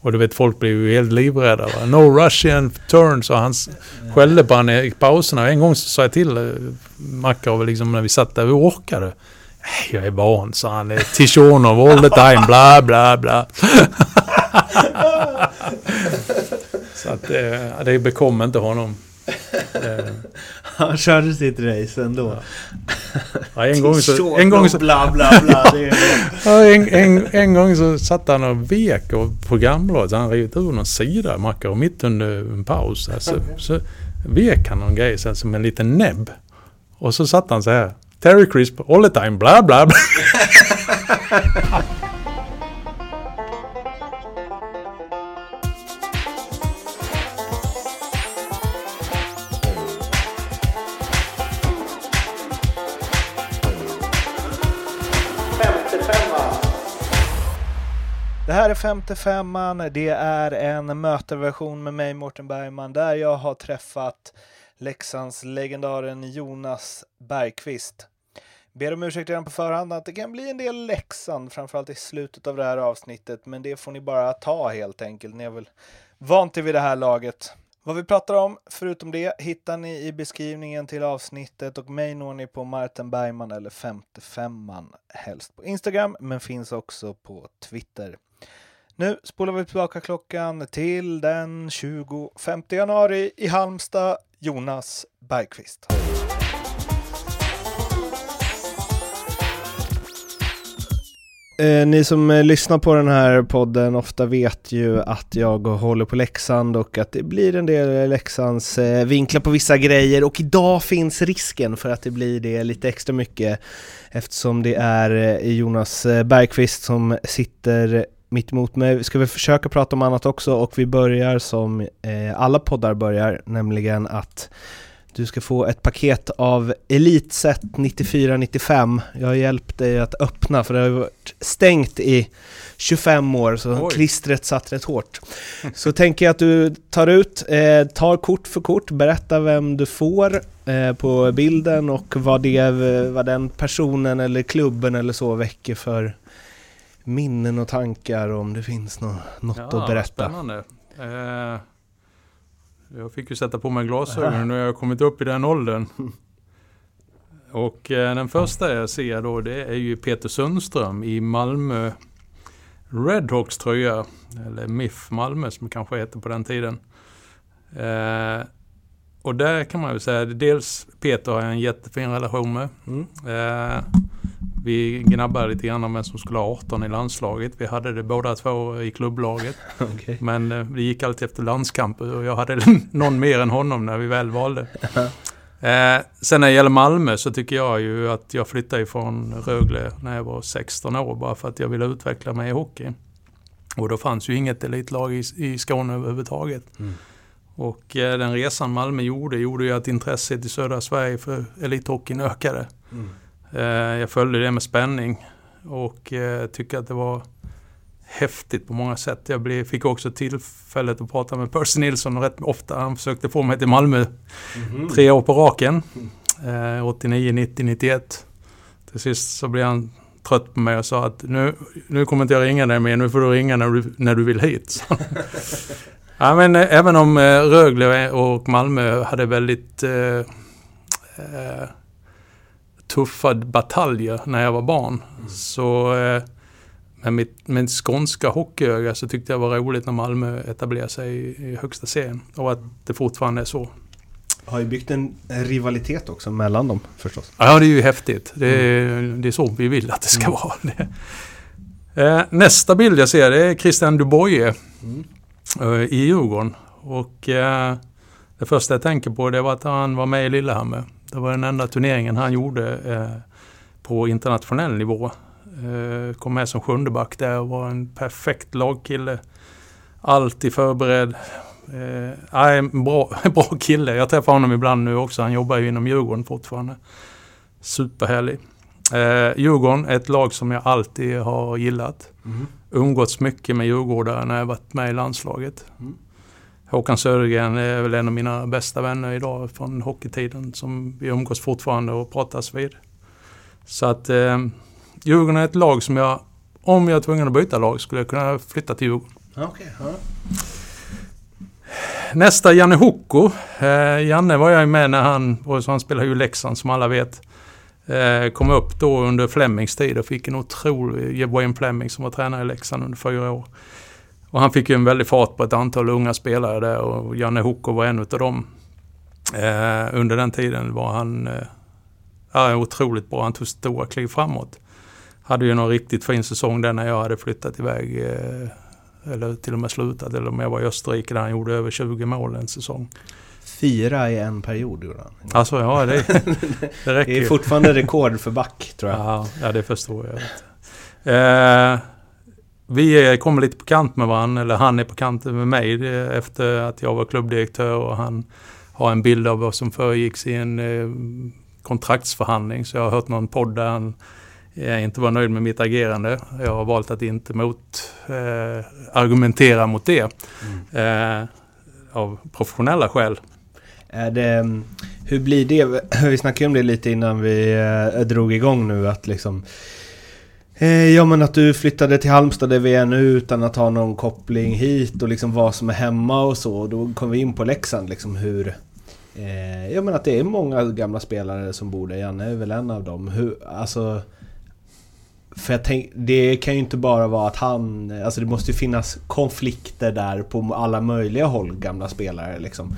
Och du vet, folk blev ju helt livrädda. Va? No Russian turns och han skällde på honom i pauserna. En gång så sa jag till eh, Makarov liksom när vi satt där, vi orkade. Jag är van, sa han. Det är Tishonov all the time, bla bla bla. så att eh, det bekom inte honom. Eh. Han körde sitt race ändå. ja, en, gång så, en, gång så, Bla bla bla. En, en, en gång så satt han och vek och programbladet. Han rivit ur någon sida, Makarov, mitt under en paus. där. Så, så vek han någon grej så här, som en liten näbb. Och så satt han så här. Terry Crisp all the time, bla bla bla. här är 55an. Det är en möteversion med mig, Mårten Bergman, där jag har träffat Leksands legendaren Jonas Bergqvist. Ber om ursäkt redan på förhand att det kan bli en del Leksand, framförallt i slutet av det här avsnittet, men det får ni bara ta helt enkelt. Ni är väl vant vid det här laget. Vad vi pratar om, förutom det, hittar ni i beskrivningen till avsnittet och mig når ni på Martin Bergman eller 55man helst på Instagram, men finns också på Twitter. Nu spolar vi tillbaka klockan till den 25 januari i Halmstad. Jonas Bergqvist. Eh, ni som eh, lyssnar på den här podden ofta vet ju att jag håller på Leksand och att det blir en del eh, Leksands eh, vinklar på vissa grejer och idag finns risken för att det blir det lite extra mycket eftersom det är eh, Jonas eh, Bergqvist som sitter mitt emot mig. Vi ska väl försöka prata om annat också och vi börjar som eh, alla poddar börjar, nämligen att du ska få ett paket av Elitset 94-95. Jag har hjälpt dig att öppna för det har varit stängt i 25 år så Oj. klistret satt rätt hårt. Så tänker jag att du tar ut, eh, tar kort för kort, berättar vem du får eh, på bilden och vad, det, vad den personen eller klubben eller så väcker för minnen och tankar om det finns nå, något att berätta. Spännande. Eh, jag fick ju sätta på mig glasögonen och jag kommit upp i den åldern. Och eh, den första jag ser då det är ju Peter Sundström i Malmö Redhawks tröja. Eller MIF Malmö som det kanske hette på den tiden. Eh, och där kan man ju säga, dels Peter har jag en jättefin relation med. Mm. Eh, vi gnabbade lite grann om vem som skulle ha 18 i landslaget. Vi hade det båda två i klubblaget. Okej. Men eh, det gick alltid efter landskamper och jag hade någon mer än honom när vi väl valde. Eh, sen när det gäller Malmö så tycker jag ju att jag flyttade ifrån Rögle när jag var 16 år bara för att jag ville utveckla mig i hockey. Och då fanns ju inget elitlag i, i Skåne överhuvudtaget. Mm. Och eh, den resan Malmö gjorde, gjorde ju att intresset i södra Sverige för elithockeyn ökade. Mm. Eh, jag följde det med spänning och eh, tycker att det var häftigt på många sätt. Jag blev, fick också tillfället att prata med Percy Nilsson rätt ofta. Han försökte få mig till Malmö Mhm. tre år på raken. Eh, 89, 90, 91. Till sist så blev han trött på mig och sa att nu, nu kommer inte jag ringa dig mer, nu får du ringa när du, när du vill hit. ja, men eh, även om eh, Rögle och Malmö hade väldigt eh, eh, tuffa bataljer när jag var barn. Så eh, med mitt, med skånska hockeyöga så tyckte jag det var roligt när Malmö etablerade sig i, i högsta serien. Och att det fortfarande är så. Har ju byggt en rivalitet också mellan dem förstås. Ja, det är ju häftigt. Det är, det är så vi vill att det ska vara. Det. Eh, nästa bild jag ser det är Christian Duboye eh, i Djurgården. Och eh, det första jag tänker på det var att han var med i Lillehammer. Det var den enda turneringen han gjorde eh, på internationell nivå. Eh, kom med som sjunde back där och var en perfekt lagkille. Alltid förberedd. Eh, en bra, bra kille. Jag träffar honom ibland nu också. Han jobbar ju inom Djurgården fortfarande. Superhärlig. Eh, Djurgården är ett lag som jag alltid har gillat. Mm. Umgåtts mycket med djurgårdare när jag varit med i landslaget. Mm. Håkan Södergren är väl en av mina bästa vänner idag från hockeytiden som vi umgås fortfarande och pratas vid. Så att eh, Djurgården är ett lag som jag, om jag är tvungen att byta lag, skulle jag kunna flytta till Djurgården. Okay, ja. Nästa Janne Hocko. Eh, Janne var jag med när han, och han spelade ju Leksand som alla vet. Eh, kom upp då under Flemings tid och fick en otrolig, Wayne Fleming som var tränare i Leksand under fyra år. Och han fick ju en väldig fart på ett antal unga spelare där och Janne Hocko var en av dem. Eh, under den tiden var han eh, otroligt bra. Han tog stora kliv framåt. Hade ju någon riktigt fin säsong där när jag hade flyttat iväg. Eh, eller till och med slutat. Eller om jag var i Österrike där han gjorde över 20 mål en säsong. Fyra i en period gjorde han. Alltså ja, det, det räcker Det är fortfarande rekord för back tror jag. Ja, ja det förstår jag. Eh, vi kommer lite på kant med varandra, eller han är på kant med mig efter att jag var klubbdirektör och han har en bild av vad som föregicks i en eh, kontraktsförhandling. Så jag har hört någon podd där han eh, inte var nöjd med mitt agerande. Jag har valt att inte mot, eh, argumentera mot det. Mm. Eh, av professionella skäl. Det, hur blir det? Vi snackade om det lite innan vi eh, drog igång nu att liksom eh, Ja men att du flyttade till Halmstad där vi är nu utan att ha någon koppling hit och liksom vad som är hemma och så. Då kom vi in på Leksand liksom hur eh, Ja men att det är många gamla spelare som bor där. Janne är väl en av dem. Hur, alltså för jag tänk, det kan ju inte bara vara att han... Alltså det måste ju finnas konflikter där på alla möjliga håll, gamla spelare liksom.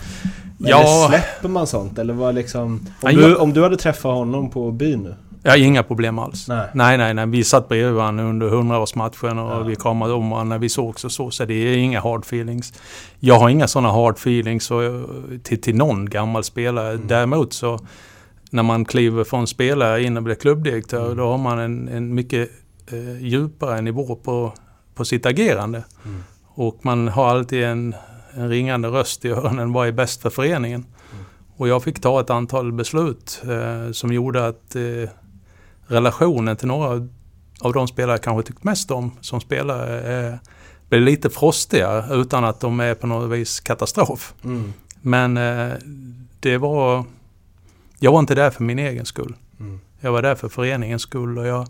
Ja. Eller släpper man sånt? Eller vad liksom... Om du, om du hade träffat honom på byn nu? Ja, inga problem alls. Nej, nej, nej. nej. Vi satt bredvid varandra under hundraårsmatchen och ja. vi kramade om varandra vi sågs och så. Så det är inga hard feelings. Jag har inga sådana hard feelings till, till någon gammal spelare. Mm. Däremot så när man kliver från spelare in och blir klubbdirektör, mm. då har man en, en mycket eh, djupare nivå på, på sitt agerande. Mm. Och man har alltid en, en ringande röst i öronen, vad är bäst för föreningen? Mm. Och jag fick ta ett antal beslut eh, som gjorde att eh, relationen till några av de spelare jag kanske tyckt mest om som spelare eh, blev lite frostiga utan att de är på något vis katastrof. Mm. Men eh, det var jag var inte där för min egen skull. Mm. Jag var där för föreningens skull och jag,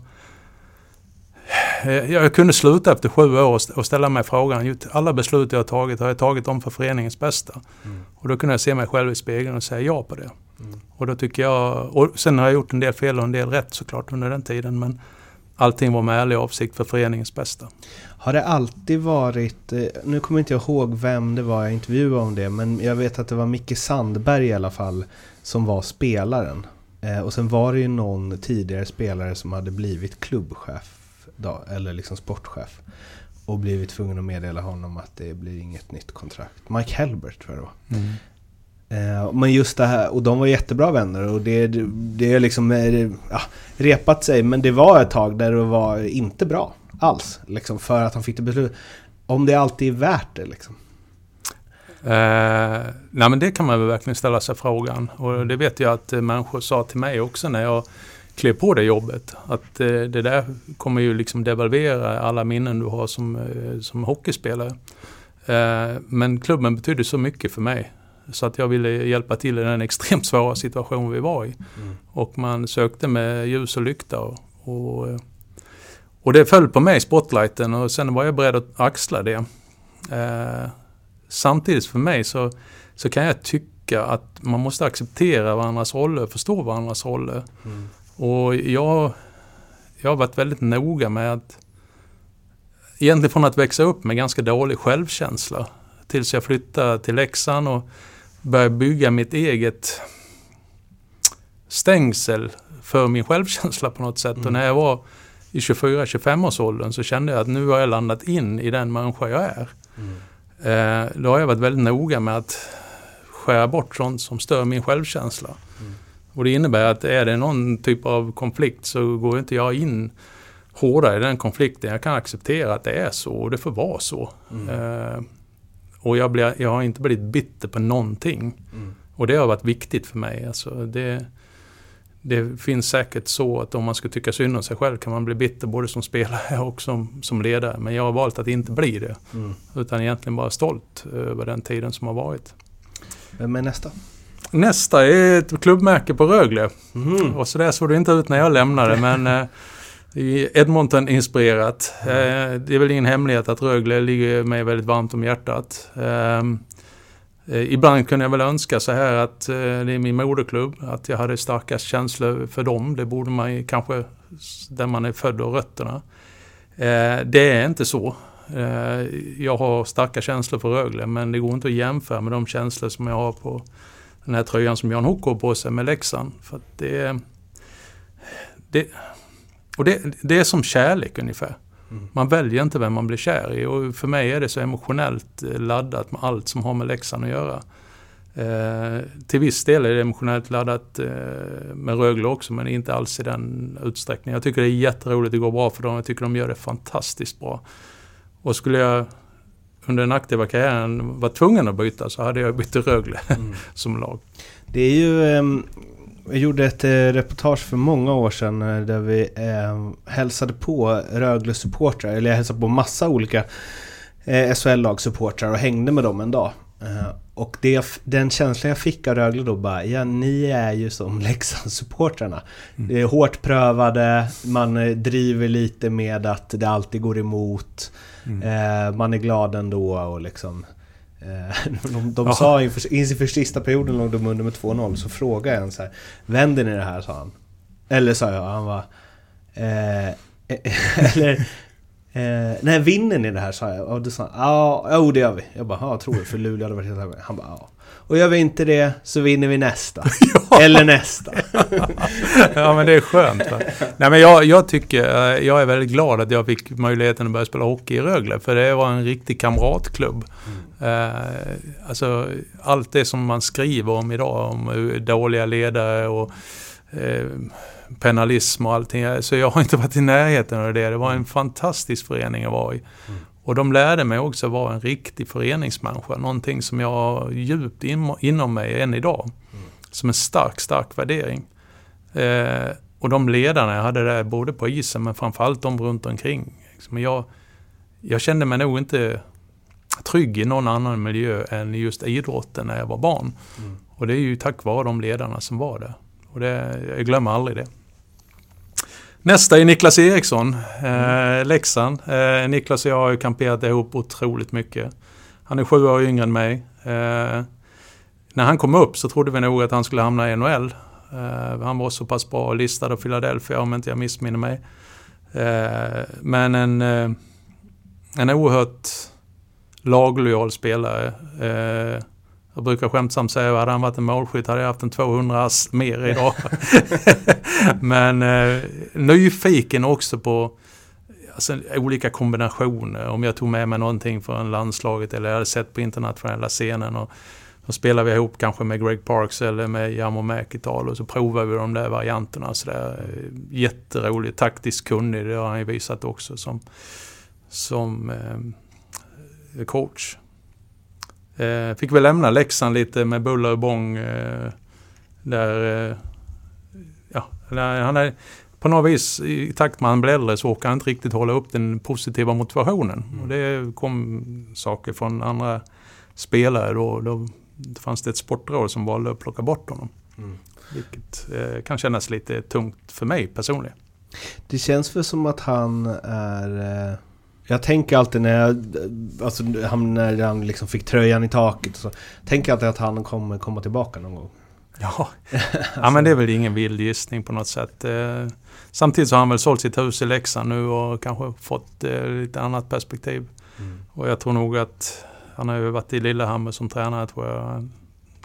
jag kunde sluta efter sju år och ställa mig frågan, alla beslut jag har tagit, har jag tagit dem för föreningens bästa? Mm. Och då kunde jag se mig själv i spegeln och säga ja på det. Mm. Och då tycker jag, och sen har jag gjort en del fel och en del rätt såklart under den tiden, men allting var med ärlig avsikt för föreningens bästa. Har det alltid varit, eh, nu kommer inte jag ihåg vem det var jag intervjuade om det, men jag vet att det var Micke Sandberg i alla fall som var spelaren. Eh, och sen var det ju någon tidigare spelare som hade blivit klubbchef, då, eller liksom sportchef. Och blivit tvungen att meddela honom att det blir inget nytt kontrakt. Mike Helbert tror jag det var. Mm. Eh, men just det här, och de var jättebra vänner och det, det är liksom eh, ja, repat sig. Men det var ett tag där det var inte bra alls. Liksom, för att han fick det beslutet. Om det alltid är värt det liksom. Eh, nej men det kan man väl verkligen ställa sig frågan. Och det vet jag att eh, människor sa till mig också när jag klev på det jobbet. Att eh, det där kommer ju liksom devalvera alla minnen du har som, som hockeyspelare. Eh, men klubben betydde så mycket för mig. Så att jag ville hjälpa till i den extremt svåra situation vi var i. Mm. Och man sökte med ljus och lykta. Och, och, och det föll på mig, spotlighten, och sen var jag beredd att axla det. Eh, samtidigt för mig så, så kan jag tycka att man måste acceptera varandras roller, förstå varandras roller. Mm. Och jag, jag har varit väldigt noga med att egentligen från att växa upp med ganska dålig självkänsla tills jag flyttade till Leksand och började bygga mitt eget stängsel för min självkänsla på något sätt. Mm. Och när jag var i 24-25 års åldern så kände jag att nu har jag landat in i den människa jag är. Mm. Eh, då har jag varit väldigt noga med att skära bort sånt som stör min självkänsla. Mm. Och det innebär att är det någon typ av konflikt så går inte jag in hårdare i den konflikten. Jag kan acceptera att det är så och det får vara så. Mm. Eh, och jag, blir, jag har inte blivit bitter på någonting. Mm. Och det har varit viktigt för mig. Alltså det, det finns säkert så att om man skulle tycka synd om sig själv kan man bli bitter både som spelare och som, som ledare. Men jag har valt att inte bli det. Mm. Utan egentligen bara stolt över den tiden som har varit. Vem är nästa? Nästa är ett klubbmärke på Rögle. Mm. Och så där såg det inte ut när jag lämnade men eh, Edmonton-inspirerat. Eh, det är väl ingen hemlighet att Rögle ligger mig väldigt varmt om hjärtat. Ehm, eh, ibland kunde jag väl önska så här att eh, det är min moderklubb, att jag hade starkast känslor för dem. Det borde man ju kanske, där man är född och rötterna. Det är inte så. Jag har starka känslor för Rögle, men det går inte att jämföra med de känslor som jag har på den här tröjan som Jan Hock har på sig med Leksand. För det, det, och det, det är som kärlek ungefär. Mm. Man väljer inte vem man blir kär i och för mig är det så emotionellt eh, laddat med allt som har med Leksand att göra. Eh, till viss del är det emotionellt laddat eh, med Rögle också men inte alls i den utsträckningen. Jag tycker det är jätteroligt, det går bra för dem. Jag tycker de gör det fantastiskt bra. Och skulle jag under den aktiva karriären vara tvungen att byta så hade jag bytt till Rögle mm. som lag. Det är ju ehm, jag gjorde ett eh, reportage för många år sedan eh, där vi eh, hälsade på Rögle-supportrar, eller jag hälsade på massa olika eh, SHL-lag-supportrar och hängde med dem en dag. Eh, och det, den känslan jag fick av Rögle då bara, ja ni är ju som Leksandssupportrarna. Mm. Det är hårt prövade, man eh, driver lite med att det alltid går emot. Mm. Eh, man är glad ändå och liksom Eh, de, de sa inför, inför sista perioden låg de under med 2-0 så frågade jag en så här Vänder ni det här? sa han. Eller sa jag, han var... Eh, eller... Eh, nej, vinner ni det här? sa jag. Och då sa han, ja, jo det gör vi. Jag bara, ja, tror det, för Luleå hade varit helt över. Han bara, ja. Och gör vi inte det så vinner vi nästa. ja. Eller nästa. ja men det är skönt. Va? Nej men jag, jag tycker, eh, jag är väldigt glad att jag fick möjligheten att börja spela hockey i Rögle. För det var en riktig kamratklubb. Mm. Uh, alltså allt det som man skriver om idag, om dåliga ledare och uh, penalism och allting. Så jag har inte varit i närheten av det. Det var en fantastisk förening att vara i. Mm. Och de lärde mig också vara en riktig föreningsmänniska. Någonting som jag har djupt in, inom mig än idag. Mm. Som en stark, stark värdering. Eh, och de ledarna jag hade där, både på isen men framförallt de runt omkring. Liksom jag, jag kände mig nog inte trygg i någon annan miljö än just idrotten när jag var barn. Mm. Och det är ju tack vare de ledarna som var där. Och det, jag glömmer aldrig det. Nästa är Niklas Eriksson, eh, Leksand. Eh, Niklas och jag har ju kamperat ihop otroligt mycket. Han är sju år yngre än mig. Eh, när han kom upp så trodde vi nog att han skulle hamna i NHL. Eh, han var så pass bra listad av Philadelphia om inte jag missminner mig. Eh, men en, eh, en oerhört laglojal spelare. Eh, Eh, jag brukar skämtsamt säga att hade han varit en målskytt hade jag haft en 200 ass mer idag. Men eh, nyfiken också på alltså, olika kombinationer. Om jag tog med mig någonting från landslaget eller jag hade sett på internationella scenen. Och, då spelar vi ihop kanske med Greg Parks eller med Jarmo Mäkital och så provar vi de där varianterna. Så där. Jätteroligt, taktiskt kunnig, det har han ju visat också som, som eh, coach. Eh, fick väl lämna Leksand lite med buller och bång. Eh, där, eh, ja, han är på något vis i takt med att han blir äldre så orkar han inte riktigt hålla upp den positiva motivationen. Mm. Och det kom saker från andra spelare. Då, då fanns det ett sportråd som valde att plocka bort honom. Mm. Vilket eh, kan kännas lite tungt för mig personligen. Det känns väl som att han är eh jag tänker alltid när jag, alltså han, när han liksom fick tröjan i taket och så. Tänker alltid att han kommer komma tillbaka någon gång. Ja, ja men det är väl ingen vild gissning på något sätt. Eh, samtidigt så har han väl sålt sitt hus i Leksand nu och kanske fått eh, lite annat perspektiv. Mm. Och jag tror nog att han har ju varit i Lillehammer som tränare tror jag.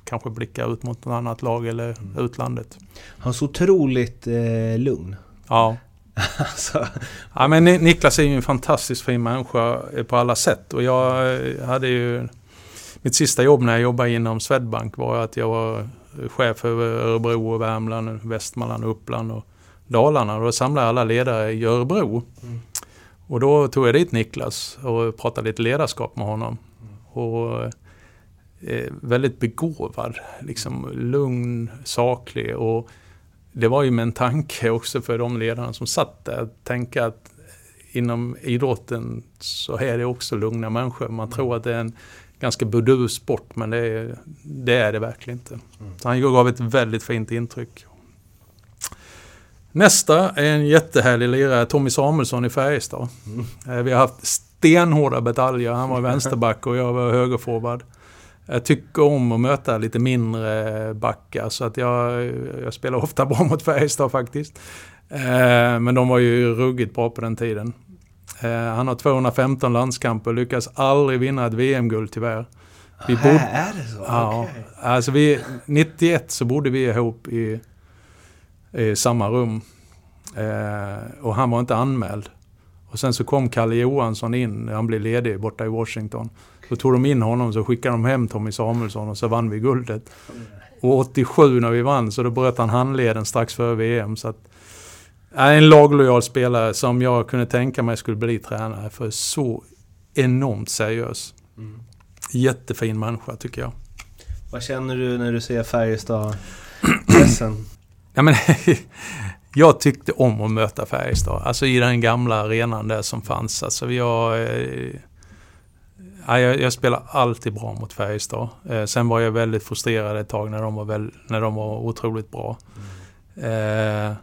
Kanske blickar ut mot något annat lag eller mm. utlandet. Han är så otroligt eh, lugn. Ja. alltså. Ja, men Niklas är ju en fantastiskt fin människa på alla sätt. Och jag eh, hade ju... Mitt sista jobb när jag jobbade inom Swedbank var att jag var chef över Örebro, och Värmland, Västmanland, Uppland och Dalarna. Och då samlade jag alla ledare i Örebro. Mm. Och då tog jag dit Niklas och pratade lite ledarskap med honom. Mm. Och eh, väldigt begåvad, liksom lugn, saklig och det var ju med en tanke också för de ledarna som satt där. Att tänka att inom idrotten så är det också lugna människor. Man tror att det är en ganska burdus sport men det är, det är det verkligen inte. Mm. Så han gav ett väldigt fint intryck. Nästa är en jättehärlig lirare, Tommy Samuelsson i Färjestad. Mm. Vi har haft stenhårda bataljer. Han var vänsterback och jag var högerforward. Jag tycker om att möta lite mindre backar så att jag, jag spelar ofta bra mot Färjestad faktiskt. Eh, men de var ju ruggigt bra på den tiden. Eh, han har 215 landskamper och lyckas aldrig vinna ett VM-guld tyvärr. Vi bod... Är det så? Ja. Okay. Alltså vi, 91 så bodde vi ihop i, i samma rum. Eh, och han var inte anmäld. Och sen så kom Kalle Johansson in, han blev ledig borta i Washington. Då tog de in honom, så skickade de hem Tommy Samuelsson och så vann vi guldet. Och 87 när vi vann så då bröt han handleden strax före VM. Så att, en laglojal spelare som jag kunde tänka mig skulle bli tränare för så enormt seriös. Mm. Jättefin människa tycker jag. Vad känner du när du ser Färjestad-pressen? ja, men, jag tyckte om att möta Färjestad. Alltså i den gamla arenan där som fanns. Alltså jag, eh, jag, jag spelar alltid bra mot Färjestad. Eh, sen var jag väldigt frustrerad ett tag när de var, väl, när de var otroligt bra. Mm. Eh,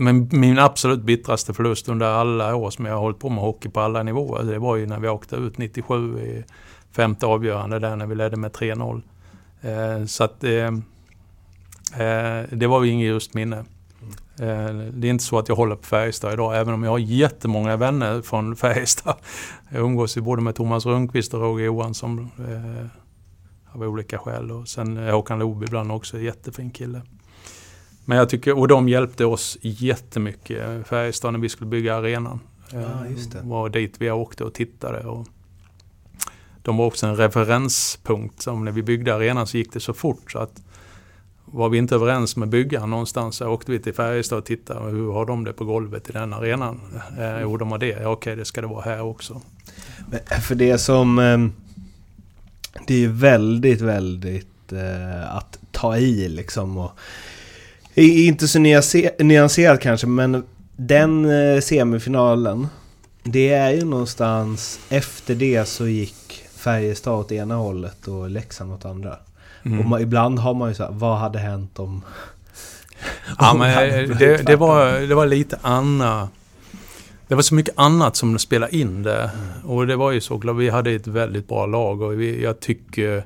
men min absolut bittraste förlust under alla år som jag har hållit på med hockey på alla nivåer, det var ju när vi åkte ut 97 i femte avgörande där när vi ledde med 3-0. Eh, så att eh, eh, det var ju inget just minne. Eh, det är inte så att jag håller på Färjestad idag, även om jag har jättemånga vänner från Färjestad. Jag umgås ju både med Thomas Rundqvist och Roger Johansson eh, av olika skäl. Och sen Håkan Loob ibland också, jättefin kille. Men jag tycker, och de hjälpte oss jättemycket, Färjestad, när vi skulle bygga arenan. Ja, det. var dit vi åkte och tittade. Och de var också en referenspunkt. Som när vi byggde arenan så gick det så fort så att var vi inte överens med byggaren någonstans så åkte vi till Färjestad och tittade. Hur har de det på golvet i den arenan? Eh, jo, de har det. Ja, okej, okay, det ska det vara här också. Men eh, för det som... Ehm, det är väldigt, väldigt eh, att ta i liksom. Och, inte så nyanserat kanske, men den eh, semifinalen. Det är ju någonstans efter det så gick Färjestad åt ena hållet och Leksand åt andra. Mm. Och man, ibland har man ju så här, vad hade hänt om... Ja, men det, det, var, det var lite annat. Det var så mycket annat som spelade in det. Mm. Och det var ju så, vi hade ett väldigt bra lag och vi, jag tycker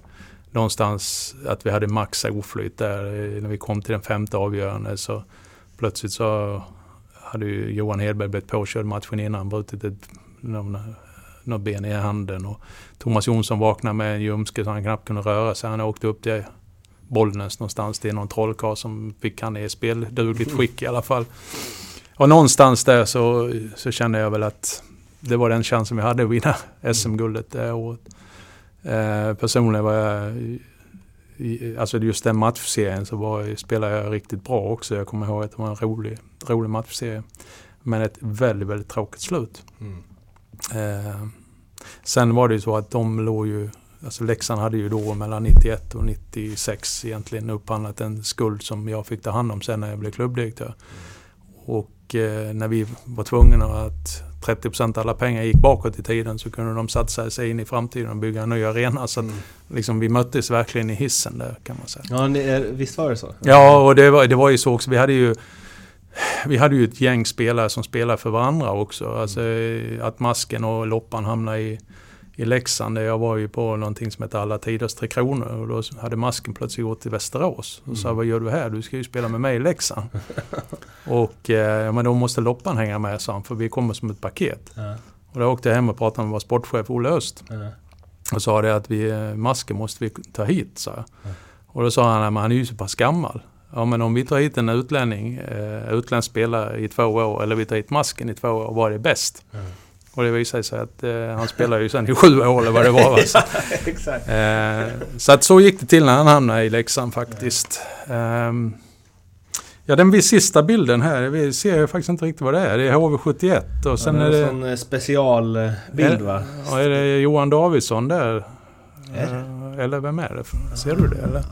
någonstans att vi hade max oflyt där. När vi kom till den femte avgörande så plötsligt så hade ju Johan Hedberg blivit påkörd matchen innan, brutit ett något ben i handen. Och Thomas Jonsson vaknade med en ljumske så han knappt kunde röra sig. Han åkte upp till Bollnäs någonstans. Det är någon trollkarl som fick han i speldugligt skick i alla fall. Och någonstans där så, så kände jag väl att det var den chansen vi hade att vinna SM-guldet det året. Eh, personligen var jag, i, alltså just den matchserien så var, spelade jag riktigt bra också. Jag kommer ihåg att det var en rolig, rolig matchserie. Men ett väldigt, väldigt tråkigt slut. Mm. Eh, sen var det ju så att de låg ju, alltså Leksand hade ju då mellan 91 och 96 egentligen upphandlat en skuld som jag fick ta hand om sen när jag blev klubbdirektör. Och eh, när vi var tvungna att 30% av alla pengar gick bakåt i tiden så kunde de satsa sig in i framtiden och bygga en ny arena. Så att, mm. liksom, vi möttes verkligen i hissen där kan man säga. Ja, visst var det så? Ja, och det var, det var ju så också. Vi hade ju vi hade ju ett gäng spelare som spelade för varandra också. Alltså att Masken och Loppan hamnade i, i Leksand. Jag var ju på någonting som hette Alla Tiders Tre Kronor och då hade Masken plötsligt gått till Västerås. Och sa, mm. vad gör du här? Du ska ju spela med mig i Leksand. och eh, men då måste Loppan hänga med, sa han, för vi kommer som ett paket. Ja. Och då åkte jag hem och pratade med vår sportchef Olle Öst. Ja. Och sa det att vi, eh, Masken måste vi ta hit, sa jag. Ja. Och då sa han, men han är ju så pass gammal. Ja men om vi tar hit en utlänning, eh, utländsk spelare i två år eller vi tar hit masken i två år, vad är best? Mm. Och det visade sig att eh, han spelade ju sen i sju år eller vad det var. ja, exakt. Eh, så att så gick det till när han hamnade i Leksand faktiskt. Mm. ja den sista bilden här, vi ser ju faktiskt inte riktigt vad det är. Det är HV71 och sen ja, det är det... En eh, specialbild va? Ja, är det Johan Davidsson där? Eh, eller vem är det? Ser du det eller?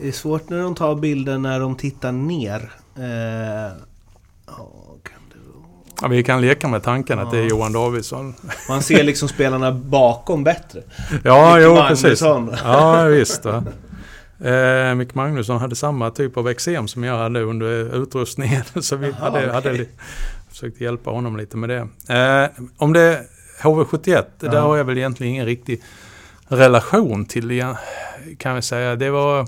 Det är svårt när de tar bilden när de tittar ner. Eh, ja, vi kan leka med tanken ja. att det är Johan Davidsson. Man ser liksom spelarna bakom bättre. Ja, jo precis. Ja, visst. Ja. Eh, Micke Magnusson hade samma typ av eksem som jag hade under utrustningen. Så vi Aha, hade, okej. hade försökt hjälpa honom lite med det. Eh, om det är HV71, Ja. där har jag väl egentligen ingen riktig relation till kan vi säga. Det var...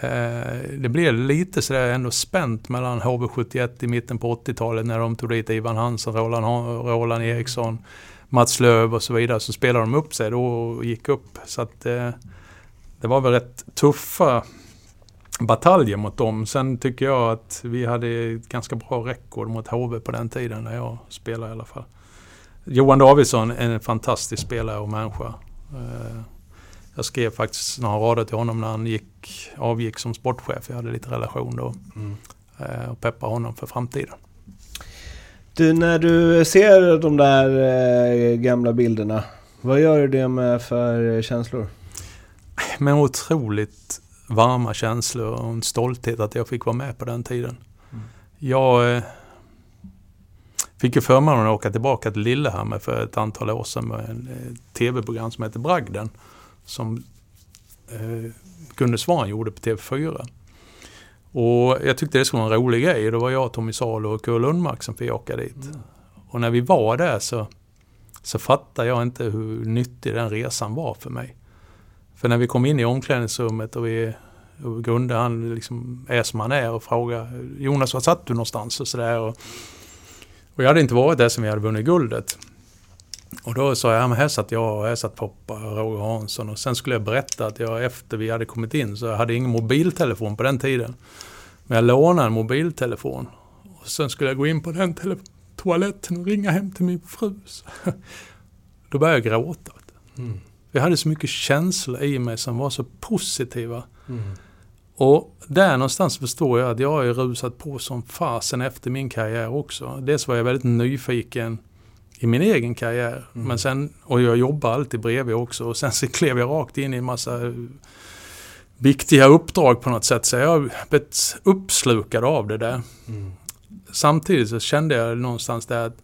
Eh, det blev lite sådär ändå spänt mellan HV71 i mitten på 80-talet när de tog dit Ivan Hansen, Roland, Roland Eriksson, Mats Löv och så vidare. Så spelade de upp sig då och gick upp. Så att eh, det var väl rätt tuffa bataljer mot dem. Sen tycker jag att vi hade ett ganska bra rekord mot HV på den tiden när jag spelade i alla fall. Johan Davidsson är en fantastisk spelare och människa. Eh, jag skrev faktiskt några rader till honom när han gick, avgick som sportchef. Jag hade lite relation då. Mm. eh, Och peppade honom för framtiden. Du, när du ser de där eh, gamla bilderna, vad gör du det med för känslor? Men otroligt varma känslor och en stolthet att jag fick vara med på den tiden. Mm. Jag eh, fick ju förmånen att åka tillbaka till Lillehammer för ett antal år sedan med en eh, tv-program som heter Bragden. Som eh, Gunde Svan gjorde på TV4. Och jag tyckte det skulle vara en rolig grej. Då var jag, Tommy Salo och Kurt Lundmark som fick åka dit. Och när vi var där så, så fattade jag inte hur nyttig den resan var för mig. För när vi kom in i omklädningsrummet och vi och Gunde han liksom är som han är och frågar Jonas var satt du någonstans och sådär. Och, och jag hade inte varit där sen vi hade vunnit guldet. Och då sa jag, ja, men här satt jag och här satt Poppa och Roger Hansson. Och sen skulle jag berätta att jag efter vi hade kommit in så jag hade ingen mobiltelefon på den tiden. Men jag lånade en mobiltelefon. Och sen skulle jag gå in på den toaletten och ringa hem till min fru. Så, då började jag gråta. Mm. Jag hade så mycket känslor i mig som var så positiva. Mm. Och där någonstans förstår jag att jag har rusat på som fasen efter min karriär också. Dels var jag väldigt nyfiken i min egen karriär. Mm. Men sen, och jag jobbar alltid bredvid också. Och sen så klev jag rakt in i en massa viktiga uppdrag på något sätt. Så jag har blivit uppslukad av det där. Mm. Samtidigt så kände jag någonstans där att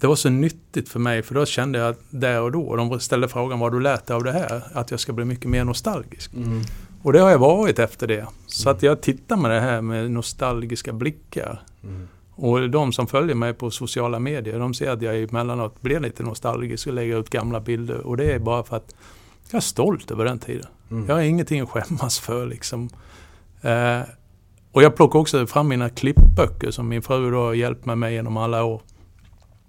det var så nyttigt för mig. För då kände jag att där och då, de ställde frågan vad du lärt dig av det här? Att jag ska bli mycket mer nostalgisk. Mm. Och det har jag varit efter det. Så att jag tittar med det här med nostalgiska blickar. Mm. Och de som följer mig på sociala medier, de ser att jag emellanåt blir lite nostalgisk och lägger ut gamla bilder. Och det är bara för att jag är stolt över den tiden. Mm. Jag har ingenting att skämmas för liksom. Eh, och jag plockar också fram mina klippböcker som min fru då har hjälpt mig med genom alla år.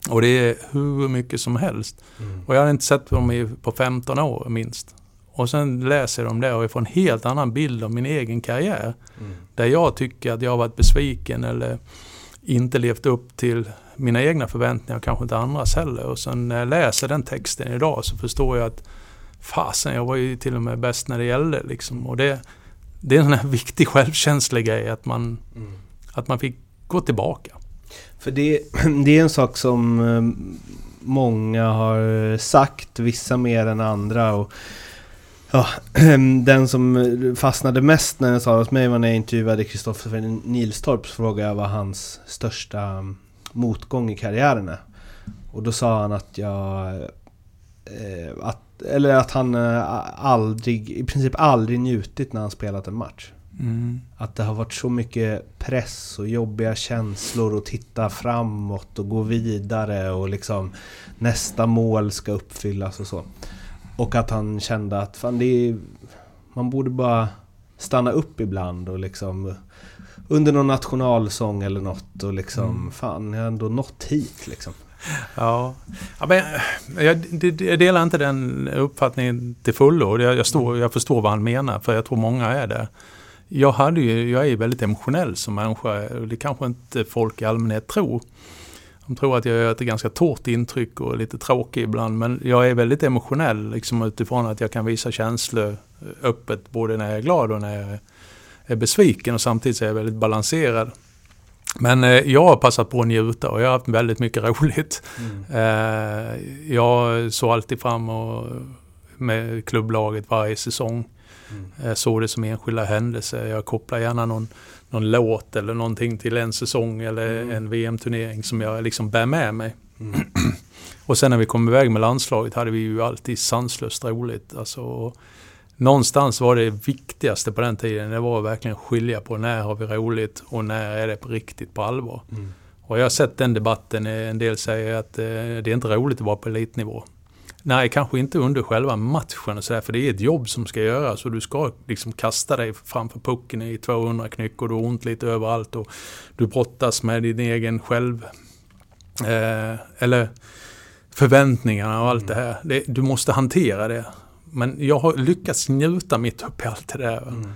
Och det är hur mycket som helst. Mm. Och jag hade inte sett dem i, på 15 år minst. Och sen läser jag dem där och jag får en helt annan bild av min egen karriär. Mm. Där jag tycker att jag har varit besviken eller inte levt upp till mina egna förväntningar och kanske inte andras heller. Och sen när jag läser den texten idag så förstår jag att fasen, jag var ju till och med bäst när det gällde. Liksom. Och det, det är en sån här viktig självkänslig grej att man, Mm. att man fick gå tillbaka. För det, det är en sak som eh, många har sagt, vissa mer än andra. Och, ja, den som fastnade mest när den sa hos mig var när jag intervjuade Kristoffer Nilstorp så frågade jag vad hans största motgång i karriären är. Och då sa han att jag... Eh, att, eller att han eh, aldrig, i princip aldrig njutit när han spelat en match. Mm. Att det har varit så mycket press och jobbiga känslor och titta framåt och gå vidare och liksom nästa mål ska uppfyllas och så. Och att han kände att fan det är, man borde bara stanna upp ibland och liksom under någon nationalsång eller något och liksom Mm. fan jag har ändå nått hit liksom. Ja, ja men, jag, det- jag delar inte den uppfattningen till fullo. Jag, jag, står, jag förstår vad han menar, för jag tror många är där. Jag, hade ju, jag är väldigt emotionell som människa, och det kanske inte folk i allmänhet tror. De tror att jag gör ett ganska torrt intryck och lite tråkig ibland, men jag är väldigt emotionell liksom utifrån att jag kan visa känslor öppet, både när jag är glad och när jag är besviken och samtidigt så är jag väldigt balanserad. Men eh, jag har passat på att njuta och jag har haft väldigt mycket roligt. Eh, jag såg alltid fram och, med klubblaget varje säsong. Mm. Jag såg det som enskilda händelser. Jag kopplar gärna någon, någon låt eller någonting till en säsong eller Mm. en VM-turnering som jag liksom bär med mig. Mm. Och sen när vi kom iväg med landslaget hade vi ju alltid sanslöst roligt. Alltså, någonstans var det viktigaste på den tiden, det var verkligen skilja på när har vi roligt och när är det på riktigt på allvar. Mm. Och jag har sett den debatten, en del säger att eh, det är inte roligt att vara på elitnivå. Nej, kanske inte under själva matchen och sådär, för det är ett jobb som ska göras och du ska liksom kasta dig framför pucken i 200 knyck och du har ont lite överallt och du brottas med din egen själv... Eh, eller förväntningarna och allt mm. det här. Det, du måste hantera det. Men jag har lyckats njuta mitt upp i allt det där. Mm.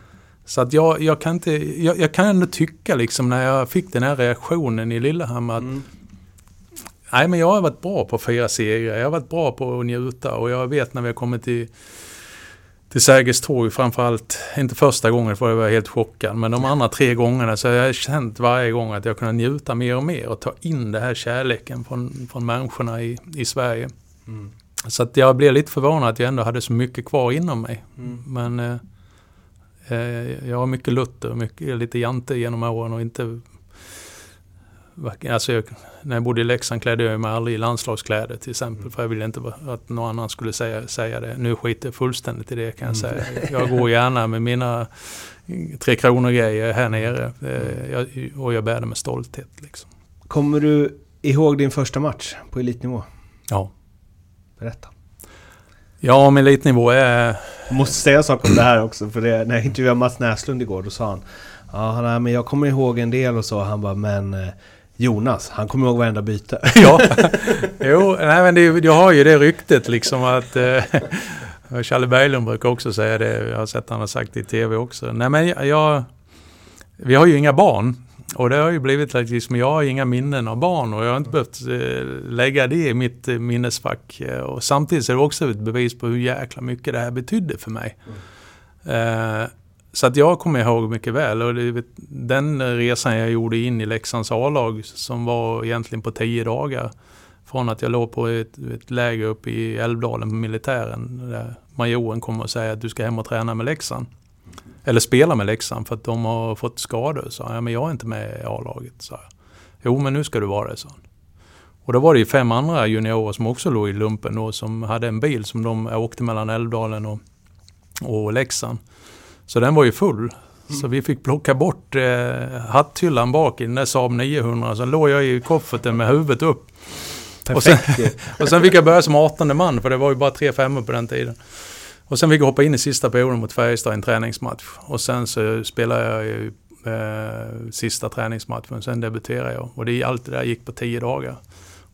Så att jag, jag, kan inte, jag, jag, kan ändå tycka liksom när jag fick den här reaktionen i Lillehammer att mm. Nej men jag har varit bra på fyra segrar. Jag har varit bra på att njuta och jag vet när vi har kommit till till Sergels torg framförallt, inte första gången för jag var helt chockad, men de andra tre gångerna så har jag känt varje gång att jag kunnat njuta mer och mer och ta in den här kärleken från, från människorna i, i Sverige. Mm. Så att jag blev lite förvånad att jag ändå hade så mycket kvar inom mig. Mm. Men eh, eh jag har mycket Luther, mycket, lite jante genom åren och inte Alltså jag, när jag bodde i Leksand klädde jag mig aldrig i landslagskläder till exempel. Mm. För jag ville inte att någon annan skulle säga, säga det. Nu skiter jag fullständigt i det kan jag mm. säga. Jag går gärna med mina Tre Kronor-grejer här nere. Eh, jag, och jag bär det med stolthet. Liksom. Kommer du ihåg din första match på elitnivå? Ja. Berätta. Ja, om elitnivå är... Jag måste säga saker om det här också. För det, när jag intervjuade Mats Näslund igår, då sa han Ja, men jag kommer ihåg en del och så. Han bara, men eh, Jonas, han kommer ihåg varenda byte. ja, jo, nej, men det, jag har ju det ryktet liksom att... Eh, Challe Berglund brukar också säga det, jag har sett han har sagt det i tv också. Nej men jag, jag, Vi har ju inga barn. Och det har ju blivit liksom, jag har inga minnen av barn och jag har inte behövt eh, lägga det i mitt eh, minnesfack. Och samtidigt är det också ett bevis på hur jäkla mycket det här betydde för mig. Mm. Eh, så att jag kommer ihåg mycket väl och det, den resan jag gjorde in i Leksands A-lag som var egentligen på tio dagar. Från att jag låg på ett, ett läger uppe i Älvdalen på militären. Där majoren kommer och säger att du ska hem och träna med Leksand. Eller spela med Leksand för att de har fått skador. Så jag, men jag är inte med i A-laget. Så jag. Jo men nu ska du vara det, så. Och då var det ju fem andra juniorer som också låg i lumpen då som hade en bil som de åkte mellan Älvdalen och, och Leksand. Så den var ju full. Mm. Så vi fick plocka bort eh, hatthyllan bak i den där Saab 900. Så låg jag i kofferten med huvudet upp. Och sen, och sen fick jag börja som 18 man, för det var ju bara tre femmor på den tiden. Och sen fick jag hoppa in i sista perioden mot Färjestad i en träningsmatch. Och sen så spelade jag ju eh, sista träningsmatchen, sen debuterade jag. Och det, allt det där gick på tio dagar.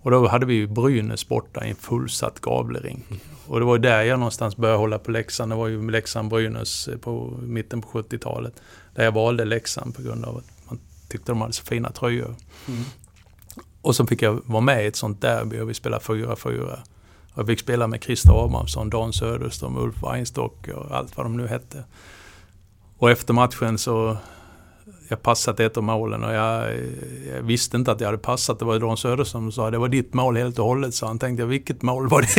Och då hade vi ju Brynäs borta i en fullsatt Gavlering. Och det var där jag någonstans började hålla på Leksand. Det var ju Leksand-Brynäs på mitten på 70-talet. Där jag valde Leksand på grund av att man tyckte de hade så fina tröjor. Mm. Och så fick jag vara med i ett sånt derby och vi spelade 4-4. Och jag fick spela med Christer Abrahamsson, Dan Söderström, Ulf Weinstock och allt vad de nu hette. Och efter matchen så jag passat ett av målen och jag, jag, visste inte att jag hade passat. Det var Dan Söderström som sa det var ditt mål helt och hållet. Så han tänkte vilket mål var det?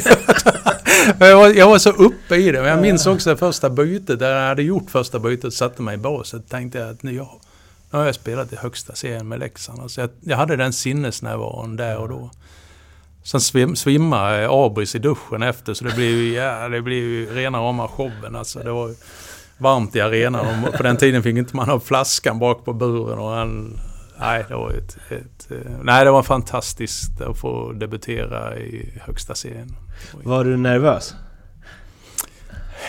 jag, var, jag var så uppe i det. Men jag minns också det första bytet. Där jag hade gjort första bytet satte mig i båset. Tänkte jag att nu, jag, nu har jag spelat i högsta serien med Leksand. Alltså jag, jag hade den sinnesnärvaron där och då. Sen svim, svimmade Abris i duschen efter så det blev ju, ja, det blev ju rena rama showen. Alltså, det var, varmt i arenan. Och på den tiden fick inte man ha flaskan bak på buren. Och han, nej, det var ett, ett, nej, det var fantastiskt att få debutera i högsta serien. Var du nervös?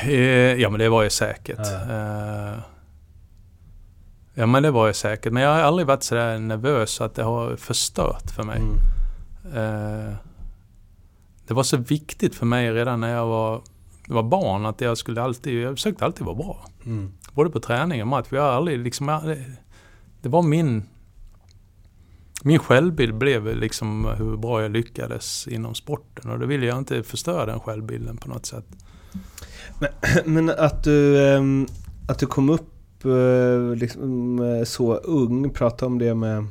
Eh, ja, men det var jag säkert. Ja. Eh, ja, men det var jag säkert. Men jag har aldrig varit så där nervös så att det har förstört för mig. Mm. Eh, det var så viktigt för mig redan när jag var var barn att jag skulle alltid, jag försökte alltid vara bra. Mm. Både på träning och match. Jag aldrig liksom, det, det var min min självbild blev liksom hur bra jag lyckades inom sporten och då ville jag inte förstöra den självbilden på något sätt. Men, men att, du, ehm, att du kom upp eh, liksom, eh, så ung, prata om det med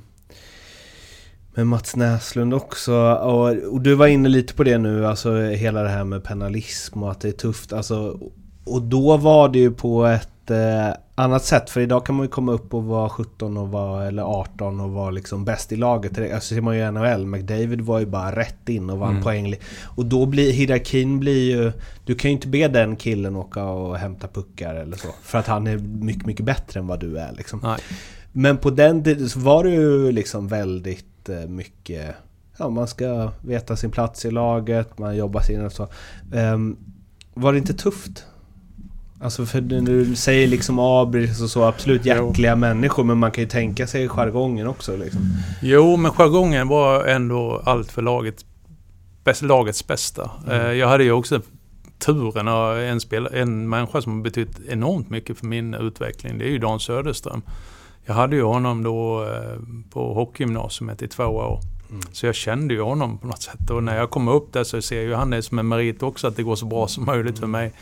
med Mats Näslund också. Och, och, du var inne lite på det nu, alltså hela det här med penalism och att det är tufft. Alltså, och då var det ju på ett eh, annat sätt. För idag kan man ju komma upp och vara 17 och vara, eller 18 och vara liksom bäst i laget. Alltså ser man ju NHL. McDavid var ju bara rätt in och vann mm. poäng. Och då blir hierarkin blir ju... Du kan ju inte be den killen åka och hämta puckar eller så. För att han är mycket, mycket bättre än vad du är liksom. Nej. Men på den tiden så var det ju liksom väldigt mycket... Ja, man ska veta sin plats i laget, man jobbar sig in och så. Um, var det inte tufft? Alltså för du säger liksom Abris och så, absolut hjärtliga jo. människor, men man kan ju tänka sig jargongen också liksom. Jo, men jargongen var ändå allt för laget, bäst, lagets bästa. Mm. Eh, jag hade ju också turen och en, spel, en människa som har betytt enormt mycket för min utveckling, det är ju Dan Söderström. Jag hade ju honom då eh, på hockeygymnasiet i två år. Mm. Så jag kände ju honom på något sätt. Och när jag kommer upp där så ser ju han det som en merit också att det går så bra som möjligt för mig.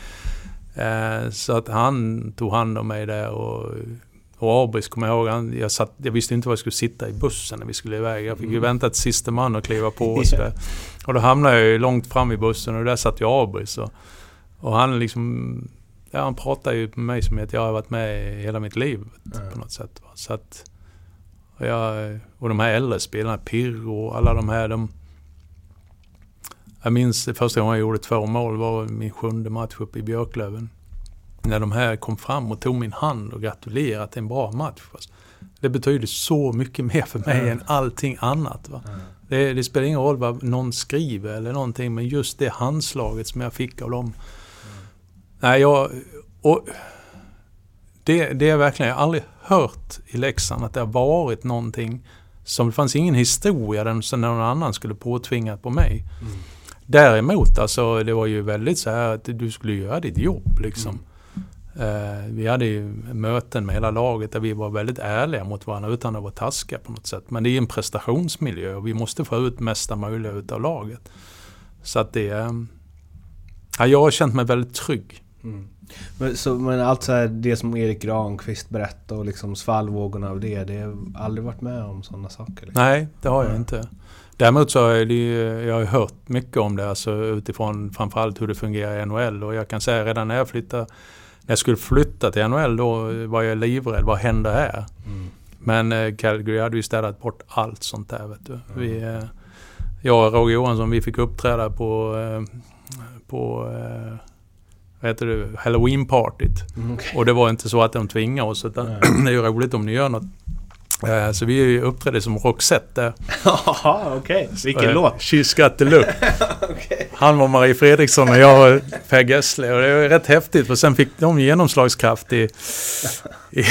Eh, så att han tog hand om mig där och, och Abris kommer jag ihåg, han, jag, satt, jag visste inte var jag skulle sitta i bussen när vi skulle iväg. Jag fick ju mm. vänta till sista man att kliva på. Och, så och då hamnade jag ju långt fram i bussen och där satt ju Abris. Och, och han liksom, ja, han pratade ju med mig som att jag har varit med hela mitt liv mm. på något sätt. Så att, och, jag, och de här äldre spelarna, Pirro och alla de här, de, jag minns första gången jag gjorde två mål var min sjunde match uppe i Björklöven. När de här kom fram och tog min hand och gratulerade till en bra match. Det betyder så mycket mer för mig mm. än allting annat. Va? Mm. Det, det, spelar ingen roll vad någon skriver eller någonting, men just det handslaget som jag fick av dem. Nej, jag... Och det, det är verkligen, jag har aldrig hört i Leksand att det har varit någonting som, det fanns ingen historia den som någon annan skulle påtvinga på mig. Mm. Däremot alltså, det var ju väldigt så här att du skulle göra ditt jobb liksom. Mm. Uh, vi hade ju möten med hela laget där vi var väldigt ärliga mot varandra utan att vara taskiga på något sätt. Men det är en prestationsmiljö och vi måste få ut mesta möjliga utav laget. Så att det... Uh, ja, jag har känt mig väldigt trygg. Mm. Men, så, men allt så här, det som Erik Granqvist berättade och liksom svallvågorna av det, det har aldrig varit med om sådana saker? Liksom. Nej, det har jag inte. Däremot så är det jag har hört mycket om det alltså utifrån framförallt hur det fungerar i NHL och jag kan säga redan när jag flyttade, när jag skulle flytta till NHL då var jag livrädd, vad händer här? Mm. Men eh, Calgary hade ju städat bort allt sånt där vet du. Mm. Vi, eh, jag och Roger Johansson vi fick uppträda på, eh, på eh, vad heter det, Halloween-partyt. Mm, okay. Och det var inte så att de tvingade oss utan det är ju roligt om ni gör något Eh, så vi uppträdde som Roxette där. Jaha, okej. Okay. Vilken låt? She's got the look. okay. Han var Marie Fredriksson och jag var Per Gessle. Och det var rätt häftigt för sen fick de genomslagskraft i, i,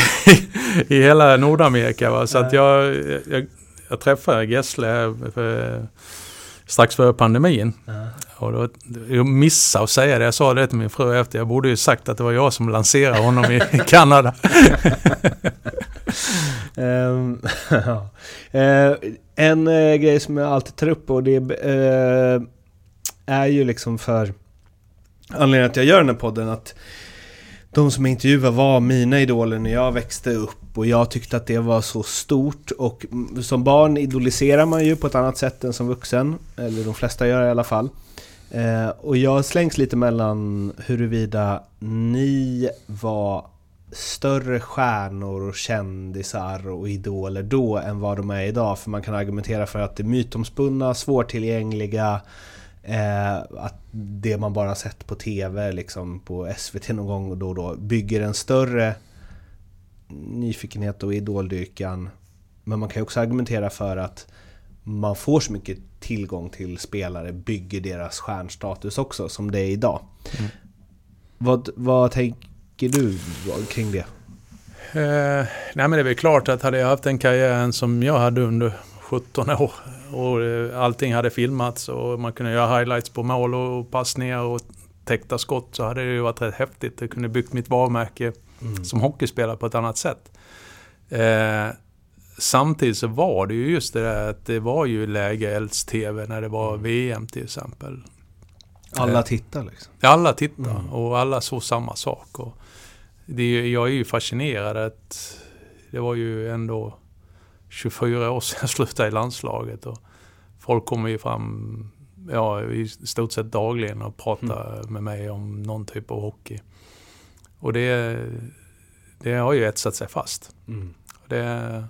i hela Nordamerika. Va? Så att jag, jag, jag träffade Gessle för, strax före pandemin. Ja. Och då, jag missade att säga det. Jag sa det till min fru efter. Jag borde ju sagt att det var jag som lanserade honom i Kanada. um, uh, en uh, grej som jag alltid tar upp och det uh, är ju liksom för anledningen att jag gör den här podden att de som jag intervjuar var mina idoler när jag växte upp och jag tyckte att det var så stort och som barn idoliserar man ju på ett annat sätt än som vuxen. Eller de flesta gör det i alla fall. Eh, och jag slängs lite mellan huruvida ni var större stjärnor och kändisar och idoler då än vad de är idag. För man kan argumentera för att det mytomspunna, svårtillgängliga, eh, att det man bara sett på TV, liksom på SVT någon gång och då och då, bygger en större nyfikenhet och idoldyrkan. Men man kan ju också argumentera för att man får så mycket tillgång till spelare bygger deras stjärnstatus också, som det är idag. Mm. Vad, vad tänker du kring det? Eh, nej men det är väl klart att hade jag haft den karriären som jag hade under 17 år och eh, allting hade filmats och man kunde göra highlights på mål och passningar och täckta skott så hade det ju varit rätt häftigt. Det kunde byggt mitt varumärke mm. som hockeyspelare på ett annat sätt. Eh, samtidigt så var det ju just det där att det var ju läge elds-tv när det var mm. VM till exempel. Alla eh, tittar liksom? Alla tittar mm. och alla såg samma sak. Och det, jag är ju fascinerad att det var ju ändå 24 år sedan jag slutade i landslaget. Och folk kommer ju fram ja, i stort sett dagligen och pratar mm. med mig om någon typ av hockey. Och det det har ju etsat sig fast. Mm. Det,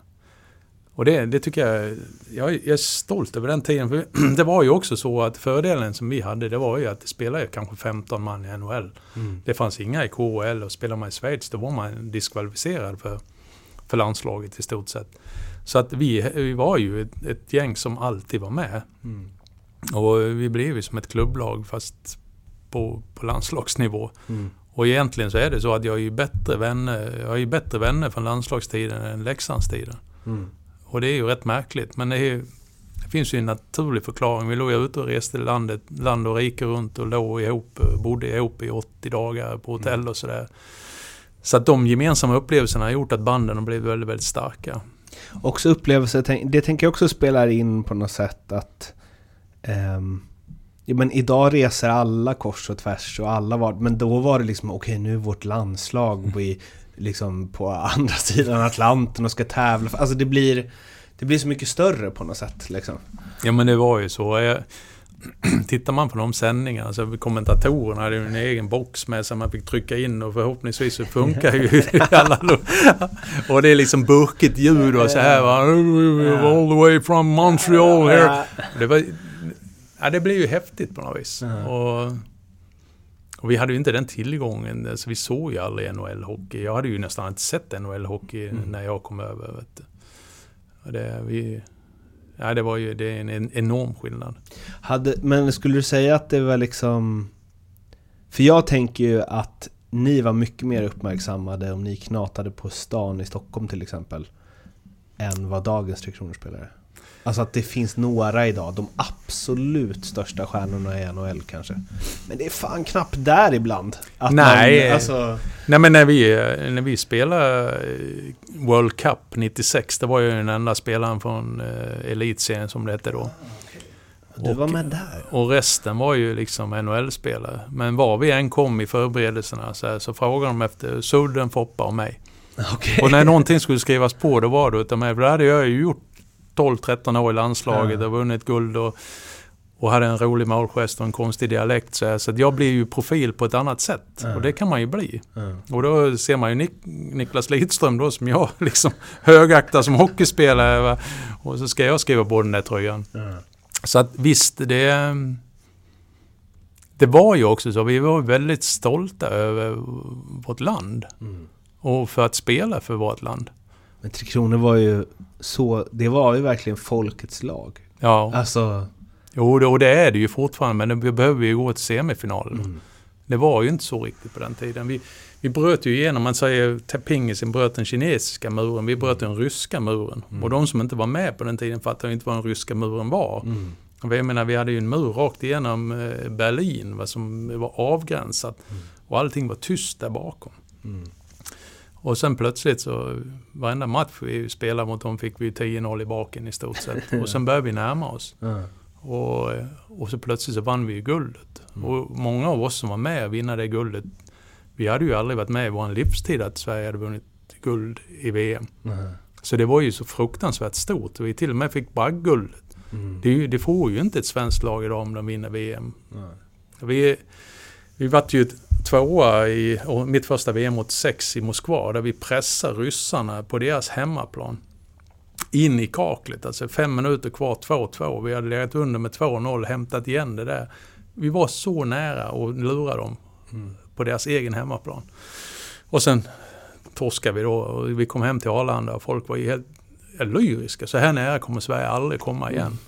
och det, det tycker jag, jag är stolt över den tiden. För det var ju också så att fördelen som vi hade, det var ju att det spelade kanske 15 man i NHL. Mm. Det fanns inga i KHL och spelar man i Schweiz då var man diskvalificerad för, för landslaget i stort sett. Så att vi, vi var ju ett, ett gäng som alltid var med. Mm. Och vi blev ju som ett klubblag fast på, på landslagsnivå. Mm. Och egentligen så är det så att jag är ju bättre vänner, jag är ju bättre vänner från landslagstiden än Leksandstiden. Mm. Och det är ju rätt märkligt. Men det, är, det finns ju en naturlig förklaring. Vi låg ju ute och reste landet, land och rike runt och låg ihop, bodde ihop i 80 dagar på hotell och sådär. Så att de gemensamma upplevelserna har gjort att banden har blivit väldigt, väldigt starka. Också upplevelser, det tänker jag också spelar in på något sätt att ehm, ja, men idag reser alla kors och tvärs och alla var, men då var det liksom okej nu är vårt landslag på, i, liksom på andra sidan Atlanten och ska tävla. Alltså det blir, det blir så mycket större på något sätt liksom. Ja men det var ju så. Jag, tittar man på de sändningarna så kommentatorerna hade ju en egen box med som man fick trycka in och förhoppningsvis så funkar ju alla Och det är liksom burkigt ljud och så här va. All the way from Montreal here. Det, var, ja, det blev ju häftigt på något vis. Ja. Och, och vi hade ju inte den tillgången. Alltså vi såg ju aldrig NHL-hockey. Jag hade ju nästan inte sett NHL-hockey Mm. när jag kom över. Vet. Och det, vi, ja, det var ju det är en, en enorm skillnad. Hade, men skulle du säga att det var liksom... För jag tänker ju att ni var mycket mer uppmärksammade om ni knatade på stan i Stockholm till exempel. Än vad dagens Tre Kronor-spelare. Alltså att det finns några idag, de absolut största stjärnorna i NHL kanske. Men det är fan knappt där ibland. Nej. Man, alltså, Nej men när vi, när vi spelade eh, World Cup 96, det var ju den enda spelaren från eh, Elitserien som det hette då. du var med där. Och resten var ju liksom NHL-spelare. Men var vi än kom i förberedelserna så, här, så frågade de efter Sudden, Foppa och mig. Okej. Och när någonting skulle skrivas på då var det utav mig. För det hade jag ju gjort 12-13 år i landslaget Ja. och vunnit guld och, och hade en rolig målgest och en konstig dialekt. Så, så jag blir ju profil på ett annat sätt. Ja. Och det kan man ju bli. Ja. Och då ser man ju Nik Niklas Lidström då som jag liksom högaktar som hockeyspelare. Va? Och så ska jag skriva på den där tröjan. Ja. Så att visst, det... Det var ju också så. Vi var väldigt stolta över vårt land. Mm. Och för att spela för vårt land. Men Tre Kronor var ju så, det var ju verkligen folkets lag. Ja, Alltså... jo, och det är det ju fortfarande. Men vi behöver ju gå till semifinalen. Mm. Det var ju inte så riktigt på den tiden. Vi, vi bröt ju igenom, man säger att pingisen bröt den kinesiska muren. Vi bröt den ryska muren. Mm. Och de som inte var med på den tiden fattade ju inte vad den ryska muren var. Mm. Jag menar, vi hade ju en mur rakt igenom eh, Berlin va, som var avgränsat. Mm. Och allting var tyst där bakom. Mm. Och sen plötsligt så, varenda match vi spelade mot dem fick vi 10-0 i baken i stort sett. Och sen började vi närma oss. Ja. Och, och så plötsligt så vann vi ju guldet. Mm. Och många av oss som var med och vinna det guldet, vi hade ju aldrig varit med i vår livstid att Sverige hade vunnit guld i VM. Ja. Så det var ju så fruktansvärt stort. Vi till och med fick bragdguldet. Mm. Det, ju- det får ju inte ett svenskt lag idag om de vinner VM. Vi, vi vart ju tvåa i och mitt första VM 86 i Moskva där vi pressade ryssarna på deras hemmaplan. In i kaklet, alltså fem minuter kvar, 2-2. Vi hade legat under med 2-0, hämtat igen det där. Vi var så nära att lura dem Mm. på deras egen hemmaplan. Och sen torskade vi då och vi kom hem till Arlanda och folk var helt lyriska. Så här nära kommer Sverige aldrig komma igen.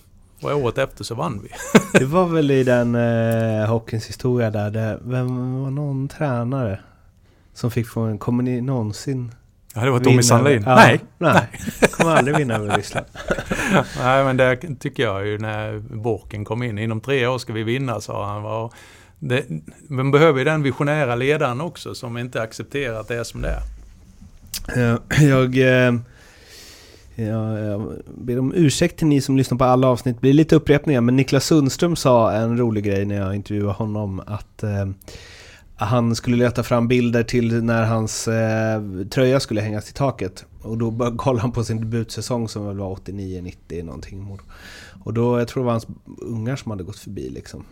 Och året efter så vann vi. Det var väl i den eh, hockeyns historia där, det, vem var någon tränare som fick få en, kommer ni någonsin Ja, det var Tommy Sandlin. Ja, Nej, nej. Kommer aldrig vinna över Ryssland. Nej, men det tycker jag ju när Borken kom in. Inom tre år ska vi vinna, sa han. va. Och Det, man behöver ju den visionära ledaren också som inte accepterar att det är som det är. Eh, Jag, eh, jag, jag ber om ursäkt till ni som lyssnar på alla avsnitt. Det blir lite upprepningar, men Niklas Sundström sa en rolig grej när jag intervjuade honom. Att eh, han skulle leta fram bilder till när hans eh, tröja skulle hängas i taket. Och då kollade han på sin debutsäsong som väl var 89-90 någonting. Och då, jag tror det var hans ungar som hade gått förbi liksom.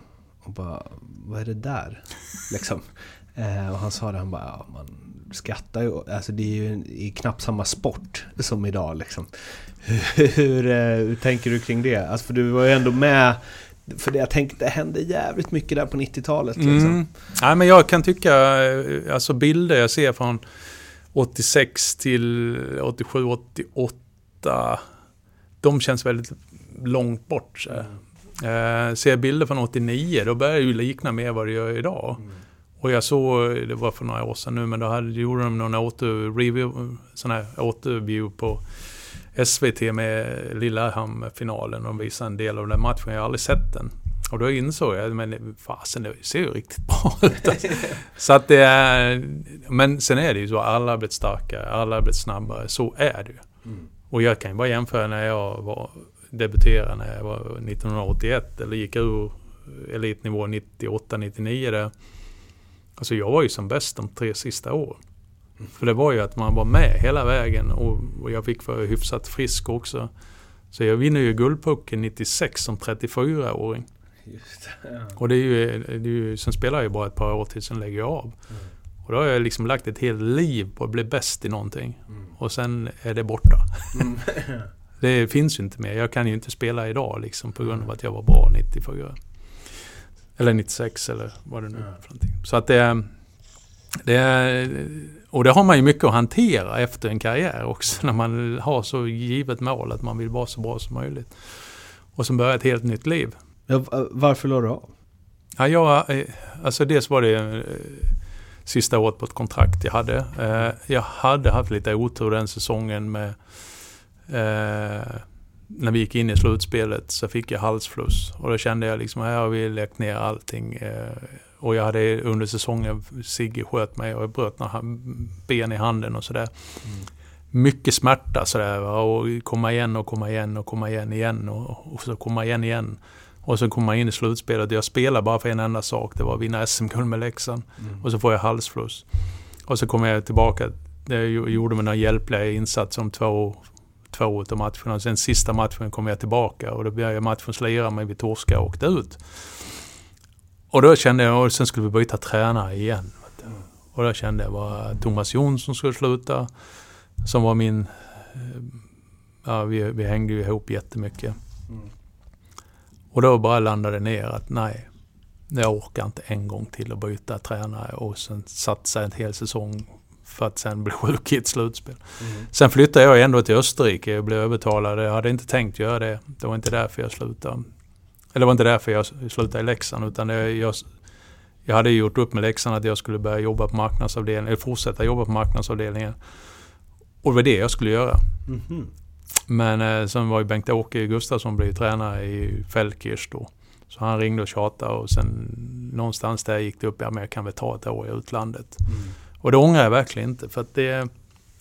Och bara, vad är det där? liksom. Eh, och han sa det, han bara, ja, man skrattar ju. Alltså det är ju i knappt samma sport som idag liksom. Hur, eh, hur tänker du kring det? Alltså för du var ju ändå med för det jag tänkte, det hände jävligt mycket där på 90-talet. Liksom. Mm. Ja, men jag kan tycka, eh, alltså bilder jag ser från 86 till 87, 88. De känns väldigt långt bort. Så. Mm. Eh, ser jag bilder från 89, då börjar det ju likna mer vad det gör idag. Mm. Och jag såg, det var för några år sedan nu, men då hade, gjorde de någon åter, review, sån här återview på SVT med Lillehammer-finalen. De visade en del av den matchen, jag har aldrig sett den. Och då insåg jag, men fasen det ser ju riktigt bra ut. Så att det är, men sen är det ju så, alla har blivit starkare, alla har blivit snabbare. Så är det ju. Mm. Och jag kan ju bara jämföra när jag var, debuterade när jag var 1981 eller gick ur elitnivå 98-99 där. Alltså jag var ju som bäst de tre sista åren. För det var ju att man var med hela vägen och, och jag fick vara hyfsat frisk också. Så jag vinner ju Guldpucken 96 som 34-åring. Just det, ja. Och det är, ju, det är ju, sen spelar jag ju bara ett par år till, sen lägger jag av. Mm. Och då har jag liksom lagt ett helt liv på att bli bäst i någonting. Mm. Och sen är det borta. Mm. det finns ju inte mer. Jag kan ju inte spela idag liksom på grund av att jag var bra 94. Eller 96 eller vad det nu är för någonting. Så att det, det. Och det har man ju mycket att hantera efter en karriär också. När man har så givet mål att man vill vara så bra som möjligt. Och sen börja ett helt nytt liv. Ja, varför la du av? Ja, jag, eh, alltså dels var det eh, sista året på ett kontrakt jag hade. Eh, jag hade haft lite otur den säsongen med när vi gick in i slutspelet så fick jag halsfluss. Och då kände jag liksom, här har vi lagt ner allting. Och jag hade under säsongen, Sigge sköt mig och jag bröt några ben i handen och sådär. Mm. Mycket smärta sådär och komma igen och komma igen och komma igen igen och, och så komma igen igen. Och så kommer man in i slutspelet. Jag spelar bara för en enda sak. Det var att vinna SM-guld med Leksand. Mm. Och så får jag halsfluss. Och så kommer jag tillbaka. Jag gjorde mina hjälpliga insatser om två, två av matcherna. Sen sista matchen kom jag tillbaka. Och då började matchen slira men Vi torskade och åkte ut. Och då kände jag, och sen skulle vi byta tränare igen. Och då kände jag bara Thomas Jonsson skulle sluta. Som var min... Eh, ja, vi, vi hängde ju ihop jättemycket. Mm. Och då bara landade det ner att nej, jag orkar inte en gång till att byta tränare och sen satsa en hel säsong för att sen bli sjuk i ett slutspel. Mm. Sen flyttade jag ändå till Österrike och blev övertalad. Jag hade inte tänkt göra det. Det var inte därför jag slutade. Eller det var inte därför jag slutade i Leksand utan det, jag, jag hade gjort upp med Leksand att jag skulle börja jobba på marknadsavdelningen, eller fortsätta jobba på marknadsavdelningen. Och det var det jag skulle göra. Mm. Men eh, sen var ju Bengt-Åke Gustafsson blev tränare i Fällkirch då. Så han ringde och tjatade och sen någonstans där gick det upp, ja men jag kan väl ta ett år i utlandet. Mm. Och det ångrar jag verkligen inte för att det,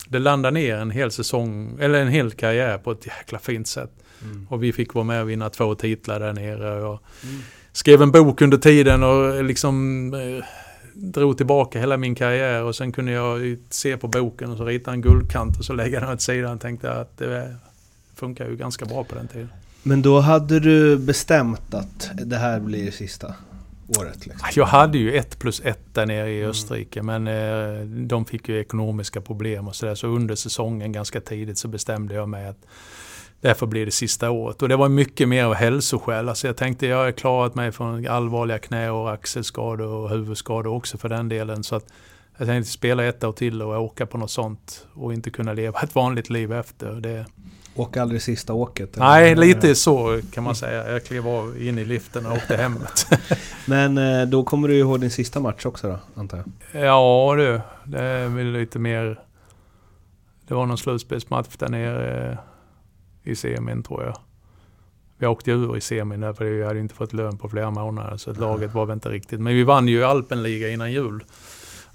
det landade ner en hel säsong, eller en hel karriär på ett jäkla fint sätt. Mm. Och vi fick vara med och vinna två titlar där nere. Och mm. Skrev en bok under tiden och liksom eh, drog tillbaka hela min karriär och sen kunde jag se på boken och så rita en guldkant och så lägga den åt sidan och tänkte att det funkar ju ganska bra på den tiden. Men då hade du bestämt att det här blir sista året? Liksom. Jag hade ju ett plus ett där nere i mm. Österrike men eh, de fick ju ekonomiska problem och sådär så under säsongen ganska tidigt så bestämde jag mig att Därför blir det sista året. Och det var mycket mer av hälsoskäl. Alltså jag tänkte jag har klarat mig från allvarliga knä och axelskador och huvudskador också för den delen. Så att jag tänkte spela ett år till och åka på något sånt och inte kunna leva ett vanligt liv efter. Det... Åka aldrig sista åket? Eller? Nej, lite så kan man säga. Jag klev av in i liften och åkte hemåt. Men eh, då kommer du ihåg din sista match också då, antar jag? Ja du, det är väl lite mer... Det var någon slutspelsmatch där nere i semin tror jag. Vi åkte ur i semin där för vi hade inte fått lön på flera månader så laget var väl inte riktigt. Men vi vann ju Alpenliga innan jul.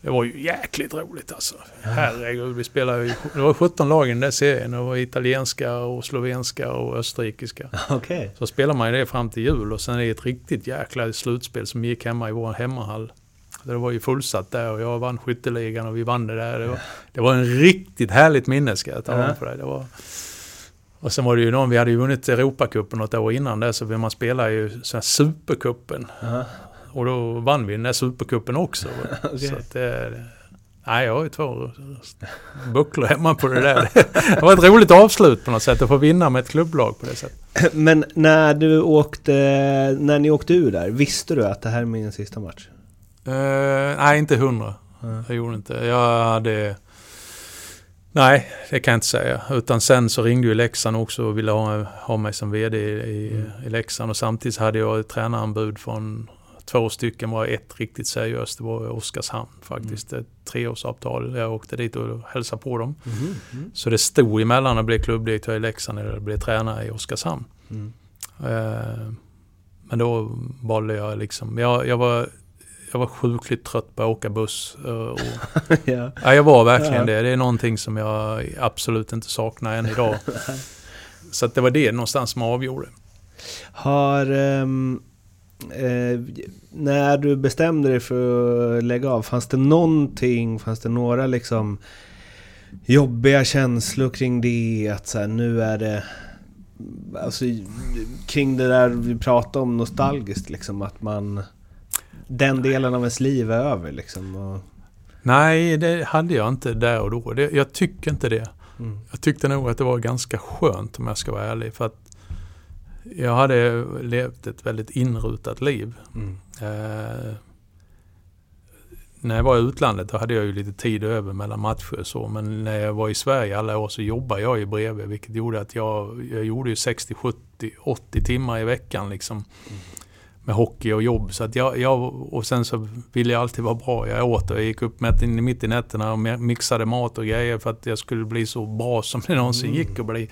Det var ju jäkligt roligt alltså. Herregud, vi spelade ju, det var 17 lag i den där serien. Det var italienska och slovenska och österrikiska. Okay. Så spelade man ju det fram till jul och sen är det ett riktigt jäkla slutspel som gick hemma i vår hemmahall. Det var ju fullsatt där och jag vann skytteligan och vi vann det där. Det var, det var en riktigt härligt minne ska jag tala om för dig. Det var, och sen var det ju någon, vi hade ju vunnit Europacupen något år innan det, så man spelade ju så här Supercupen. Uh -huh. Och då vann vi den där Supercupen också. okay. Så att det, Nej, jag har ju två bucklor hemma på det där. Det var ett roligt avslut på något sätt att få vinna med ett klubblag på det sättet. Men när du åkte, när ni åkte ur där, visste du att det här är min sista match? Uh, nej, inte hundra. Mm. Jag gjorde inte. Jag hade... Nej, det kan jag inte säga. Utan sen så ringde ju Leksand också och ville ha, ha mig som VD i, mm. i Leksand. Och samtidigt hade jag ett tränaranbud från två stycken var ett riktigt seriöst. Det var Oskarshamn faktiskt. Mm. Ett treårsavtal. Jag åkte dit och hälsade på dem. Mm. Mm. Så det stod emellan att bli klubbdirektör i Leksand eller bli tränare i Oskarshamn. Mm. Eh, men då valde jag liksom. Jag, jag, var, jag var sjukligt trött på att åka buss. Eh, och, ja. ja. jag var verkligen ja. det. Det är någonting som jag absolut inte saknar än idag. Så det var det någonstans som avgjorde. Har... Um Eh, när du bestämde dig för att lägga av, fanns det någonting, fanns det några liksom jobbiga känslor kring det? Att så här, nu är det... Alltså kring det där vi pratade om nostalgiskt liksom, att man... Den delen av ens liv är över liksom. Och... Nej, det hade jag inte där och då. Det, jag tycker inte det. Mm. Jag tyckte nog att det var ganska skönt om jag ska vara ärlig. För att jag hade levt ett väldigt inrutat liv. Mm. Eh, när jag var i utlandet då hade jag ju lite tid över mellan matcher så. Men när jag var i Sverige alla år så jobbade jag ju bredvid. Vilket gjorde att jag, jag gjorde ju 60, 70, 80 timmar i veckan liksom. Mm. Med hockey och jobb. Så att jag, jag, och sen så ville jag alltid vara bra. Jag åt och jag gick upp mitt i nätterna och mixade mat och grejer för att jag skulle bli så bra som det någonsin mm. gick att bli.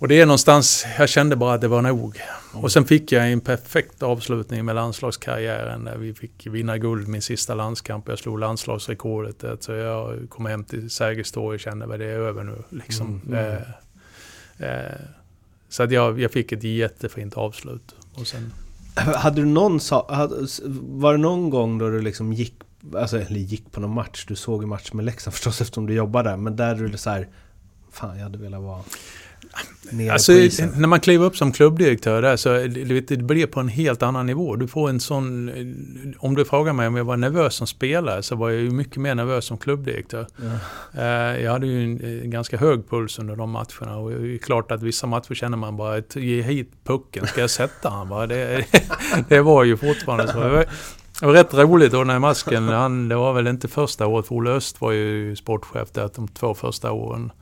Och det är någonstans, jag kände bara att det var nog. Och sen fick jag en perfekt avslutning med landslagskarriären. När vi fick vinna guld min sista landskamp. Jag slog landslagsrekordet. Så jag kom hem till Sergels torg och kände att det är över nu. Liksom. Mm. Mm. Eh, eh, så att jag, jag fick ett jättefint avslut. Och sen... Hade du någon, var det någon gång då du liksom gick, alltså, eller gick på någon match, du såg en match med Leksand förstås eftersom du jobbade där, men där du så här, fan jag hade velat vara Alltså, när man kliver upp som klubbdirektör där så det, det blir på en helt annan nivå. Du får en sån... Om du frågar mig om jag var nervös som spelare så var jag ju mycket mer nervös som klubbdirektör. Ja. Eh, jag hade ju en ganska hög puls under de matcherna och det är klart att vissa matcher känner man bara att ge hit pucken, ska jag sätta han? Det, det var ju fortfarande så. Det var rätt roligt då när masken, han, det var väl inte första året, för Olle Öst var ju sportchef där de två första åren.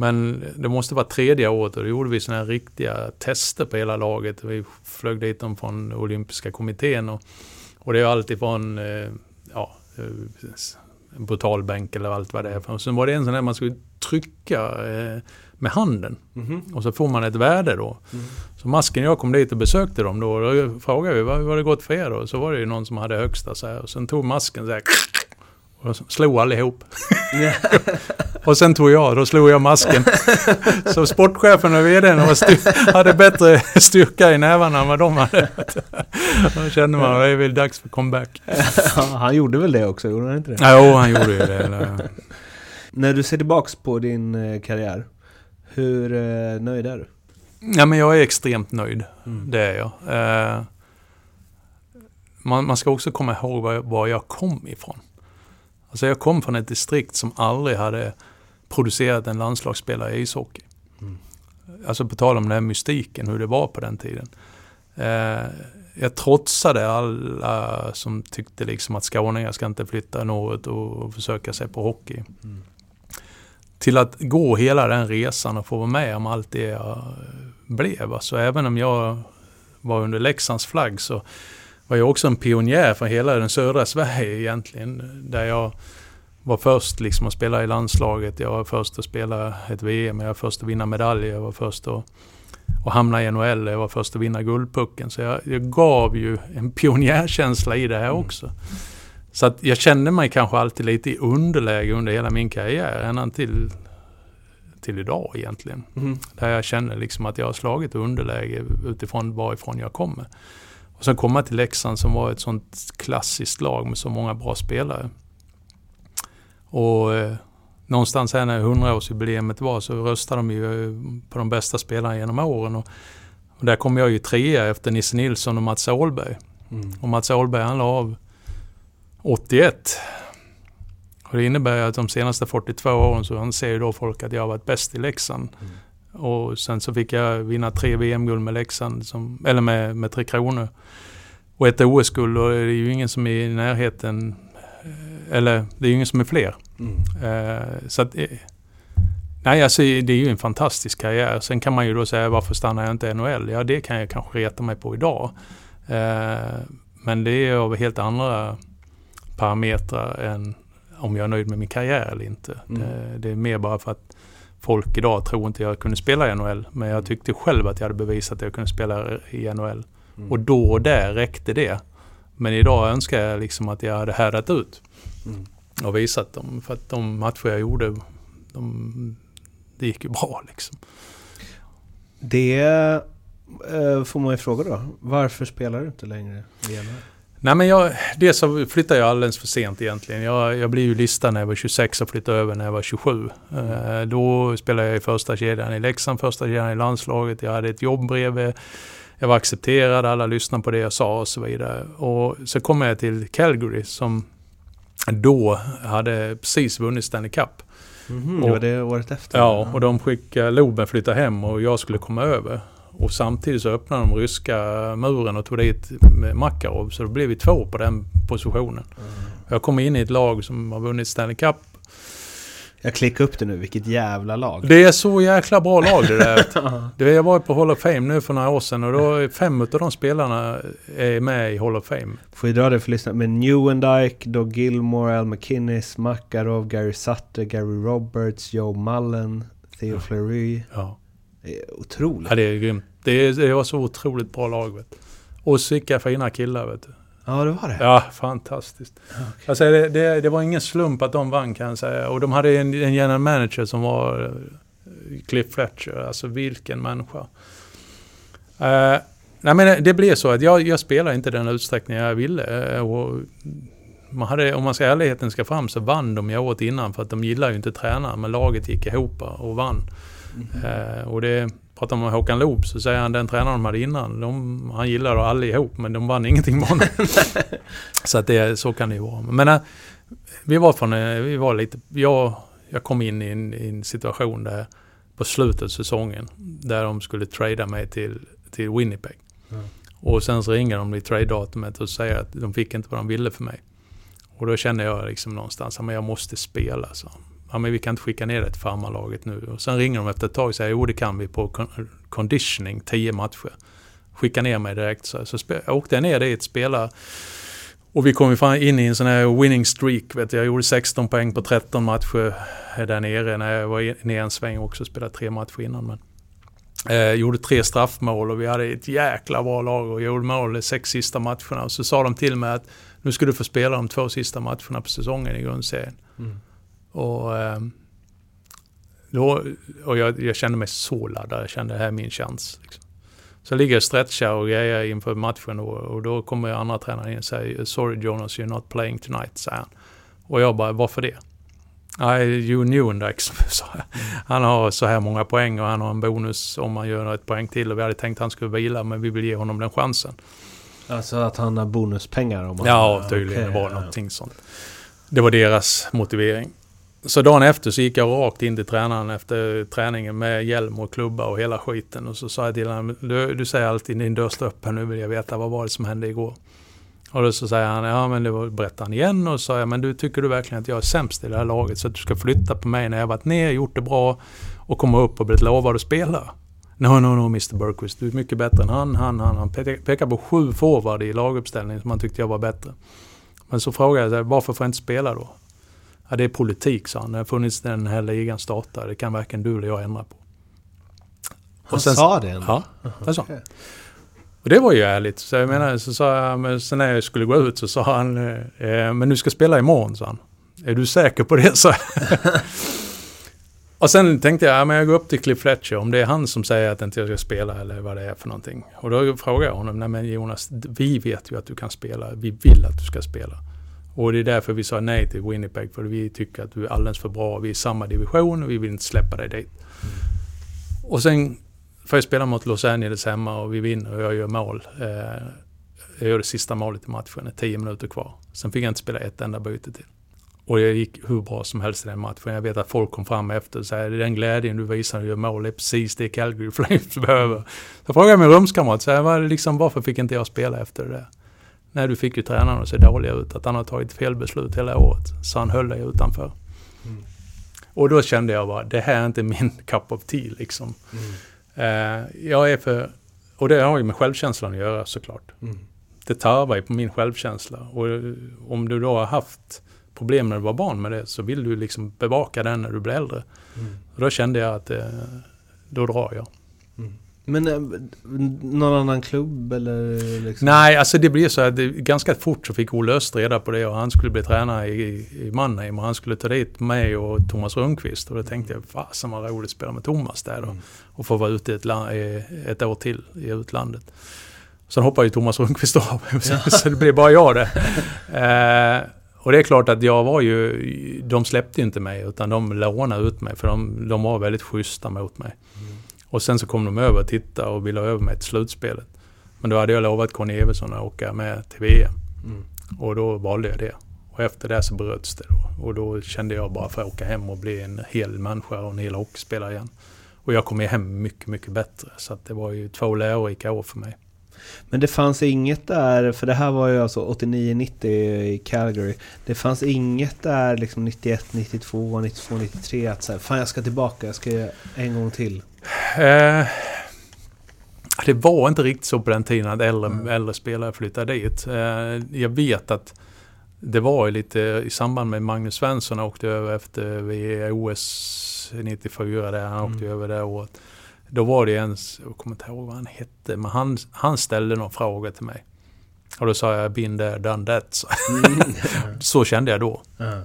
Men det måste vara tredje året och då gjorde vi sådana här riktiga tester på hela laget. Vi flög dit dem från olympiska kommittén och, och det är alltid från eh, ja, en brutalbänk eller allt vad det är. Och sen var det en sån där man skulle trycka eh, med handen. Mm -hmm. Och så får man ett värde då. Mm. Så masken och jag kom dit och besökte dem då. Och då frågade vi vad har det gått för er då? Så var det ju någon som hade högsta så här. Och sen tog masken så här och slog allihop. och sen tog jag, då slog jag masken. Så sportchefen och vdn hade bättre styrka i nävarna än vad de hade. Då kände man att det är väl dags för comeback. han gjorde väl det också, gjorde han inte det? Jo, han gjorde ju det. När du ser tillbaks på din eh, karriär, hur eh, nöjd är du? Ja, men jag är extremt nöjd. Mm. Det är jag. Eh, man, man, ska också komma ihåg var, var jag kom ifrån. Alltså jag kom från ett distrikt som aldrig hade producerat en landslagsspelare i ishockey. Mm. Alltså på tal om den här mystiken, hur det var på den tiden. Eh, jag trotsade alla som tyckte liksom att skåningar ska inte flytta norrut och försöka sig på hockey. Mm. Till att gå hela den resan och få vara med om allt det jag blev. Alltså även om jag var under Leksands flagg så var jag också en pionjär för hela den södra Sverige egentligen. Där jag var först liksom att spela i landslaget, jag var först att spela ett VM, jag var först att vinna medaljer, jag var först att, att hamna i NHL, jag var först att vinna Guldpucken. Så jag, jag gav ju en pionjärkänsla i det här mm. också. Så att jag kände mig kanske alltid lite i underläge under hela min karriär, ända till, till idag egentligen. Mm. Där jag känner liksom att jag har slagit underläge utifrån varifrån jag kommer. Och sen komma till Leksand som var ett sånt klassiskt lag med så många bra spelare. Och eh, någonstans här när 100-årsjubileet var så röstade de ju eh, på de bästa spelarna genom åren. Och, och där kom jag ju trea efter Nisse Nilsson och Mats Åhlberg. Mm. Och Mats Åhlberg han la av 81. Och det innebär att de senaste 42 åren så anser ju då folk att jag har varit bäst i Leksand. Mm. Och sen så fick jag vinna tre VM-guld med Leksand, som, eller med, med Tre Kronor. Och ett OS-guld och det är ju ingen som är i närheten, eh, eller det är ju ingen som är fler. Mm. Uh, så att, eh, nej alltså det är ju en fantastisk karriär. Sen kan man ju då säga varför stannar jag inte i NHL? Ja det kan jag kanske reta mig på idag. Uh, men det är av helt andra parametrar än om jag är nöjd med min karriär eller inte. Mm. Det, det, är mer bara för att folk idag tror inte jag kunde spela i NHL. Men jag tyckte själv att jag hade bevisat att jag kunde spela i NHL. Mm. Och då och där räckte det. Men idag önskar jag liksom att jag hade härdat ut. Mm. Och visat dem. För att de matcher jag gjorde, de, det gick ju bra liksom. Det eh, får man ju fråga då. Varför spelar du inte längre i NHL? Nej men jag, dels så flyttade jag alldeles för sent egentligen. Jag, jag blev ju listad när jag var 26 och flyttade över när jag var 27. Eh, då spelade jag i första kedjan i Leksand, första kedjan i landslaget. Jag hade ett jobb bredvid. Jag var accepterad, alla lyssnade på det jag sa och så vidare. Och så kom jag till Calgary som då hade precis vunnit Stanley Cup. Mm -hmm, och, det var det året efter? Ja, och de skickade Loben flytta hem och jag skulle komma över. Och samtidigt så öppnade de ryska muren och tog dit Makarov. Så då blev vi två på den positionen. Mm. Jag kom in i ett lag som har vunnit Stanley Cup. Jag klickar upp det nu, vilket jävla lag. Det är så jäkla bra lag det där. det, jag var på Hall of Fame nu för några år sedan och då är fem av de spelarna är med i Hall of Fame. Får vi dra det för lyssnarna? Med Newendike, Doug Gilmore, Al McKinnis, Makarov, Gary Sutter, Gary Roberts, Joe Mullen, Theo ja. Fleury. Ja. Otroligt. Ja, det är grymt. Det, är, det var så otroligt bra lag. Vet. Och vilka fina killar vet du. Ja, det var det? Ja, fantastiskt. Okay. Alltså, det, det, det, var ingen slump att de vann kan jag säga. Och de hade en, en general manager som var uh, Cliff Fletcher. Alltså vilken människa. Uh, nej, men det blev så att jag, jag spelade inte den utsträckning jag ville. Uh, och man hade, om man ska ärligheten ska fram så vann de ju året innan för att de gillar ju inte tränaren. Men laget gick ihop och vann. Mm. och det pratar man med Håkan Loob så säger han den tränaren de hade innan, de, han gillade allihop men de vann ingenting med honom. så att det, så kan det ju vara. Men äh, vi var från, äh, vi var lite, jag, jag kom in i en, i en situation där på slutet av säsongen där de skulle trada mig till, till Winnipeg. Mm. Och sen så ringer de vid trade-datumet och säger att de fick inte vad de ville för mig. Och då kände jag liksom någonstans att jag måste spela. Så ja, men vi kan inte skicka ner det till farmarlaget nu. Och sen ringer de efter ett tag och säger jo det kan vi på conditioning, 10 matcher. Skicka ner mig direkt. Så, så jag åkte jag ner dit, spela och vi kom in i en sån här winning streak. Vet du. Jag gjorde 16 poäng på 13 matcher där nere när jag var nere en sväng också. Spelade tre matcher innan. Men, eh, gjorde tre straffmål och vi hade ett jäkla bra lag och gjorde mål de sex sista matcherna. Och så sa de till mig att nu ska du få spela de två sista matcherna på säsongen i grundserien. Mm. Och, ehm, då, och jag, jag, kände mig så laddad. Jag kände det här är min chans. Liksom. Så ligger jag och stretchar och grejer inför matchen och, och då kommer andra tränaren in och säger Sorry Jonas, you're not playing tonight, säger han. Och jag bara, varför det? Nej, Joe Newendike, sa jag. Han har så här många poäng och han har en bonus om man gör ett poäng till. Och vi hade tänkt att han skulle vila, men vi vill ge honom den chansen. Alltså att han har bonuspengar? Om man... Ja, tydligen. Okay, det var någonting sånt. Det var deras motivering. Så dagen efter så gick jag rakt in till tränaren efter träningen med hjälm och klubba och hela skiten. Och så sa jag till honom, du, du säger alltid din dörr står öppen, nu vill jag veta vad var det som hände igår. Och då så säger han, ja men det var, berättar han igen och så sa jag, men du tycker du verkligen att jag är sämst i det här laget så att du ska flytta på mig när jag varit ner, gjort det bra och komma upp och blivit lovad att spela? No, no, no, Mr Burquist, du är mycket bättre än han, han, han. Han pekar på sju forward i laguppställningen som han tyckte jag var bättre. Men så frågade jag, varför får jag inte spela då? Ja, det är politik, sa han. Det har funnits den här ligan startar. Det kan varken du eller jag ändra på. Han sen, sa det? Ändå. Ja, det sa okay. Och det var ju ärligt. Så jag menar, så sa jag, men sen när jag skulle gå ut så sa han, eh, men du ska spela imorgon, sa han. Är du säker på det? Så och sen tänkte jag, ja, men jag går upp till Cliff Fletcher, om det är han som säger att inte jag ska spela eller vad det är för någonting. Och då frågar jag honom, nej men Jonas, vi vet ju att du kan spela, vi vill att du ska spela. Och det är därför vi sa nej till Winnipeg. För vi tycker att du är alldeles för bra. Vi är i samma division och vi vill inte släppa dig dit. Mm. Och sen får jag spela mot Los Angeles hemma och vi vinner och jag gör mål. Eh, jag gör det sista målet i matchen, tio minuter kvar. Sen fick jag inte spela ett enda byte till. Och det gick hur bra som helst i den matchen. Jag vet att folk kom fram efter och sa den glädjen du visar när du gör mål är precis det Calgary Flames behöver. Så frågade jag min rumskamrat, så här, var liksom, varför fick inte jag spela efter det där? Nej, du fick ju tränaren att se dålig ut, att han har tagit fel beslut hela året. Så han höll dig utanför. Mm. Och då kände jag bara, det här är inte min cup of tea liksom. Mm. Uh, jag är för, och det har ju med självkänslan att göra såklart. Mm. Det tarvar ju på min självkänsla. Och om du då har haft problem när du var barn med det så vill du liksom bevaka den när du blir äldre. Mm. Och då kände jag att eh, då drar jag. Mm. Men eh, någon annan klubb eller? Liksom? Nej, alltså det blir så att ganska fort så fick Olle Öst reda på det och han skulle bli tränare i, i Mannheim och han skulle ta dit mig och Thomas Rundqvist och då tänkte jag fasen vad roligt att spela med Thomas där då. Mm. Och få vara ute ett, ett år till i utlandet. Sen hoppade ju Thomas Rundqvist av, ja. så det blev bara jag det. eh, och det är klart att jag var ju, de släppte inte mig utan de lånade ut mig för de, de var väldigt schyssta mot mig. Mm. Och sen så kom de över och tittade och ville ha över mig till slutspelet. Men då hade jag lovat Conny Everson att åka med till VM. Mm. Och då valde jag det. Och efter det så bröts det då. Och då kände jag bara för att åka hem och bli en hel människa och en hel hockeyspelare igen. Och jag kom hem mycket, mycket bättre. Så det var ju två lärorika år för mig. Men det fanns inget där, för det här var ju alltså 89-90 i Calgary. Det fanns inget där liksom 91, 92, 92, 93 att säga fan jag ska tillbaka, jag ska göra en gång till. Eh, det var inte riktigt så på den tiden att äldre, mm. äldre spelare flyttade dit. Eh, jag vet att det var lite i samband med Magnus Svensson åkte över efter OS 94 där han mm. åkte över det året. Då var det en, jag kommer inte ihåg vad han hette, men han, han ställde någon fråga till mig. Och då sa jag been there, done that. Så, mm. så kände jag då. Mm.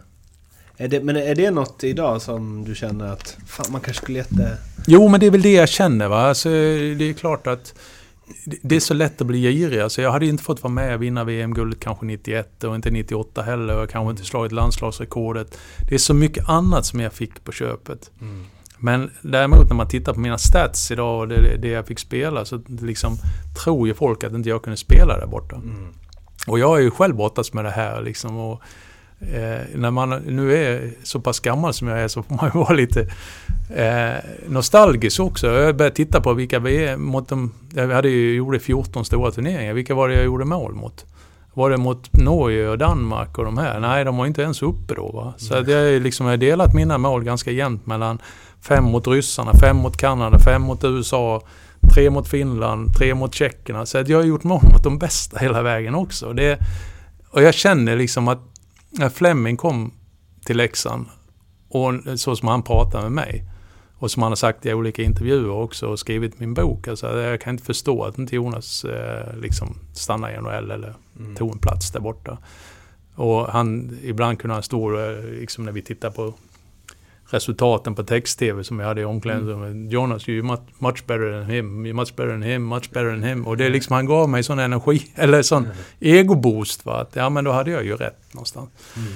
Är det, men är det något idag som du känner att fan, man kanske skulle gett det? Jo, men det är väl det jag känner. Va? Alltså, det är klart att det är så lätt att bli girig. Alltså, jag hade inte fått vara med och vinna VM-guldet kanske 91 och inte 98 heller. Och kanske inte slagit landslagsrekordet. Det är så mycket annat som jag fick på köpet. Mm. Men däremot när man tittar på mina stats idag och det, det jag fick spela så liksom tror ju folk att inte jag kunde spela där borta. Mm. Och jag har ju själv brottats med det här liksom. Och, eh, när man nu är så pass gammal som jag är så får man ju vara lite eh, nostalgisk också. Jag började titta på vilka vi mot de, jag hade ju gjort 14 stora turneringar. Vilka var det jag gjorde mål mot? Var det mot Norge och Danmark och de här? Nej, de var inte ens uppe då. Va? Så mm. jag, liksom, jag har delat mina mål ganska jämnt mellan Fem mot ryssarna, fem mot Kanada, fem mot USA, tre mot Finland, tre mot tjeckerna. Så att jag har gjort mål mot de bästa hela vägen också. Det, och jag känner liksom att när Fleming kom till Leksand och så som han pratade med mig och som han har sagt i olika intervjuer också och skrivit min bok. Alltså, jag kan inte förstå att inte Jonas eh, liksom stannade i NHL eller mm. tog en plats där borta. Och han, ibland kunde han stå, eh, liksom när vi tittar på resultaten på text-tv som jag hade i omklädningsrummet. Mm. Jonas, you much better than him, you much better than him, much better than him. Och det är liksom, han gav mig sån energi, eller sån mm. ego-boost. Va? Att, ja men då hade jag ju rätt någonstans. Mm.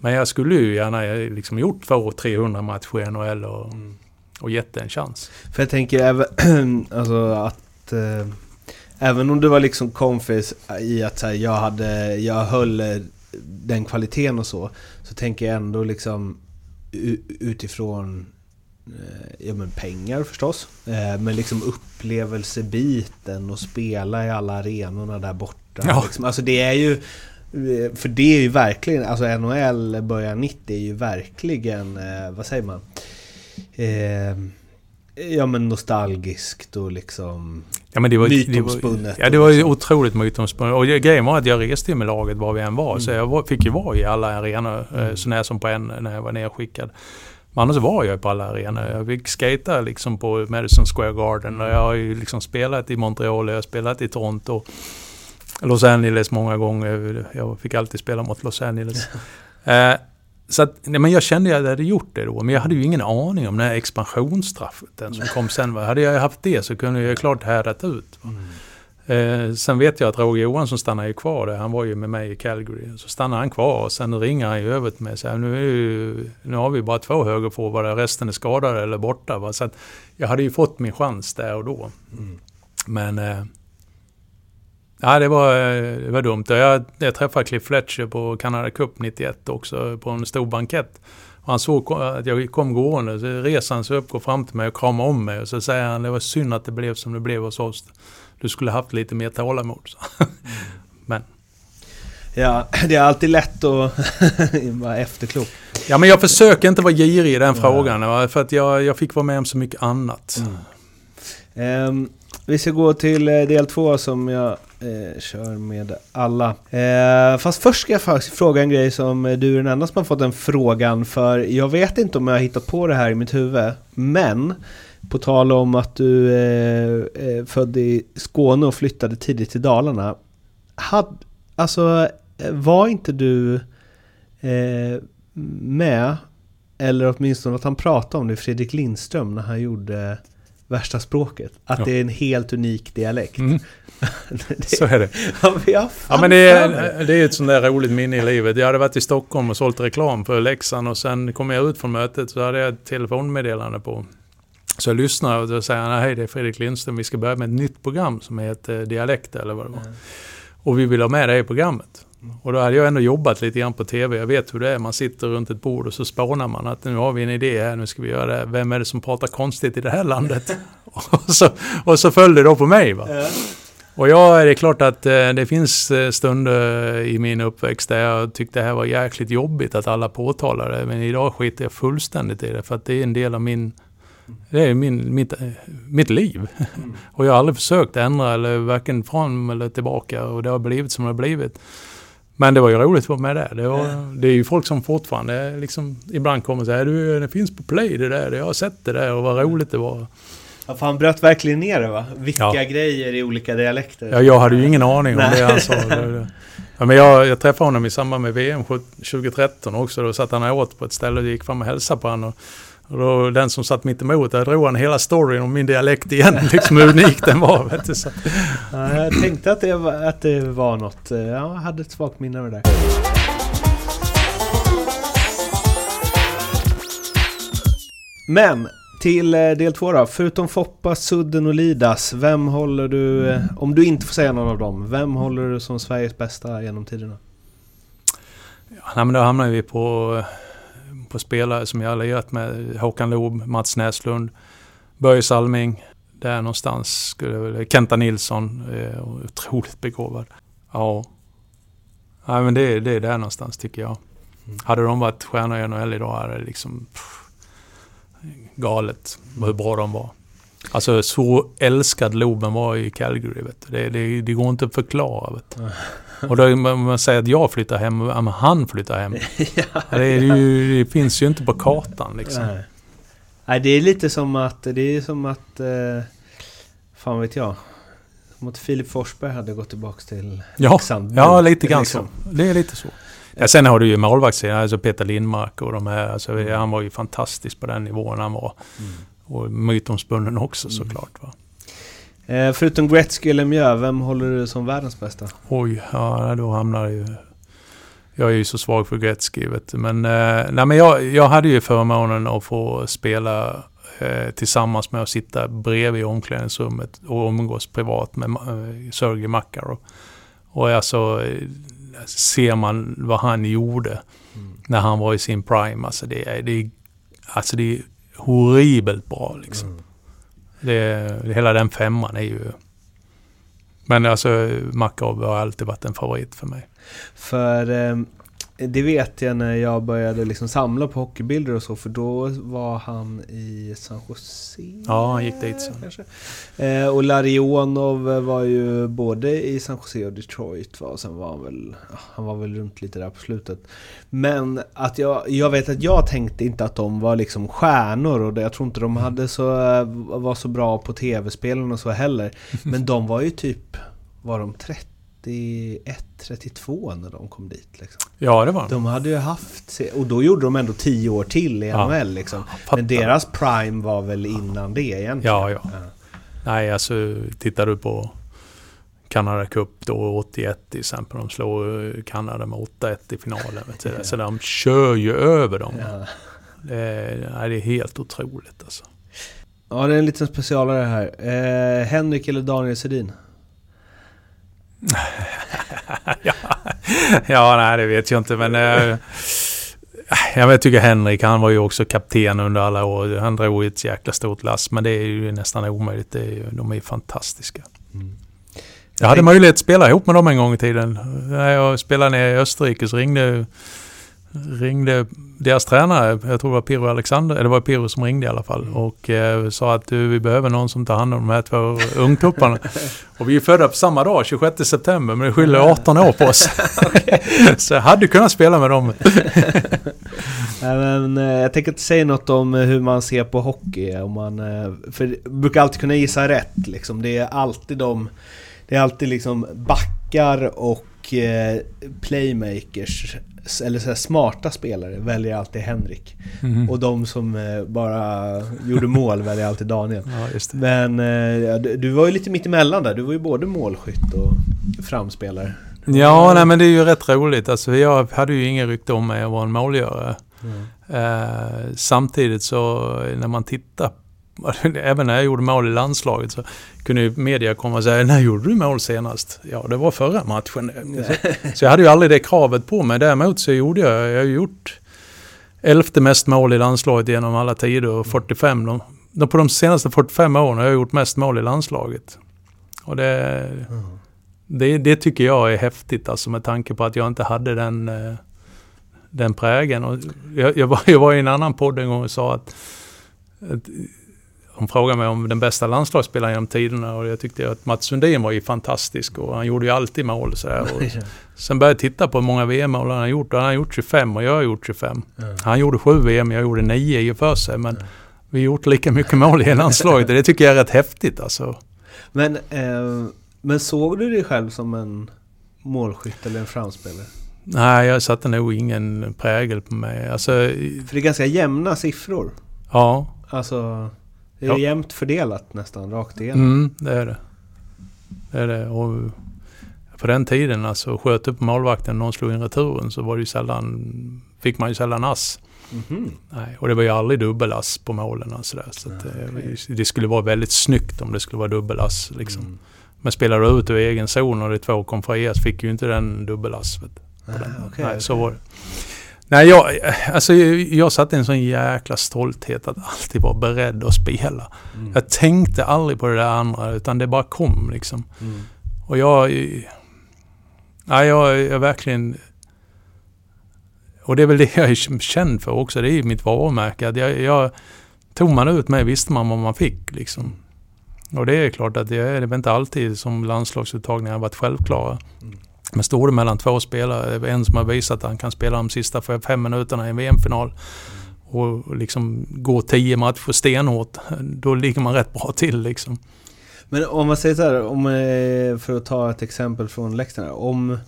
Men jag skulle ju gärna liksom gjort 200-300 matcher i NHL och, mm. och gett en chans. För jag tänker även, alltså att eh, även om du var liksom konfis i att här, jag hade, jag höll eh, den kvaliteten och så, så tänker jag ändå liksom utifrån eh, ja, men pengar förstås. Eh, men liksom upplevelsebiten och spela i alla arenorna där borta. Ja. Liksom. Alltså det är ju... Eh, för det är ju verkligen, alltså NHL början 90 är ju verkligen, vad säger man? ja men nostalgiskt och liksom ja, men det var, mytomspunnet. Det var, ja det var ju otroligt mytomspunnet. Och grejen var att jag reste med laget var vi än var. Mm. Så jag var, fick ju vara i alla arenor mm. så när som på en när jag var nedskickad. Men annars var jag på alla arenor. Jag fick skata liksom på Madison Square Garden. Och jag har ju liksom spelat i Montreal, jag har spelat i Toronto. Los Angeles många gånger. Jag fick alltid spela mot Los Angeles. eh, så att, nej, men jag kände att jag hade gjort det då, men jag hade ju ingen aning om den här expansionsstraffet den som kom sen. Hade jag haft det så kunde jag klart härdat ut. Mm. Eh, sen vet jag att Roger Johansson stannade ju kvar där. Han var ju med mig i Calgary. Så stannade han kvar och sen ringer han ju över till mig och säger nu, ju, nu har vi bara två högerforwarder, resten är skadade eller borta. Va? Så att jag hade ju fått min chans där och då. Mm. Men eh, Ja, det var, det var dumt. Jag, jag träffade Cliff Fletcher på Canada Cup 91 också på en stor bankett. Och han såg att jag kom gående, så reser han sig upp, går fram till mig och kramar om mig. Och så säger han, det var synd att det blev som det blev hos oss. Du skulle haft lite mer tålamod. Men. Ja, det är alltid lätt att vara efterklok. Ja, men jag försöker inte vara girig i den frågan. För att jag, jag fick vara med om så mycket annat. Mm. Um, vi ska gå till eh, del två som jag eh, kör med alla. Eh, fast först ska jag faktiskt fråga en grej som eh, du är den enda som har fått den frågan för jag vet inte om jag har hittat på det här i mitt huvud. Men på tal om att du är eh, född i Skåne och flyttade tidigt till Dalarna. Had, alltså, var inte du eh, med, eller åtminstone att han pratade om det, Fredrik Lindström, när han gjorde värsta språket. Att ja. det är en helt unik dialekt. Mm. det, så är det. Ja, ja men det är, det är ett sånt där roligt minne i livet. Jag hade varit i Stockholm och sålt reklam för Leksand och sen kom jag ut från mötet så hade jag ett telefonmeddelande på. Så jag lyssnar och då säger han, hej det är Fredrik Lindström, vi ska börja med ett nytt program som heter Dialekt eller vad det var. Mm. Och vi vill ha med dig i programmet. Och då hade jag ändå jobbat lite grann på TV. Jag vet hur det är. Man sitter runt ett bord och så spånar man att nu har vi en idé här, nu ska vi göra det. Vem är det som pratar konstigt i det här landet? och, så, och så föll det då på mig. Va? Ja. Och ja, det är klart att eh, det finns eh, stunder i min uppväxt där jag tyckte det här var jäkligt jobbigt att alla påtalar det. Men idag skiter jag fullständigt i det för att det är en del av min det är min, mitt, mitt liv. Mm. och jag har aldrig försökt ändra eller varken fram eller tillbaka och det har blivit som det har blivit. Men det var ju roligt att vara med där. Det, var, ja. det är ju folk som fortfarande liksom, ibland kommer och säger du, det finns på play det där, jag har sett det där och vad roligt det var. Ja, för han bröt verkligen ner det va? Vilka ja. grejer i olika dialekter. Ja, jag hade ju ingen aning om det han sa. Ja, men jag, jag träffade honom i samband med VM 2013 också. Då satt han åt på ett ställe och gick fram och hälsade på honom. Och då, den som satt mitt emot, där drog han hela storyn om min dialekt igen, liksom hur unik den var. Vet du, så. Ja, jag tänkte att det, var, att det var något. Jag hade ett svagt minne av det där. Men till eh, del två då. Förutom Foppa, Sudden och Lidas, vem håller du, eh, om du inte får säga någon av dem, vem håller du som Sveriges bästa genom tiderna? Ja, men då hamnar vi på på spelare som jag har lirat med. Håkan Loob, Mats Näslund, Börje Salming. Där någonstans skulle jag. Kenta Nilsson, eh, otroligt begåvad. Ja. ja men det, det är där någonstans tycker jag. Mm. Hade de varit stjärnor i NHL idag hade det liksom... Pff, galet hur bra de var. Alltså så älskad Loben var i Calgary. Vet du. Det, det, det går inte att förklara. Vet du. Och då man säger att jag flyttar hem, men han flyttar hem. ja, det, ju, det, finns ju inte på kartan liksom. Nej. Nej, det är lite som att, det är som att, eh, fan vet jag. Som att Filip Forsberg hade gått tillbaka till ja, Leksand. Ja, lite grann liksom. så. Det är lite så. Ja, sen har du ju målvaktssidan, alltså Peter Lindmark och de här. Alltså, mm. Han var ju fantastisk på den nivån han var. Mm. Och mytomspunnen också mm. såklart. Va? Eh, förutom Gretzky eller Lemieux, vem håller du som världens bästa? Oj, ja då hamnar det ju... Jag är ju så svag för Gretzky vet du. Men, eh, nej, men jag, jag hade ju förmånen att få spela eh, tillsammans med att sitta bredvid omklädningsrummet och umgås privat med eh, Sergej Makarov. Och alltså ser man vad han gjorde mm. när han var i sin prime. Alltså det är, det är, alltså det är horribelt bra liksom. Mm. Det, hela den femman är ju... Men alltså Makarov har alltid varit en favorit för mig. För eh, det vet jag när jag började liksom samla på hockeybilder och så, för då var han i San Jose. Ja, han gick dit sen. Kanske. Eh, och Larionov var ju både i San Jose och Detroit, va? och sen var han väl, han var väl runt lite där på slutet. Men att jag, jag vet att jag tänkte inte att de var liksom stjärnor och jag tror inte de hade så, var så bra på tv-spelen och så heller. Men de var ju typ, var de 30? 31, 32 när de kom dit. Liksom. Ja, det var de. hade ju haft... Och då gjorde de ändå 10 år till i NHL. Ja. Liksom. Men deras prime var väl innan det egentligen. Ja, ja. ja. Nej, alltså tittar du på Canada Cup då 81 till exempel. De slår Kanada med 8-1 i finalen. ja. Så de kör ju över dem. Ja. Det, är, det är helt otroligt alltså. Ja, det är en liten specialare här. Eh, Henrik eller Daniel Sedin? ja. ja, nej det vet jag inte men... Eh, jag tycker Henrik, han var ju också kapten under alla år. Han drog ett jäkla stort lass. Men det är ju nästan omöjligt. Det är ju, de är fantastiska. Mm. Jag, jag hade möjlighet att spela ihop med dem en gång i tiden. När jag spelade ner i Österrike så ringde ringde deras tränare, jag tror det var Pirro Alexander, eller det var Pirro som ringde i alla fall mm. och eh, sa att du, vi behöver någon som tar hand om de här två ungtupparna. och vi är födda på samma dag, 26 september, men det skiljer 18 år på oss. så jag hade kunnat spela med dem. men, eh, jag tänker inte säga något om hur man ser på hockey. Om man, eh, för brukar alltid kunna gissa rätt. Liksom. Det är alltid de... Det är alltid liksom backar och eh, playmakers eller så smarta spelare väljer alltid Henrik. Mm. Och de som eh, bara gjorde mål väljer alltid Daniel. Ja, Men eh, du var ju lite mittemellan där. Du var ju både målskytt och framspelare. Ja, nej, men det är ju rätt roligt. Alltså, jag hade ju ingen rykte om mig att vara en målgörare. Mm. Eh, samtidigt så när man tittar även när jag gjorde mål i landslaget så kunde ju media komma och säga när gjorde du mål senast? Ja, det var förra matchen. Så jag hade ju aldrig det kravet på mig. Däremot så gjorde jag, jag har gjort elfte mest mål i landslaget genom alla tider och 45. De, på de senaste 45 åren har jag gjort mest mål i landslaget. Och det, det, det, tycker jag är häftigt alltså med tanke på att jag inte hade den, eh, den prägen. Och jag, jag, var, jag var i en annan podd en gång och sa att, att hon frågade mig om den bästa landslagsspelaren genom tiderna och jag tyckte att Mats Sundin var ju fantastisk och han gjorde ju alltid mål. Så och sen började jag titta på hur många VM-mål han har gjort och han har gjort 25 och jag har gjort 25. Mm. Han gjorde 7 VM, jag gjorde 9 i och för sig men mm. vi har gjort lika mycket mål i landslaget och det tycker jag är rätt häftigt alltså. Men, eh, men såg du dig själv som en målskytt eller en framspelare? Nej, jag satte nog ingen prägel på mig. Alltså, För det är ganska jämna siffror. Ja. Alltså... Det är ja. jämnt fördelat nästan, rakt igenom. Mm, det är det. Det är det. Och på den tiden, alltså sköt upp målvakten någon slog in returen så var det ju sällan, fick man ju sällan ass. Mm -hmm. Nej, och det var ju aldrig dubbelass på målen. Alltså där, så att, eh, okay. det skulle vara väldigt snyggt om det skulle vara dubbelass. Liksom. Mm. Men spelar du ut ur egen zon och det två kom från fick ju inte den dubbelass. Ah, okay, Nej, så var det. Nej, jag, alltså, jag satte en sån jäkla stolthet att alltid vara beredd att spela. Mm. Jag tänkte aldrig på det där andra utan det bara kom liksom. Mm. Och jag... Nej, jag är verkligen... Och det är väl det jag är känd för också. Det är mitt varumärke. Att jag, jag, tog man ut mig visste man vad man fick liksom. Och det är klart att det är, det inte alltid som landslagsuttagningar har varit självklara. Mm. Men står det mellan två spelare, en som har visat att han kan spela de sista fem minuterna i en VM-final och liksom gå tio matcher stenhårt, då ligger man rätt bra till liksom. Men om man säger så här, om, eh, för att ta ett exempel från läktaren. Om,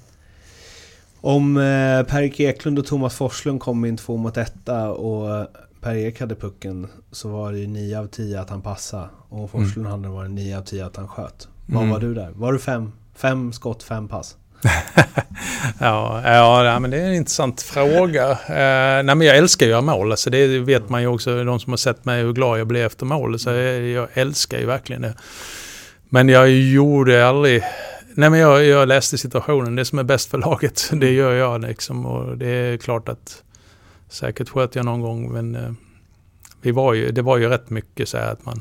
om eh, Per-Erik Eklund och Thomas Forslund kom in två mot etta och Per-Erik hade pucken så var det ju nio av tio att han passade. Och Forslund mm. hade varit nio av tio att han sköt. Vad mm. var du där? Var du fem, fem skott, fem pass? ja, ja, men det är en intressant fråga. Eh, nej, men jag älskar ju att göra mål. Alltså det vet man ju också, de som har sett mig, hur glad jag blir efter mål. Så jag, jag älskar ju verkligen det. Men jag gjorde aldrig... Nej, men jag, jag läste situationen. Det som är bäst för laget, det gör jag. Liksom. Och det är klart att säkert sköt jag någon gång, men eh, vi var ju, det var ju rätt mycket så här att man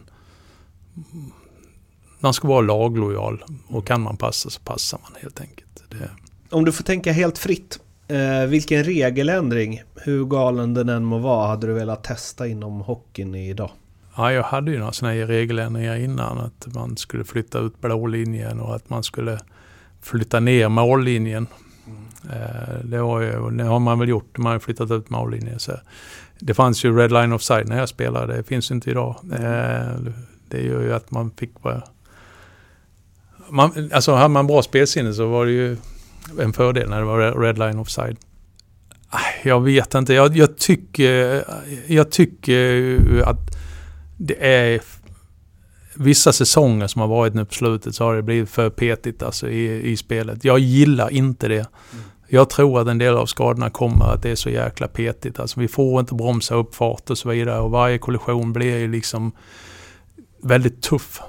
man ska vara laglojal och kan man passa så passar man helt enkelt. Det... Om du får tänka helt fritt. Eh, vilken regeländring, hur galen den än må vara, hade du velat testa inom hockeyn idag? Ja, jag hade ju några sådana här regeländringar innan. Att man skulle flytta ut blålinjen och att man skulle flytta ner mållinjen. Mm. Eh, det, har ju, det har man väl gjort, man har flyttat ut mållinjen. Så det fanns ju Red Line Offside när jag spelade, det finns inte idag. Mm. Eh, det gör ju att man fick bara man, alltså hade man bra spelsinne så var det ju en fördel när det var red line offside. Jag vet inte. Jag, jag tycker, jag tycker att det är vissa säsonger som har varit nu på slutet så har det blivit för petigt alltså i, i spelet. Jag gillar inte det. Mm. Jag tror att en del av skadorna kommer att det är så jäkla petigt. Alltså vi får inte bromsa upp fart och så vidare och varje kollision blir ju liksom väldigt tuff.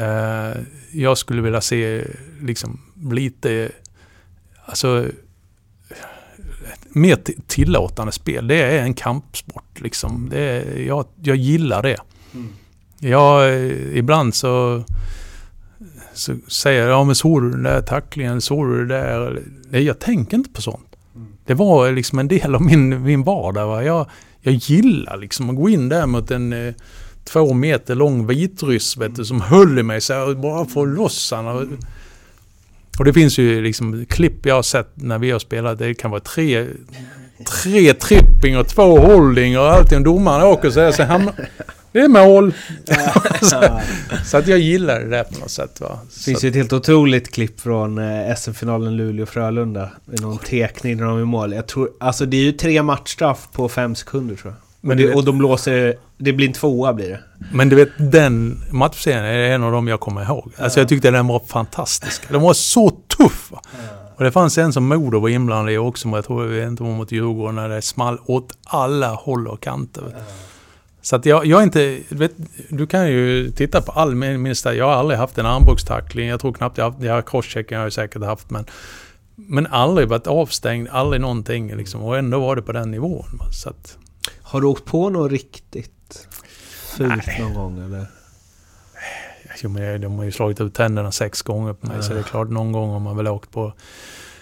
Mm. jag skulle vilja se liksom lite, alltså mer tillåtande spel. Det är en kampsport liksom. Det är, jag, jag gillar det. Mm. Jag, ibland så, så säger jag, ja men såg du den där tacklingen, såg du det där? Nej, jag tänker inte på sånt. Mm. Det var liksom en del av min, min vardag. Va? Jag, jag gillar liksom att gå in där mot en eh, två meter lång vitryss vet du, som höll i mig så och bara få loss han. Och det finns ju liksom klipp jag har sett när vi har spelat. Det kan vara tre, tre tripping och två holding och allting. Domaren åker så här. Så hamnar, det är mål! så, så, att jag gillar det där på något sätt. Va? Det finns ju ett helt otroligt klipp från eh, SM-finalen Luleå-Frölunda. Någon tekning när de är mål. Jag tror, alltså det är ju tre matchstraff på fem sekunder tror jag. Men det, och de blåser... Det blir en tvåa blir det. Men du vet, den matchserien är en av dem jag kommer ihåg. Alltså jag tyckte den var fantastisk. Den var så tuff! Och det fanns en som Modo var inblandad i också, men jag tror jag inte var mot Djurgården, när det small åt alla håll och kanter. Så att jag, jag inte... Vet, du kan ju titta på all min, min Jag har aldrig haft en armbågstackling. Jag tror knappt jag har haft... Jag har crosschecken har jag säkert haft, men... Men aldrig varit avstängd, aldrig någonting liksom. Och ändå var det på den nivån. Så att, har du åkt på något riktigt fult Nej. någon gång eller? Jo, men de har ju slagit ut tänderna sex gånger på mig, ja. så det är klart någon gång har man väl åkt på...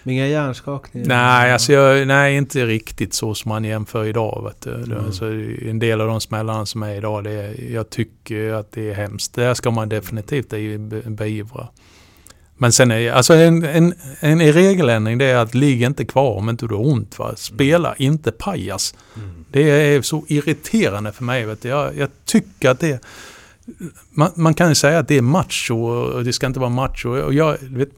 Men inga hjärnskakningar? Nej, alltså jag, nej, inte riktigt så som man jämför idag. Vet du. Mm. Alltså, en del av de smällarna som är idag, det är, jag tycker att det är hemskt. Det ska man definitivt beivra. Men sen är alltså en, en, en regeländring det är att ligg inte kvar om inte du har ont. Va? Spela mm. inte pajas. Mm. Det är så irriterande för mig. Vet du. Jag, jag tycker att det... Man, man, kan ju säga att det är macho och det ska inte vara macho. Och jag, vet,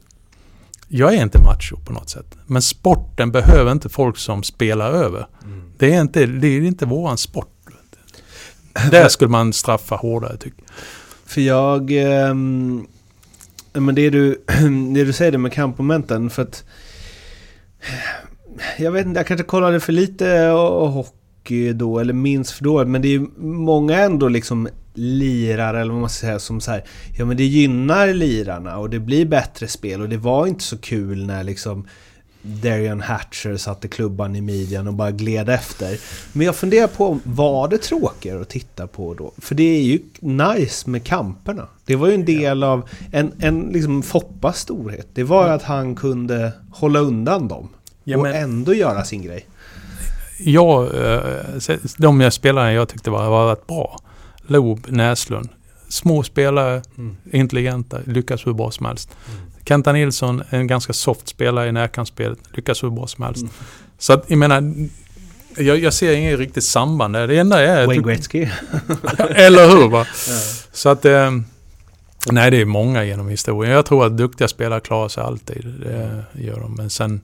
jag är inte macho på något sätt. Men sporten behöver inte folk som spelar över. Mm. Det, är inte, det är inte våran sport. Där skulle man straffa hårdare tycker jag. För jag... Um men det du, det du säger med kampmomenten, för att... Jag vet inte, jag kanske kollade för lite och hockey då, eller minns för dåligt. Men det är många ändå liksom lirare, eller vad man ska säga, som så Ja men det gynnar lirarna och det blir bättre spel och det var inte så kul när liksom Darian Hatcher satte klubban i midjan och bara gled efter. Men jag funderar på, var det tråkigare att titta på då? För det är ju nice med kamperna. Det var ju en del av en, en liksom Foppas storhet. Det var ju att han kunde hålla undan dem. Ja, och ändå göra sin grej. Ja, eh, de jag spelare jag tyckte var, var rätt bra. Loob, Näslund. Små spelare, mm. intelligenta, lyckas hur bra som helst. Mm. Kenta Nilsson, en ganska soft spelare i närkampsspelet, lyckas hur bra som helst. Mm. Så att, jag menar, jag, jag ser inget riktigt samband där. Det enda är... Wayne Gretzky. eller hur va? Ja. Så att... Eh, nej, det är många genom historien. Jag tror att duktiga spelare klarar sig alltid. Det gör de. Men sen...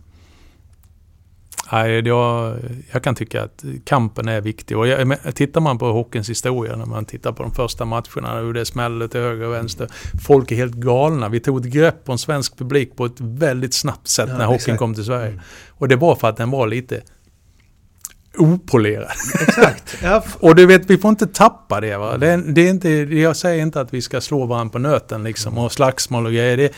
Nej, jag, jag kan tycka att kampen är viktig. Och jag, tittar man på hockeyns historia, när man tittar på de första matcherna, hur det smäller till höger och vänster. Folk är helt galna. Vi tog ett grepp på en svensk publik på ett väldigt snabbt sätt ja, när hockeyn exakt. kom till Sverige. Mm. Och det var för att den var lite opolerad. Exakt. Ja. och du vet, vi får inte tappa det. Va? Det, det, är inte, jag säger inte att vi ska slå varandra på nöten liksom, mm. och slagsmål och grejer. Det,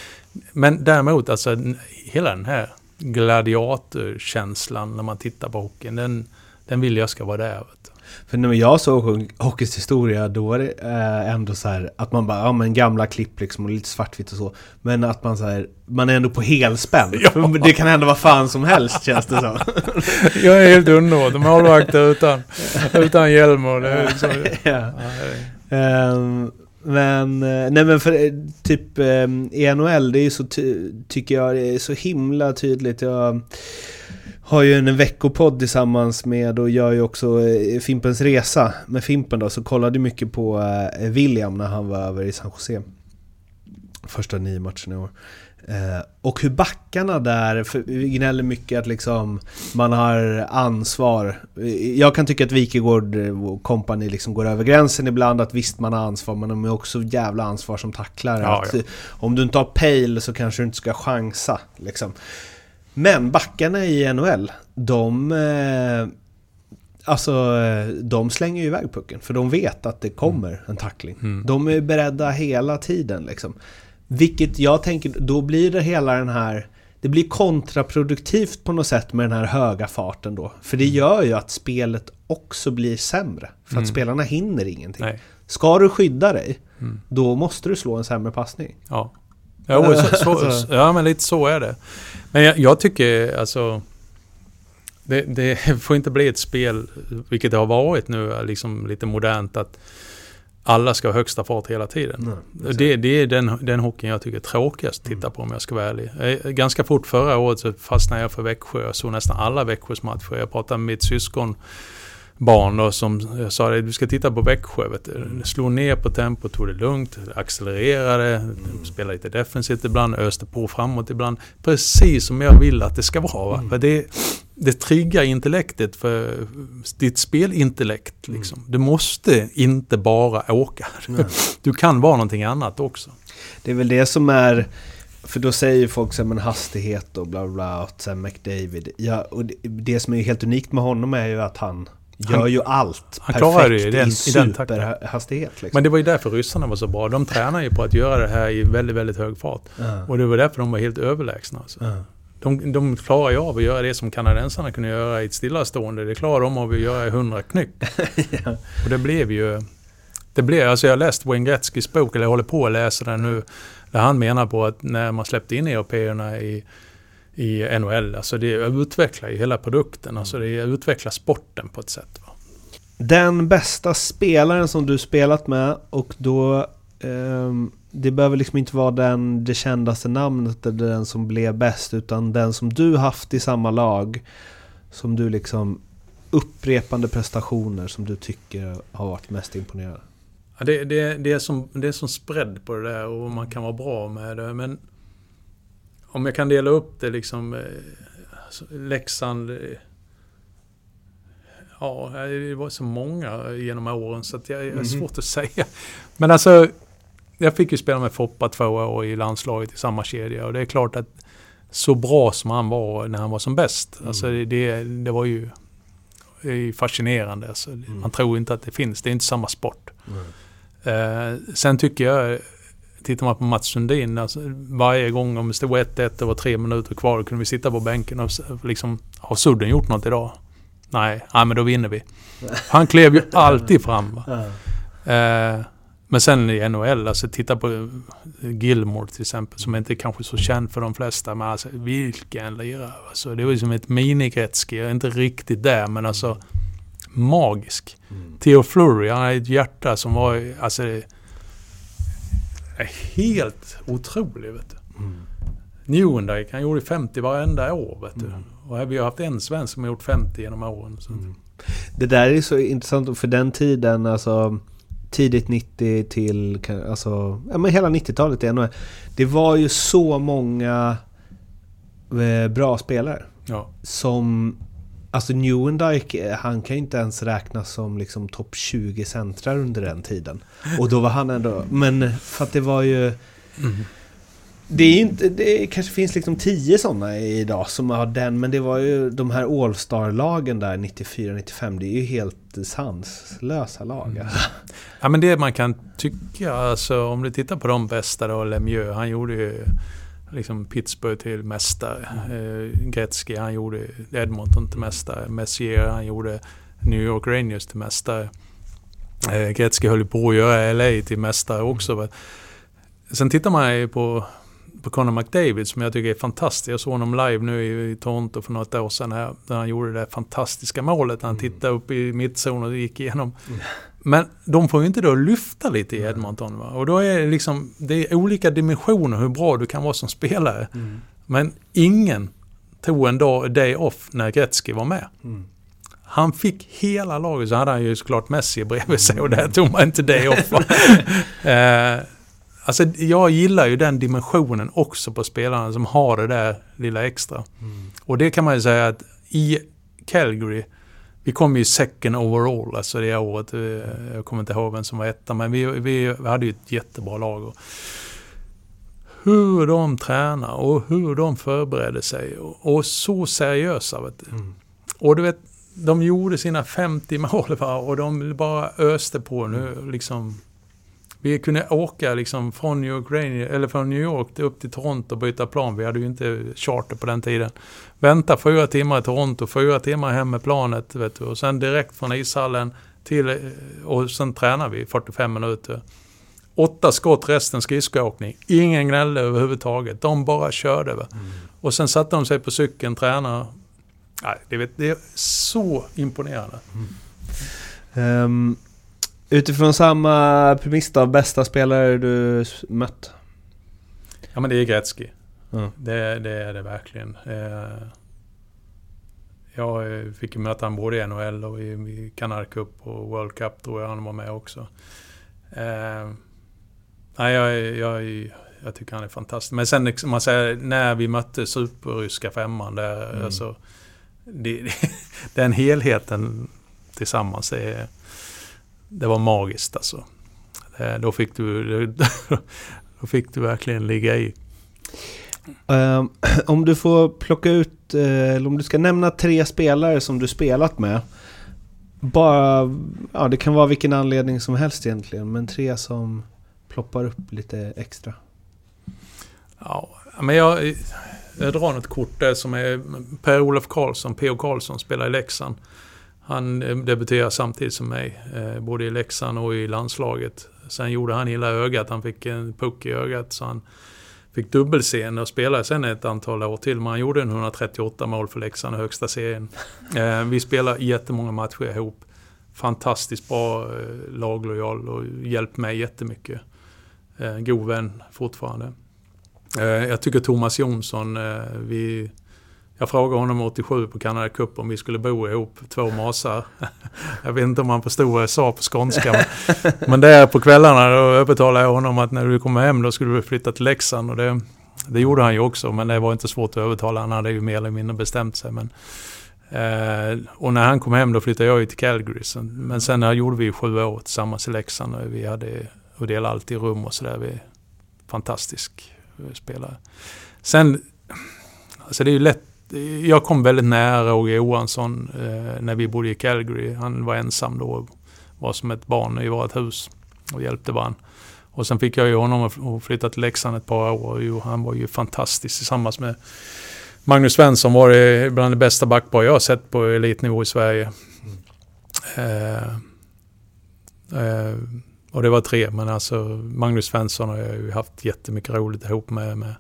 men däremot, alltså hela den här gladiatorkänslan när man tittar på hockeyn. Den, den vill jag ska vara där. För när jag såg hockeyns historia då var det äh, ändå så här att man bara, ja men gamla klipp liksom och lite svartvitt och så. Men att man så här, man är ändå på helspänn. Ja. Det kan hända vad fan som helst känns det som. jag är helt underbar. De målvakter utan, utan hjälm och det är liksom, ja. Ja, um, men, eh, nej men för eh, typ ehm, i eh, NHL, det är ju så, tycker jag, det är så himla tydligt. Jag har ju en veckopodd tillsammans med och gör ju också eh, Fimpens Resa med Fimpen då, så kollade mycket på William när han var över i San Jose. Första nio matcherna i år. Eh, och hur backarna där, för vi gnäller mycket att liksom man har ansvar. Jag kan tycka att Wikegård och kompani liksom går över gränsen ibland, att visst man har ansvar, men de är också jävla ansvar som tacklar. Ja, ja. Om du inte har pejl så kanske du inte ska chansa. Liksom. Men backarna i NHL, de... Eh, alltså de slänger ju iväg pucken. För de vet att det kommer en tackling. Mm. De är beredda hela tiden liksom. Vilket jag tänker, då blir det hela den här... Det blir kontraproduktivt på något sätt med den här höga farten då. För det mm. gör ju att spelet också blir sämre. För att mm. spelarna hinner ingenting. Nej. Ska du skydda dig, mm. då måste du slå en sämre passning. Ja. Ja, så, så, alltså. ja men lite så är det. Men jag, jag tycker alltså... Det, det, får inte bli ett spel, vilket det har varit nu, liksom lite modernt, att alla ska ha högsta fart hela tiden. Nej, det, det, är den, den hockeyn jag tycker är tråkigast att titta mm. på om jag ska vara ärlig. Ganska fort förra året så fastnade jag för Växjö. Jag såg nästan alla Växjös matcher. Jag pratade med mitt syskon barn då, som sa att du ska titta på Växjö. Vet du. Slå ner på tempot, tog det lugnt, accelererade, mm. spelade lite defensivt ibland, öste på framåt ibland. Precis som jag vill att det ska vara. Mm. För det, det triggar intellektet för ditt spelintellekt. Mm. Liksom. Mm. Du måste inte bara åka. Nej. Du kan vara någonting annat också. Det är väl det som är för då säger folk så här, men hastighet och bla bla bla, och sen McDavid. Ja, och det, det som är helt unikt med honom är ju att han gör ju allt han perfekt det i, superhastighet. Liksom. Men det var ju därför ryssarna var så bra. De tränar ju på att göra det här i väldigt, väldigt hög fart. Uh. Och det var därför de var helt överlägsna. Alltså. Uh. De, de klarar ju av att göra det som kanadensarna kunde göra i ett stillastående. Det klarar de av att göra i 100 knyck. ja. Och det blev ju... Det blev, alltså jag har läst Wayne Gretzkys bok, eller jag håller på att läsa den nu. Där han menar på att när man släppte in européerna i i NHL. Alltså det utvecklar ju hela produkten, alltså det utvecklar sporten på ett sätt. Va? Den bästa spelaren som du spelat med och då eh, det behöver liksom inte vara den, det kändaste namnet eller den som blev bäst utan den som du haft i samma lag som du liksom upprepande prestationer som du tycker har varit mest imponerande? Ja, det, det, det, är som, det är som spread på det där och man kan vara bra med det men om jag kan dela upp det liksom eh, Leksand eh, Ja, det var så många genom åren så att jag, det är mhm. svårt att säga. Men alltså, jag fick ju spela med Foppa två år i landslaget i samma kedja och det är klart att så bra som han var när han var som bäst. Mm. Alltså det, det var ju fascinerande. Alltså, mm. Man tror inte att det finns, det är inte samma sport. Mm. Eh, sen tycker jag Tittar man på Mats Sundin, alltså, varje gång om det stod 1-1 och var tre minuter kvar, då kunde vi sitta på bänken och liksom, har Sudden gjort något idag? Nej, nej men då vinner vi. Han klev ju alltid fram. Eh, men sen i NHL, alltså titta på Gilmore till exempel, som inte är kanske så känd för de flesta. Men alltså vilken lirare. Alltså, det var ju som ett mini-Gretzky, inte riktigt där men alltså magisk. Mm. Theo Fleury, han hade ett hjärta som var, alltså är helt otrolig. Vet du. Mm. Newendike, han gjorde 50 varenda år. Vet du. Mm. Och vi har haft en svensk som har gjort 50 genom åren. Mm. Det där är så intressant för den tiden, alltså tidigt 90 till alltså, ja, men hela 90-talet igen. Det var ju så många eh, bra spelare. Ja. Som Alltså Newendike, han kan ju inte ens räknas som liksom topp 20 centrar under den tiden. Och då var han ändå... Men för att det var ju... Mm. Det är inte... Det kanske finns liksom 10 sådana idag som har den, men det var ju de här All-star-lagen där 94-95. Det är ju helt sanslösa lag. Mm. Alltså. Ja men det man kan tycka, alltså om du tittar på de bästa då, Lemieux, han gjorde ju liksom Pittsburgh till mästare. Eh, Gretzky han gjorde Edmonton till mästare. Messier han gjorde New York Rangers till mästare. Eh, Gretzky höll på att göra LA till mästare också. Mm. Sen tittar man på, på Conor McDavid som jag tycker är fantastisk. Jag såg honom live nu i, i Toronto för något år sedan här. Där han gjorde det fantastiska målet. Han mm. tittade upp i mittzonen och gick igenom. Mm. Men de får ju inte då lyfta lite i Edmonton. Va? Och då är det liksom, det är olika dimensioner hur bra du kan vara som spelare. Mm. Men ingen tog en dag, day off när Gretzky var med. Mm. Han fick hela laget, så hade han ju såklart Messi bredvid sig och där tog man inte day off. eh, alltså jag gillar ju den dimensionen också på spelarna som har det där lilla extra. Mm. Och det kan man ju säga att i Calgary vi kom ju second overall, alltså det året. Eh, jag kommer inte ihåg vem som var etta, men vi, vi, hade ju ett jättebra lag. Hur de tränar och hur de förbereder sig. Och, och så seriösa. Vet du. Mm. Och du vet, de gjorde sina 50 mål va? och de bara öste på nu liksom. Vi kunde åka liksom från New York, eller från New York upp till Toronto och byta plan. Vi hade ju inte charter på den tiden. Vänta fyra timmar i Toronto, fyra timmar hem med planet. Vet du, och sen direkt från ishallen till... Och sen tränar vi 45 minuter. Åtta skott, resten skridskoåkning. Ingen gnällde överhuvudtaget. De bara körde. Mm. Och sen satte de sig på cykeln, tränade. Nej, det, vet, det är så imponerande. Mm. Um, utifrån samma premiss då, bästa spelare du mött? Ja men det är Gretzky. Mm. Det, det, är det verkligen. Eh, jag fick möta honom både i NHL och i, Canada Cup och World Cup tror jag han var med också. Eh, nej, jag, jag, jag tycker han är fantastisk. Men sen liksom, man säger, när vi mötte superryska femman, där, mm. alltså, det, den helheten tillsammans, det, det var magiskt alltså. Det, då, fick du, då fick du verkligen ligga i. Um, om du får plocka ut, eh, eller om du ska nämna tre spelare som du spelat med. Bara, ja det kan vara vilken anledning som helst egentligen, men tre som ploppar upp lite extra. Ja, men jag, jag drar något kort där som är Per-Olof Karlsson, P.O. Karlsson, spelar i Leksand. Han eh, debuterade samtidigt som mig, eh, både i Leksand och i landslaget. Sen gjorde han illa ögat, han fick en puck i ögat så han fick dubbelscen och spelade sen ett antal år till. Men han gjorde en 138 mål för Leksand i högsta serien. Eh, vi spelade jättemånga matcher ihop. Fantastiskt bra laglojal och hjälpt mig jättemycket. God vän fortfarande. Jag tycker Thomas Jonsson, vi jag frågade honom 87 på Canada Cup om vi skulle bo ihop, två masar. Jag vet inte om han förstod vad jag sa på skånska. Men där på kvällarna då övertalade jag honom att när du kommer hem då skulle du flytta till Leksand. Och det, det gjorde han ju också, men det var inte svårt att övertala. Han hade ju mer eller mindre bestämt sig. Men, eh, och när han kom hem då flyttade jag ju till Calgary. Men sen här gjorde vi sju år tillsammans i Leksand. Och vi hade och delade alltid rum och sådär. Fantastisk eh, spelare. Sen, alltså det är ju lätt jag kom väldigt nära Roger Johansson eh, när vi bodde i Calgary. Han var ensam då. och Var som ett barn i vårt hus och hjälpte varandra. Och sen fick jag ju honom att flytta till Leksand ett par år. Och han var ju fantastisk tillsammans med Magnus Svensson var det bland det bästa backpar jag har sett på elitnivå i Sverige. Mm. Eh, eh, och det var tre, men alltså Magnus Svensson har jag ju haft jättemycket roligt ihop med. med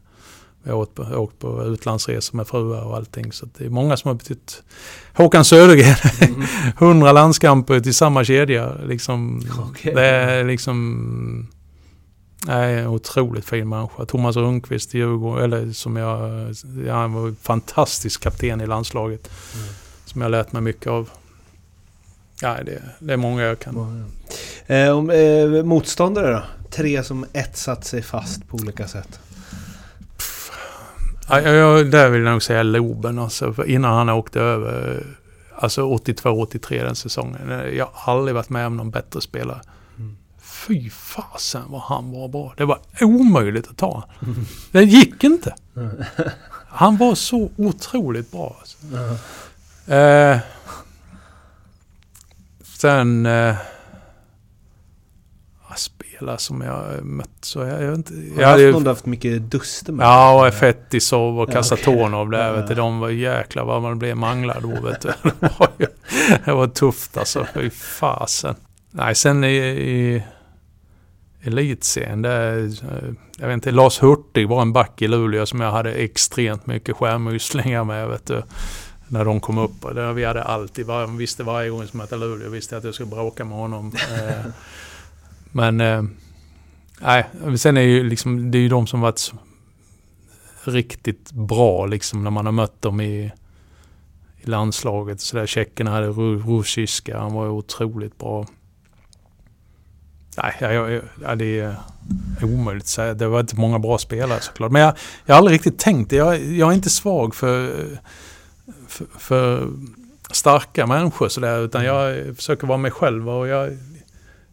vi har åkt på, åkt på utlandsresor med fruar och allting. Så det är många som har betytt... Håkan Södergren, mm. 100 landskamper till samma kedja. Liksom, okay. Det är liksom... Nej, en otroligt fin människa. Thomas Rundqvist i Djurgården, eller som jag... Ja, han var fantastisk kapten i landslaget. Mm. Som jag lärt mig mycket av. Ja, det, det är många jag kan. Mm. Eh, om, eh, motståndare då? Tre som etsat sig fast på olika sätt. Ja, jag, där vill jag nog säga Loben. Alltså, för innan han åkte över, alltså 82-83 den säsongen. Jag har aldrig varit med om någon bättre spelare. Mm. Fy fasen vad han var bra. Det var omöjligt att ta. Mm. Det gick inte. Han var så otroligt bra. Alltså. Eh, sen... Eh, spelare som jag mött. Så jag, jag inte... Har du haft någon du haft mycket duster med? Ja, och Fetisov och Kasatonov där. Ja. Vet du, de var jäklar vad man blev manglad då. Vet du. Det, var ju, det var tufft alltså. Fy fasen. Nej, sen i, i elitserien, där, jag vet inte, Lars Hurtig var en back i Luleå som jag hade extremt mycket skärmysslingar med. Vet du när de kom upp. Och vi hade alltid, var, visste varje gång som mötte Luleå, visste att jag skulle bråka med honom. Men eh, nej, sen är ju liksom, det är ju de som varit riktigt bra liksom när man har mött dem i, i landslaget. Så där tjeckerna hade Rusiska, han var otroligt bra. Nej, jag, jag, ja, det är omöjligt att säga. Det var inte många bra spelare såklart. Men jag, jag har aldrig riktigt tänkt det. Jag, jag är inte svag för, för, för starka människor sådär. Utan jag försöker vara mig själv och jag,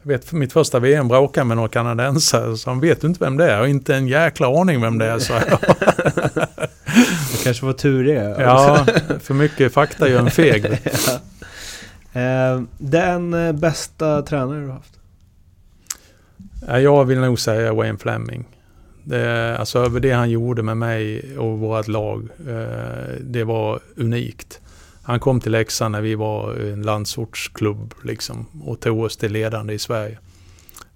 vet för mitt första VM bråkade med några kanadensare. Så han vet inte vem det är och inte en jäkla aning vem det är. Så det kanske var tur det. Ja, för mycket fakta gör en feg. ja. Eh, den eh, bästa tränare du har haft? Jag vill nog säga Wayne Fleming. Det, alltså över det han gjorde med mig och vårt lag, eh, det var unikt. Han kom till Leksand när vi var en landsortsklubb liksom, och tog oss till ledande i Sverige.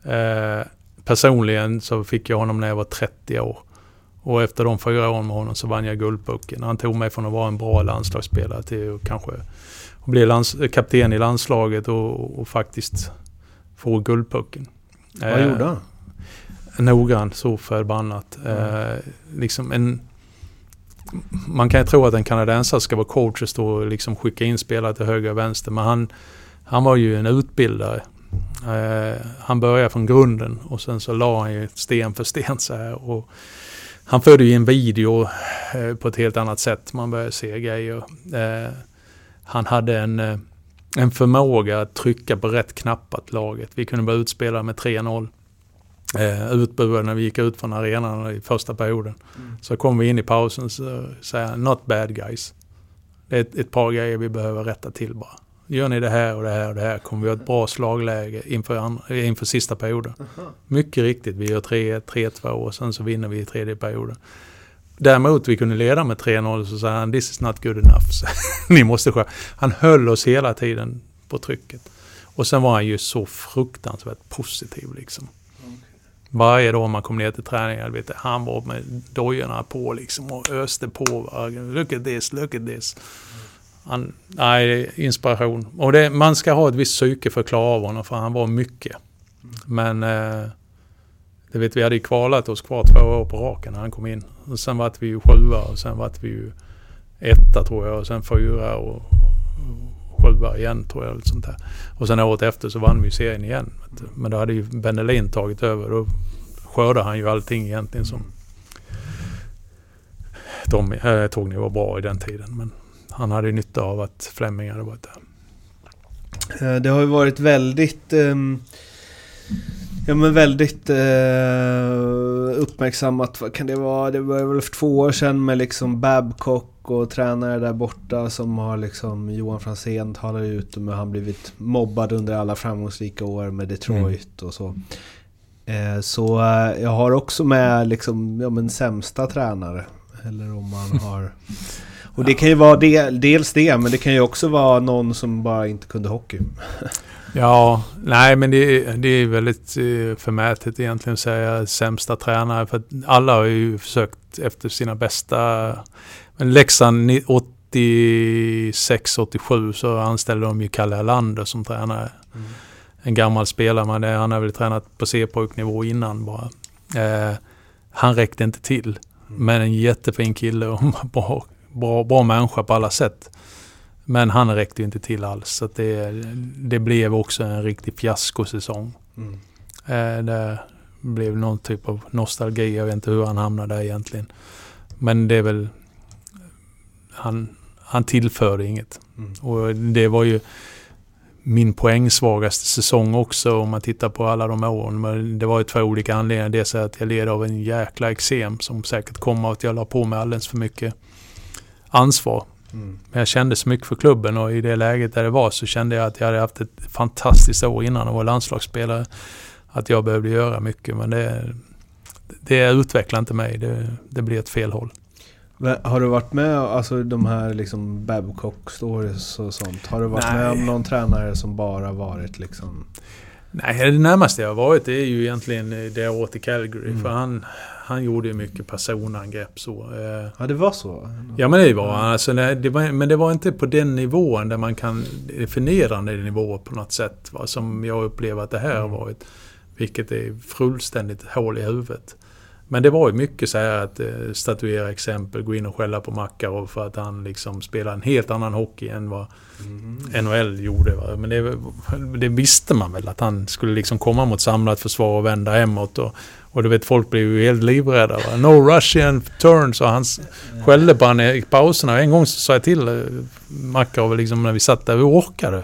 Eh, personligen så fick jag honom när jag var 30 år. Och efter de fyra åren med honom så vann jag Guldpucken. Han tog mig från att vara en bra landslagsspelare till att kanske bli lands, kapten i landslaget och, och faktiskt få Guldpucken. Vad eh, gjorde han? Noggrant, så förbannat. Mm. Eh, liksom en, man kan ju tro att en kanadensare ska vara coach och stå och liksom skicka in spelare till höger och vänster. Men han, han var ju en utbildare. Eh, han började från grunden och sen så la han ju sten för sten så här. Och han förde ju en video eh, på ett helt annat sätt. Man började se grejer. Eh, han hade en, eh, en förmåga att trycka på rätt knappar till laget. Vi kunde börja utspela med 3-0 eh, utbuade när vi gick ut från arenan i första perioden. Mm. Så kom vi in i pausen så säger han, not bad guys. Det är ett, ett, par grejer vi behöver rätta till bara. Gör ni det här och det här och det här kommer vi ha ett bra slagläge inför, andra, inför sista perioden. -huh. Mycket riktigt, vi gör 3-1, 3-2 och sen så vinner vi i tredje perioden. Däremot vi kunde leda med 3-0 så sa han this is not good enough. Ni måste skärpa. Han höll oss hela tiden på trycket. Och sen var han ju så fruktansvärt positiv liksom. Varje dag man kom ner till träningen, vet, han var med dojorna på liksom och öste på. Look at this, look at this. Han, nej, inspiration. Och det, man ska ha ett visst psyke för att klara av honom, för han var mycket. Men eh, det vet vi hade ju kvalat oss kvar två år på raken när han kom in. Och sen vart vi ju sjua och sen vart vi ju etta tror jag och sen fyra och, sjua igen tror jag. Sånt där. Och sen året efter så vann vi serien igen. Men då hade ju Bendelin tagit över. Då skördade han ju allting egentligen som de äh, tog ni var bra i den tiden. Men han hade ju nytta av att Fleming hade varit där. Eh, det har ju varit väldigt um, Ja men väldigt eh, uppmärksammat. Vad kan det vara? Det var väl för två år sedan med liksom Babcock och tränare där borta som har liksom Johan Franzén talar ut om hur han blivit mobbad under alla framgångsrika år med Detroit mm. och så. Eh, så eh, jag har också med liksom, ja men sämsta tränare. Eller om man har... Och det kan ju vara det, dels det, men det kan ju också vara någon som bara inte kunde hockey. Ja, nej men det, det är väldigt eh, förmätet egentligen att säga sämsta tränare. För alla har ju försökt efter sina bästa Leksand 86-87 så anställde de ju Kalle Erlander som tränare. Mm. En gammal spelare, men han har väl tränat på C-pojknivå innan bara. Eh, han räckte inte till. Mm. Men en jättefin kille och bra, bra, bra människa på alla sätt. Men han räckte inte till alls. Så det, det blev också en riktig fiaskosäsong. Mm. Eh, det blev någon typ av nostalgi. Jag vet inte hur han hamnade där egentligen. Men det är väl han, han tillförde inget. Mm. Och det var ju min poängsvagaste säsong också om man tittar på alla de åren. Men det var ju två olika anledningar. Dels att jag led av en jäkla eksem som säkert kom av att jag la på mig alldeles för mycket ansvar. Mm. Men jag kände så mycket för klubben och i det läget där det var så kände jag att jag hade haft ett fantastiskt år innan och var landslagsspelare. Att jag behövde göra mycket men det, det utvecklar inte mig. Det, det blir ett fel håll. Har du varit med, alltså de här liksom Babcock stories och sånt. Har du varit Nej. med om någon tränare som bara varit liksom... Nej, det närmaste jag har varit det är ju egentligen det jag åt i Calgary. Mm. För han, han gjorde ju mycket personangrepp så. Eh. Ja, det var så? Ja, men det var han. Alltså, det var, men det var inte på den nivån där man kan... Definierande nivå på något sätt. Va, som jag upplever att det här har mm. varit. Vilket är fullständigt hål i huvudet. Men det var ju mycket så här att eh, statuera exempel, gå in och skälla på Makarov för att han liksom spelar en helt annan hockey än vad mm. NHL gjorde. Va? Men det, det, visste man väl att han skulle liksom komma mot samlat försvar och vända hemåt. Och, och du vet, folk blev ju helt livrädda. Va? No Russian turns och han skällde på honom i pauserna. En gång så sa jag till eh, Makarov liksom när vi satt där, vi orkade.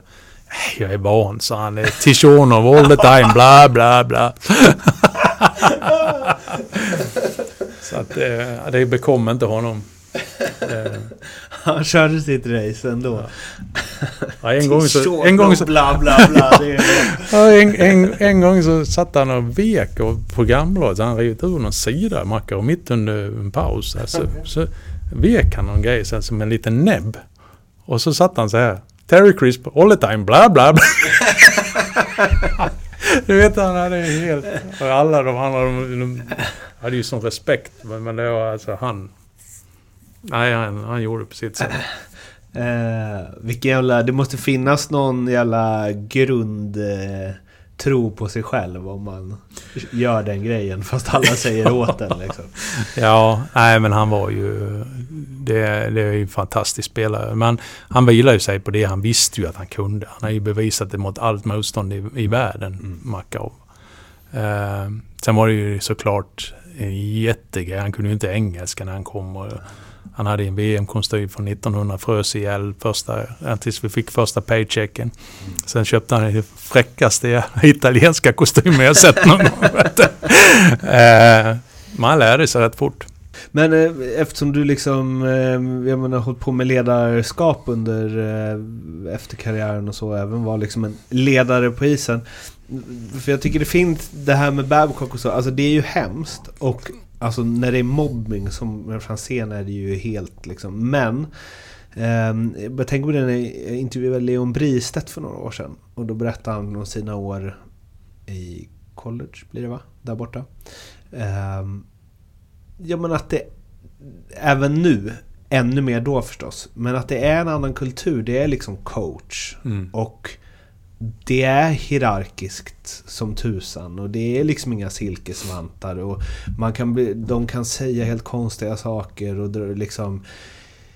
Jag är van, sa han. Tishonov all the time, bla bla bla. Så att det, det bekom inte honom. Han körde sitt race ändå. Ja, en, gång så, en gång så... Bla bla bla. ja, en, en, en gång så satt han och vek och programbladet. Han rivit ur någon sida, Macka, och mitt under en paus. Alltså, så vek han någon grej så som en liten näbb. Och så satt han så här. Terry Crisp all the time, bla bla bla. du vet han hade ju helt... Alla de andra de, de hade ju sån respekt. Men, men det var alltså han... Nej, han, han gjorde på sitt sätt. Eh, vilken jävla... Det måste finnas någon jävla grund... Eh, tro på sig själv om man gör den grejen fast alla säger åt en liksom. Ja, nej men han var ju... Det, det är ju en fantastisk spelare. Men han vilar ju sig på det. Han visste ju att han kunde. Han har ju bevisat det mot allt motstånd i, i världen, mm. Macau. Eh, sen var det ju såklart en jättegrej. Han kunde ju inte engelska när han kom. Och, han hade en VM-kostym från 1900, frös ihjäl första, tills vi fick första paychecken. Mm. Sen köpte han den fräckaste italienska kostymen jag sett någon gång. eh, man lärde sig rätt fort. Men eh, eftersom du liksom, eh, jag menar, hållit på med ledarskap under eh, efter karriären och så, även var liksom en ledare på isen. För jag tycker det finns det här med Babcock och så, alltså det är ju hemskt. Och Alltså när det är mobbing som Franzén är det ju helt liksom. Men eh, jag tänker på det när jag intervjuade Leon Bristedt för några år sedan. Och då berättade han om sina år i college, blir det va? Där borta. Eh, ja men att det även nu, ännu mer då förstås, men att det är en annan kultur. Det är liksom coach. Mm. Och det är hierarkiskt som tusan och det är liksom inga silkesvantar och man kan bli, de kan säga helt konstiga saker och liksom...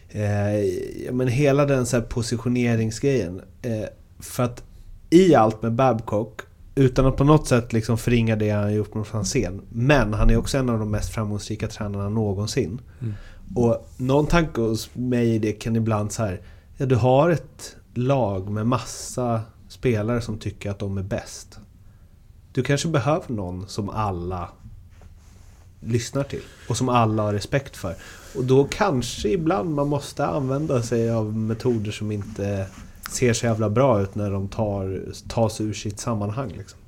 Eh, men hela den så positioneringsgrejen. Eh, för att i allt med Babcock, utan att på något sätt liksom förringa det han gjort med Franzén, men han är också en av de mest framgångsrika tränarna någonsin. Mm. Och någon tanke hos mig i det kan ibland så här, ja du har ett lag med massa spelare som tycker att de är bäst. Du kanske behöver någon som alla lyssnar till och som alla har respekt för. Och då kanske ibland man måste använda sig av metoder som inte ser så jävla bra ut när de tar, tas ur sitt sammanhang. Liksom.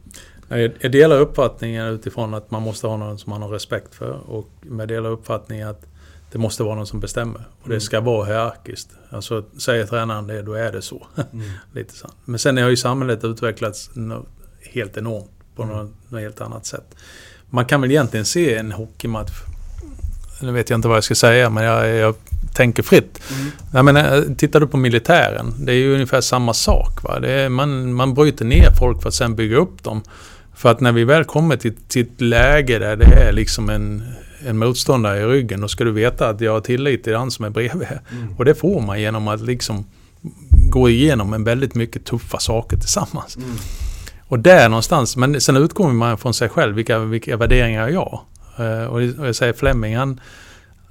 Jag delar uppfattningen utifrån att man måste ha någon som man har respekt för. Och jag delar uppfattningen att det måste vara någon som bestämmer. Och det mm. ska vara hierarkiskt. Alltså säger tränaren det, då är det så. Mm. Lite så. Men sen har ju samhället utvecklats helt enormt på mm. något, helt annat sätt. Man kan väl egentligen se en hockeymatch nu vet jag inte vad jag ska säga, men jag, jag tänker fritt. Mm. Menar, tittar du på militären, det är ju ungefär samma sak. Va? Är, man, man bryter ner folk för att sen bygga upp dem. För att när vi väl kommer till, till ett läge där det är liksom en en motståndare i ryggen, då ska du veta att jag har tillit till den som är bredvid. Mm. Och det får man genom att liksom gå igenom en väldigt mycket tuffa saker tillsammans. Mm. Och där någonstans, men sen utgår man från sig själv, vilka, vilka värderingar har jag? Uh, och jag säger Fleming, han,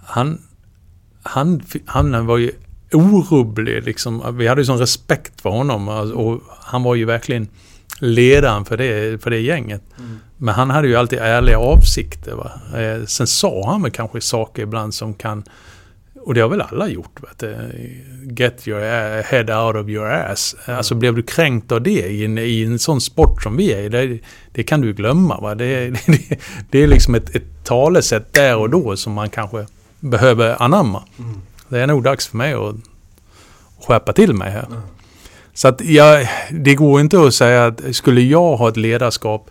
han, han, han var ju orubblig liksom. Vi hade ju sån respekt för honom och han var ju verkligen ledaren för det, för det gänget. Mm. Men han hade ju alltid ärliga avsikter. Va? Eh, sen sa han väl kanske saker ibland som kan... Och det har väl alla gjort. Vet Get your head out of your ass. Mm. Alltså blev du kränkt av det i en, i en sån sport som vi är det, det kan du glömma. Va? Det, det, det är liksom ett, ett talesätt där och då som man kanske behöver anamma. Mm. Det är nog dags för mig att skärpa till mig här. Mm. Så att jag, det går inte att säga att skulle jag ha ett ledarskap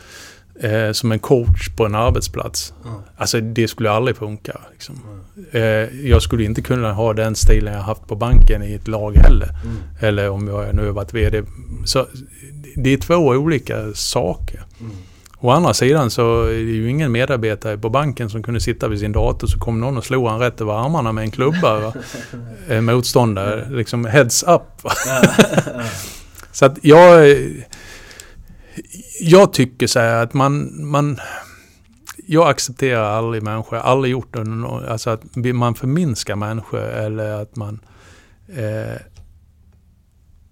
eh, som en coach på en arbetsplats. Mm. Alltså det skulle aldrig funka. Liksom. Mm. Eh, jag skulle inte kunna ha den stilen jag haft på banken i ett lag heller. Mm. Eller om jag nu har varit VD. Så det är två olika saker. Mm. Å andra sidan så är det ju ingen medarbetare på banken som kunde sitta vid sin dator så kom någon och slog han rätt över armarna med en klubba. eh, motståndare, liksom heads up. så att jag... Jag tycker så här att man... man jag accepterar aldrig människor, aldrig gjort det. Alltså att man förminskar människor eller att man... Eh,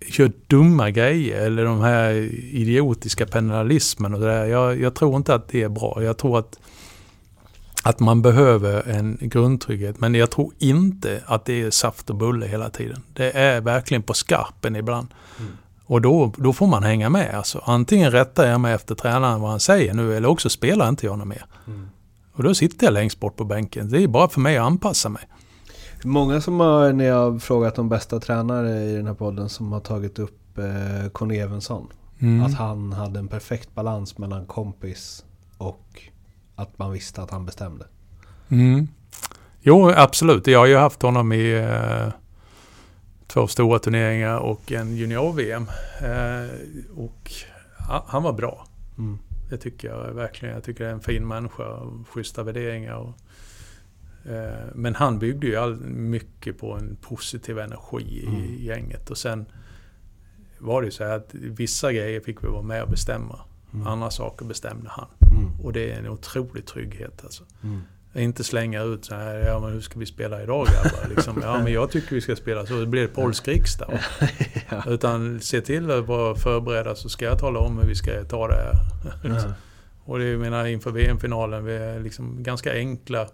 gör dumma grejer eller de här idiotiska penalismen och det där. Jag, jag, tror inte att det är bra. Jag tror att, att man behöver en grundtrygghet. Men jag tror inte att det är saft och bulle hela tiden. Det är verkligen på skarpen ibland. Mm. Och då, då får man hänga med. Alltså, antingen rättar jag mig efter tränaren vad han säger nu eller också spelar inte jag något mer. Mm. Och då sitter jag längst bort på bänken. Det är bara för mig att anpassa mig. Många som har, när jag har frågat om bästa tränare i den här podden, som har tagit upp eh, Conny Evensson. Mm. Att han hade en perfekt balans mellan kompis och att man visste att han bestämde. Mm. Jo, absolut. Jag har ju haft honom i eh, två stora turneringar och en junior-VM. Eh, och han var bra. Mm. Det tycker jag verkligen. Jag tycker det är en fin människa och schyssta värderingar. Och, eh, men han byggde ju all, mycket på en positiv energi mm. i gänget. Och sen var det ju så här att vissa grejer fick vi vara med och bestämma. Mm. Andra saker bestämde han. Mm. Och det är en otrolig trygghet alltså. Mm. Inte slänga ut så här, ja men hur ska vi spela idag grabbar? Liksom, ja men jag tycker vi ska spela så, det blir polsk riksdag. ja. Utan se till att vara förberedda så ska jag tala om hur vi ska ta det här. Ja. och det är, jag menar inför VM-finalen, vi är liksom ganska enkla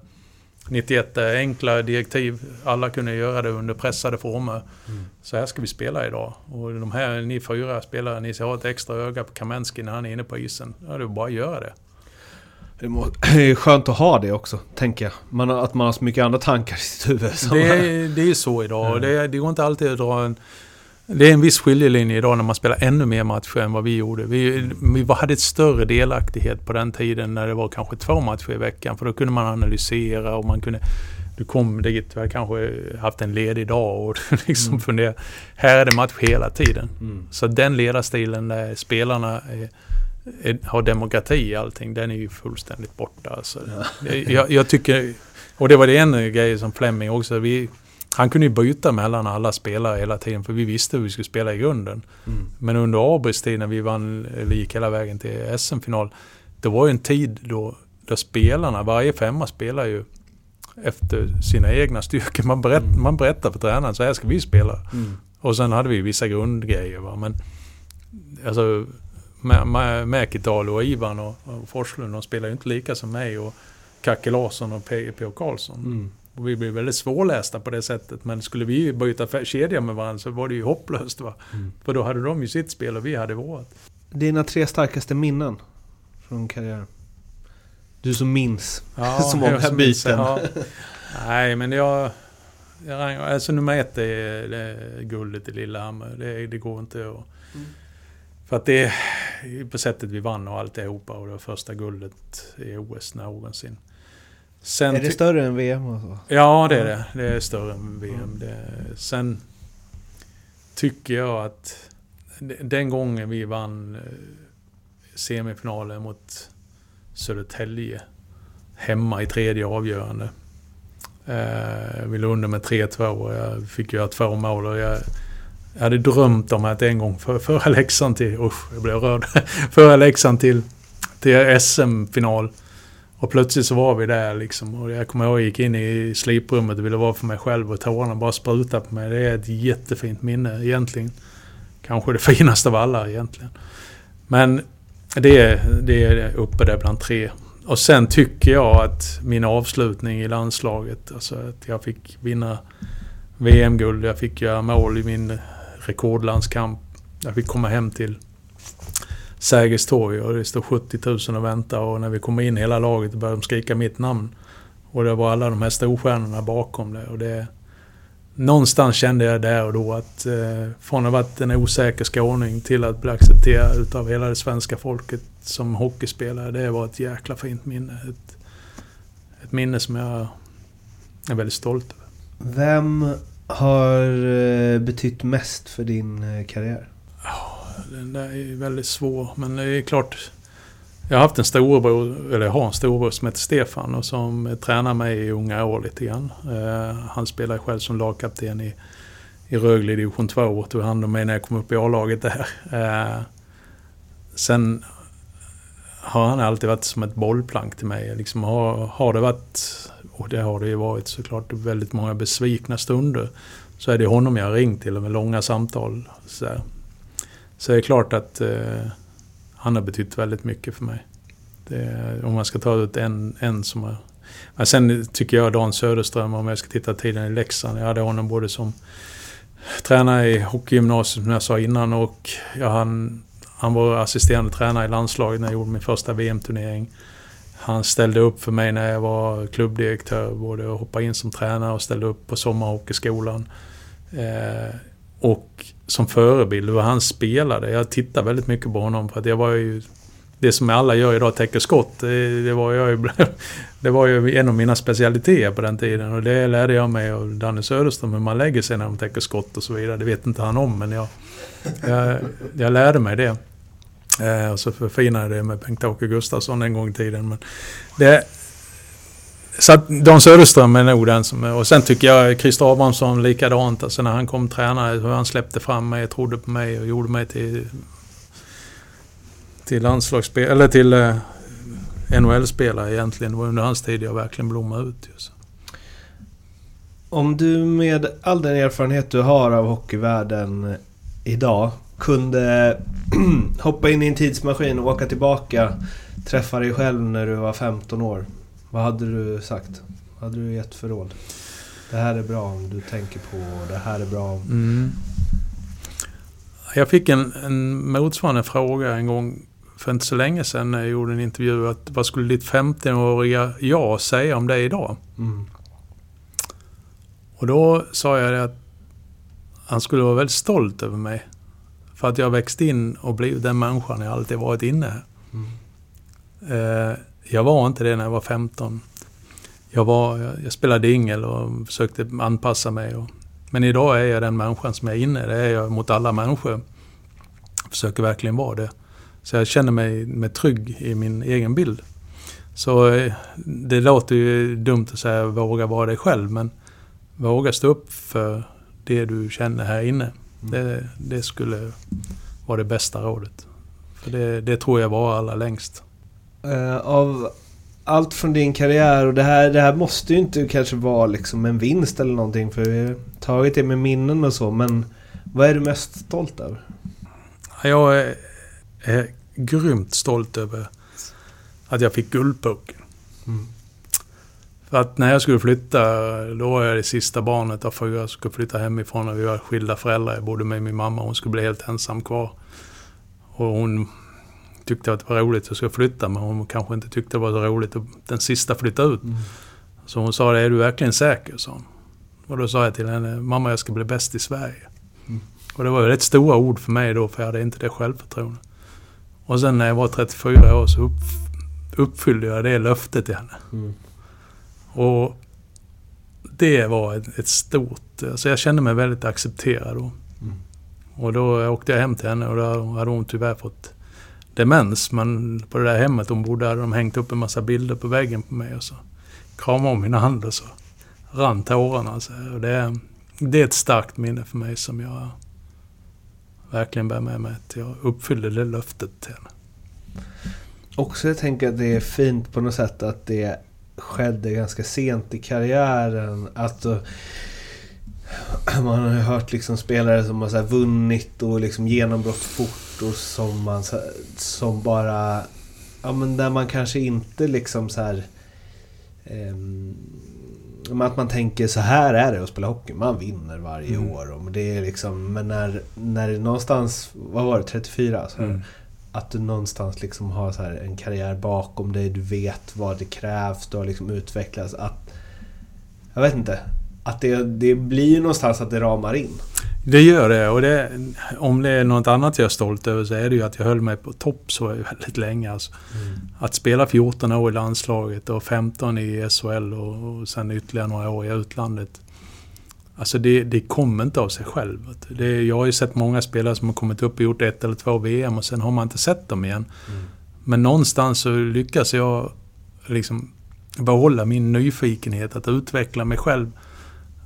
91 enkla direktiv. Alla kunde göra det under pressade former. Mm. Så här ska vi spela idag. Och de här, ni fyra spelare, ni ska ha ett extra öga på Kamensky när han är inne på isen. Ja, det är bara att göra det. Det är skönt att ha det också, tänker jag. Man, att man har så mycket andra tankar i sitt huvud. Det är, det är så idag. Mm. Det, det går inte alltid att dra en det är en viss skiljelinje idag när man spelar ännu mer matcher än vad vi gjorde. Vi, vi hade ett större delaktighet på den tiden när det var kanske två matcher i veckan. För då kunde man analysera och man kunde... Du kom dit, du hade kanske haft en ledig dag och liksom mm. fundera. Här är det match hela tiden. Mm. Så den ledarstilen där spelarna är, har demokrati i allting, den är ju fullständigt borta. Alltså. Ja. Jag, jag, tycker... Och det var det en grej som Fleming också. Vi, han kunde ju byta mellan alla spelare hela tiden för vi visste hur vi skulle spela i grunden. Mm. Men under Abris tid när vi vann, eller gick hela vägen till SM-final. Det var ju en tid då, då spelarna, varje femma spelar ju efter sina egna styrkor. Man, berätt, mm. man berättar för tränaren, så här ska vi spela. Mm. Och sen hade vi vissa grundgrejer. Va? Men alltså, Mäkital och Ivan och, och Forslund, de spelar ju inte lika som mig och Kacke Larsson och P.O. Karlsson. Mm. Och vi blev väldigt svårlästa på det sättet. Men skulle vi byta kedja med varandra så var det ju hopplöst. Va? Mm. För då hade de ju sitt spel och vi hade vårt. Dina tre starkaste minnen från karriären? Du som minns ja, så många byten. Ja. Nej, men jag... jag alltså nummer ett är, är guldet i Lillehammer. Det, det går inte att... Mm. För att det är på sättet vi vann och alltihopa och det var första guldet i OS någonsin. Sen är det större än VM? Och så? Ja, det är det. Det är större än VM. Det, sen tycker jag att den gången vi vann eh, semifinalen mot Södertälje hemma i tredje avgörande. Eh, vi låg under med 3-2 och jag fick göra två mål. Och jag, jag hade drömt om att en gång föra Leksand till... Usch, jag blev rörd. föra Leksand till, till SM-final. Och plötsligt så var vi där liksom. Och jag kommer ihåg att jag gick in i sliprummet och ville vara för mig själv och tårarna bara sprutade på mig. Det är ett jättefint minne egentligen. Kanske det finaste av alla egentligen. Men det det är uppe där bland tre. Och sen tycker jag att min avslutning i landslaget, alltså att jag fick vinna VM-guld, jag fick göra mål i min rekordlandskamp. Jag fick komma hem till Sergels torg och det står 70 000 och väntar och när vi kommer in hela laget börjar de skrika mitt namn. Och det var alla de här storstjärnorna bakom det. Och det någonstans kände jag där och då att eh, från att ha varit en osäker skåning till att bli accepterad utav hela det svenska folket som hockeyspelare. Det var ett jäkla fint minne. Ett, ett minne som jag är väldigt stolt över. Vem har eh, betytt mest för din eh, karriär? karriär? den där är väldigt svår. Men det är klart. Jag har haft en storebror, eller jag har en storebror som heter Stefan och som tränar mig i unga år lite grann. Eh, han spelar själv som lagkapten i, i Rögle division 2 och tog hand om mig när jag kom upp i A-laget där. Sen har han alltid varit som ett bollplank till mig. Liksom har, har det varit, och det har det ju varit såklart, väldigt många besvikna stunder. Så är det honom jag har ringt till med långa samtal. Så så det är klart att eh, han har betytt väldigt mycket för mig. Det, om man ska ta ut en, en som har Men sen tycker jag Dan Söderström, om jag ska titta tiden i Leksand, jag hade honom både som tränare i hockeygymnasiet som jag sa innan och jag, han, han var assisterande tränare i landslaget när jag gjorde min första VM-turnering. Han ställde upp för mig när jag var klubbdirektör, både att hoppa in som tränare och ställde upp på sommarhockeyskolan. Eh, och som förebild hur han spelade. Jag tittar väldigt mycket på honom för att jag var ju... Det som alla gör idag, täcker skott. Det, det, var jag ju, det var ju en av mina specialiteter på den tiden. Och det lärde jag mig av Danne Söderström, hur man lägger sig när de täcker skott och så vidare. Det vet inte han om, men jag, jag, jag lärde mig det. Eh, och så förfinade jag det med Bengt-Åke Gustafsson en gång i tiden. Men det, så att Dan Söderström är nog den som... Och sen tycker jag Christer Abrahamsson likadant. Alltså när han kom tränare, hur han släppte fram mig, trodde på mig och gjorde mig till... Till landslagsspel... Eller till eh, NHL-spelare egentligen. Det var under hans tid jag verkligen blommade ut. Just. Om du med all den erfarenhet du har av hockeyvärlden idag kunde hoppa in i en tidsmaskin och åka tillbaka, träffa dig själv när du var 15 år. Vad hade du sagt? Vad hade du gett för råd? Det här är bra om du tänker på, det här är bra om... Mm. Jag fick en, en motsvarande fråga en gång för inte så länge sedan när jag gjorde en intervju. Att, vad skulle ditt 15-åriga jag säga om dig idag? Mm. Och då sa jag att han skulle vara väldigt stolt över mig. För att jag växt in och blivit den människan jag alltid varit inne. Mm. Jag var inte det när jag var 15. Jag, var, jag, spelade ingel och försökte anpassa mig. Och, men idag är jag den människan som jag är inne. Det är jag mot alla människor. Jag försöker verkligen vara det. Så jag känner mig, mig trygg i min egen bild. Så eh, det låter ju dumt att säga våga vara dig själv. Men våga stå upp för det du känner här inne. Det, det skulle vara det bästa rådet. För det, det tror jag var allra längst. Uh, av allt från din karriär och det här, det här måste ju inte kanske vara liksom en vinst eller någonting för vi har tagit det med minnen och så men vad är du mest stolt över? Jag är, är grymt stolt över att jag fick Guldpucken. Mm. För att när jag skulle flytta, då var jag det sista barnet av fyra som skulle flytta hemifrån och vi var skilda föräldrar. Jag bodde med min mamma och hon skulle bli helt ensam kvar. Och hon tyckte att det var roligt att jag skulle flytta men hon kanske inte tyckte det var så roligt att den sista flytta ut. Mm. Så hon sa, är du verkligen säker? Sa hon. Och då sa jag till henne, mamma jag ska bli bäst i Sverige. Mm. Och det var rätt stora ord för mig då för jag hade inte det självförtroendet. Och sen när jag var 34 år så upp, uppfyllde jag det löftet till henne. Mm. Och det var ett, ett, stort... Alltså jag kände mig väldigt accepterad då. Mm. Och då åkte jag hem till henne och då hade hon tyvärr fått demens. Men på det där hemmet hon bodde hade de hängt upp en massa bilder på väggen på mig. Och så kramade om mina hand och så rann tårarna. Så, och det, det är ett starkt minne för mig som jag verkligen bär med mig. Att jag uppfyllde det löftet till henne. Också jag tänker att det är fint på något sätt att det skedde ganska sent i karriären. Att man har hört liksom spelare som har vunnit och liksom genombrott fort och som, man, som bara... Ja men där man kanske inte liksom så här... Um, att man tänker så här är det att spela hockey. Man vinner varje mm. år. Och det är liksom, men när, när det någonstans, vad var det, 34? Så mm. Att du någonstans liksom har så en karriär bakom dig. Du vet vad det krävs. Du har liksom utvecklats. Att, jag vet inte att det, det blir någonstans att det ramar in. Det gör det och det, om det är något annat jag är stolt över så är det ju att jag höll mig på topp så väldigt länge. Alltså. Mm. Att spela 14 år i landslaget och 15 i SHL och, och sen ytterligare några år i utlandet. Alltså det, det kommer inte av sig själv. Det, jag har ju sett många spelare som har kommit upp och gjort ett eller två VM och sen har man inte sett dem igen. Mm. Men någonstans så lyckas jag liksom behålla min nyfikenhet att utveckla mig själv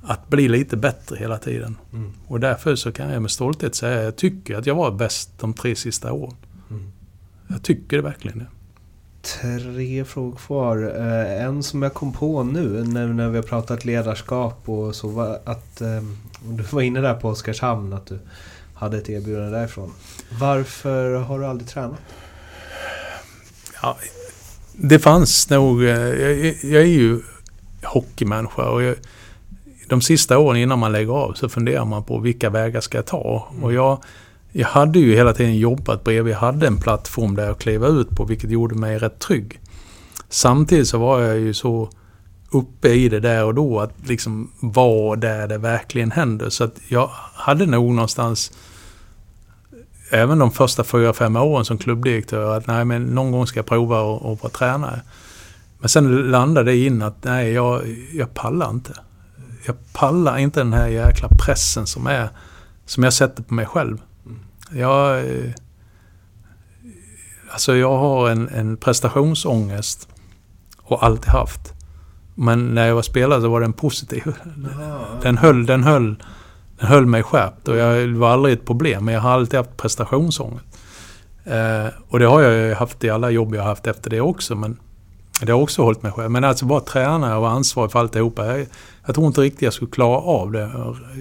att bli lite bättre hela tiden. Mm. Och därför så kan jag med stolthet säga att jag tycker att jag var bäst de tre sista åren. Mm. Jag tycker det verkligen det. Tre frågor kvar. Eh, en som jag kom på nu när vi har pratat ledarskap och så var att eh, du var inne där på Oskarshamn att du hade ett erbjudande därifrån. Varför har du aldrig tränat? Ja, det fanns nog, eh, jag, jag är ju hockeymänniska och jag, de sista åren innan man lägger av så funderar man på vilka vägar ska jag ta? Mm. Och jag, jag hade ju hela tiden jobbat bredvid, jag hade en plattform där jag klev ut på vilket gjorde mig rätt trygg. Samtidigt så var jag ju så uppe i det där och då att liksom vara där det verkligen händer. Så att jag hade nog någonstans även de första fyra, fem åren som klubbdirektör att nej men någon gång ska jag prova att vara tränare. Men sen landade det in att nej jag, jag pallar inte. Jag pallar inte den här jäkla pressen som är som jag sätter på mig själv. Jag, alltså jag har en, en prestationsångest och alltid haft. Men när jag var spelare så var den positiv. Den höll, den höll, den höll mig skärpt och jag var aldrig ett problem. Men jag har alltid haft prestationsångest. Eh, och det har jag haft i alla jobb jag har haft efter det också. Men det har också hållit mig själv. Men alltså vara tränare och vara ansvarig för alltihopa. Jag, jag tror inte riktigt jag skulle klara av det.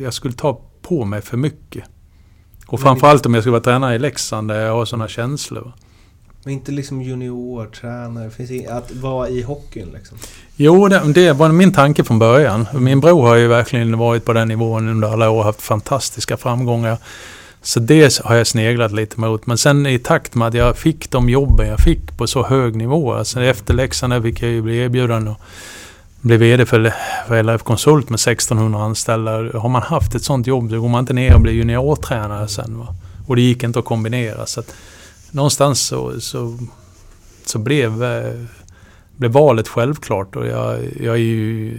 Jag skulle ta på mig för mycket. Och framförallt om jag skulle vara tränare i Leksand där jag har sådana känslor. Men inte liksom juniortränare? Finns att vara i hockeyn liksom? Jo, det, det, var min tanke från början. Min bror har ju verkligen varit på den nivån under alla år och haft fantastiska framgångar. Så det har jag sneglat lite mot. Men sen i takt med att jag fick de jobben jag fick på så hög nivå. Alltså efter Leksand fick jag ju bli erbjuden och blev VD för, för LRF Konsult med 1600 anställda. Har man haft ett sånt jobb då går man inte ner och blir juniortränare sen. Va? Och det gick inte att kombinera. Så att någonstans så, så, så blev, eh, blev valet självklart. Och jag, jag är ju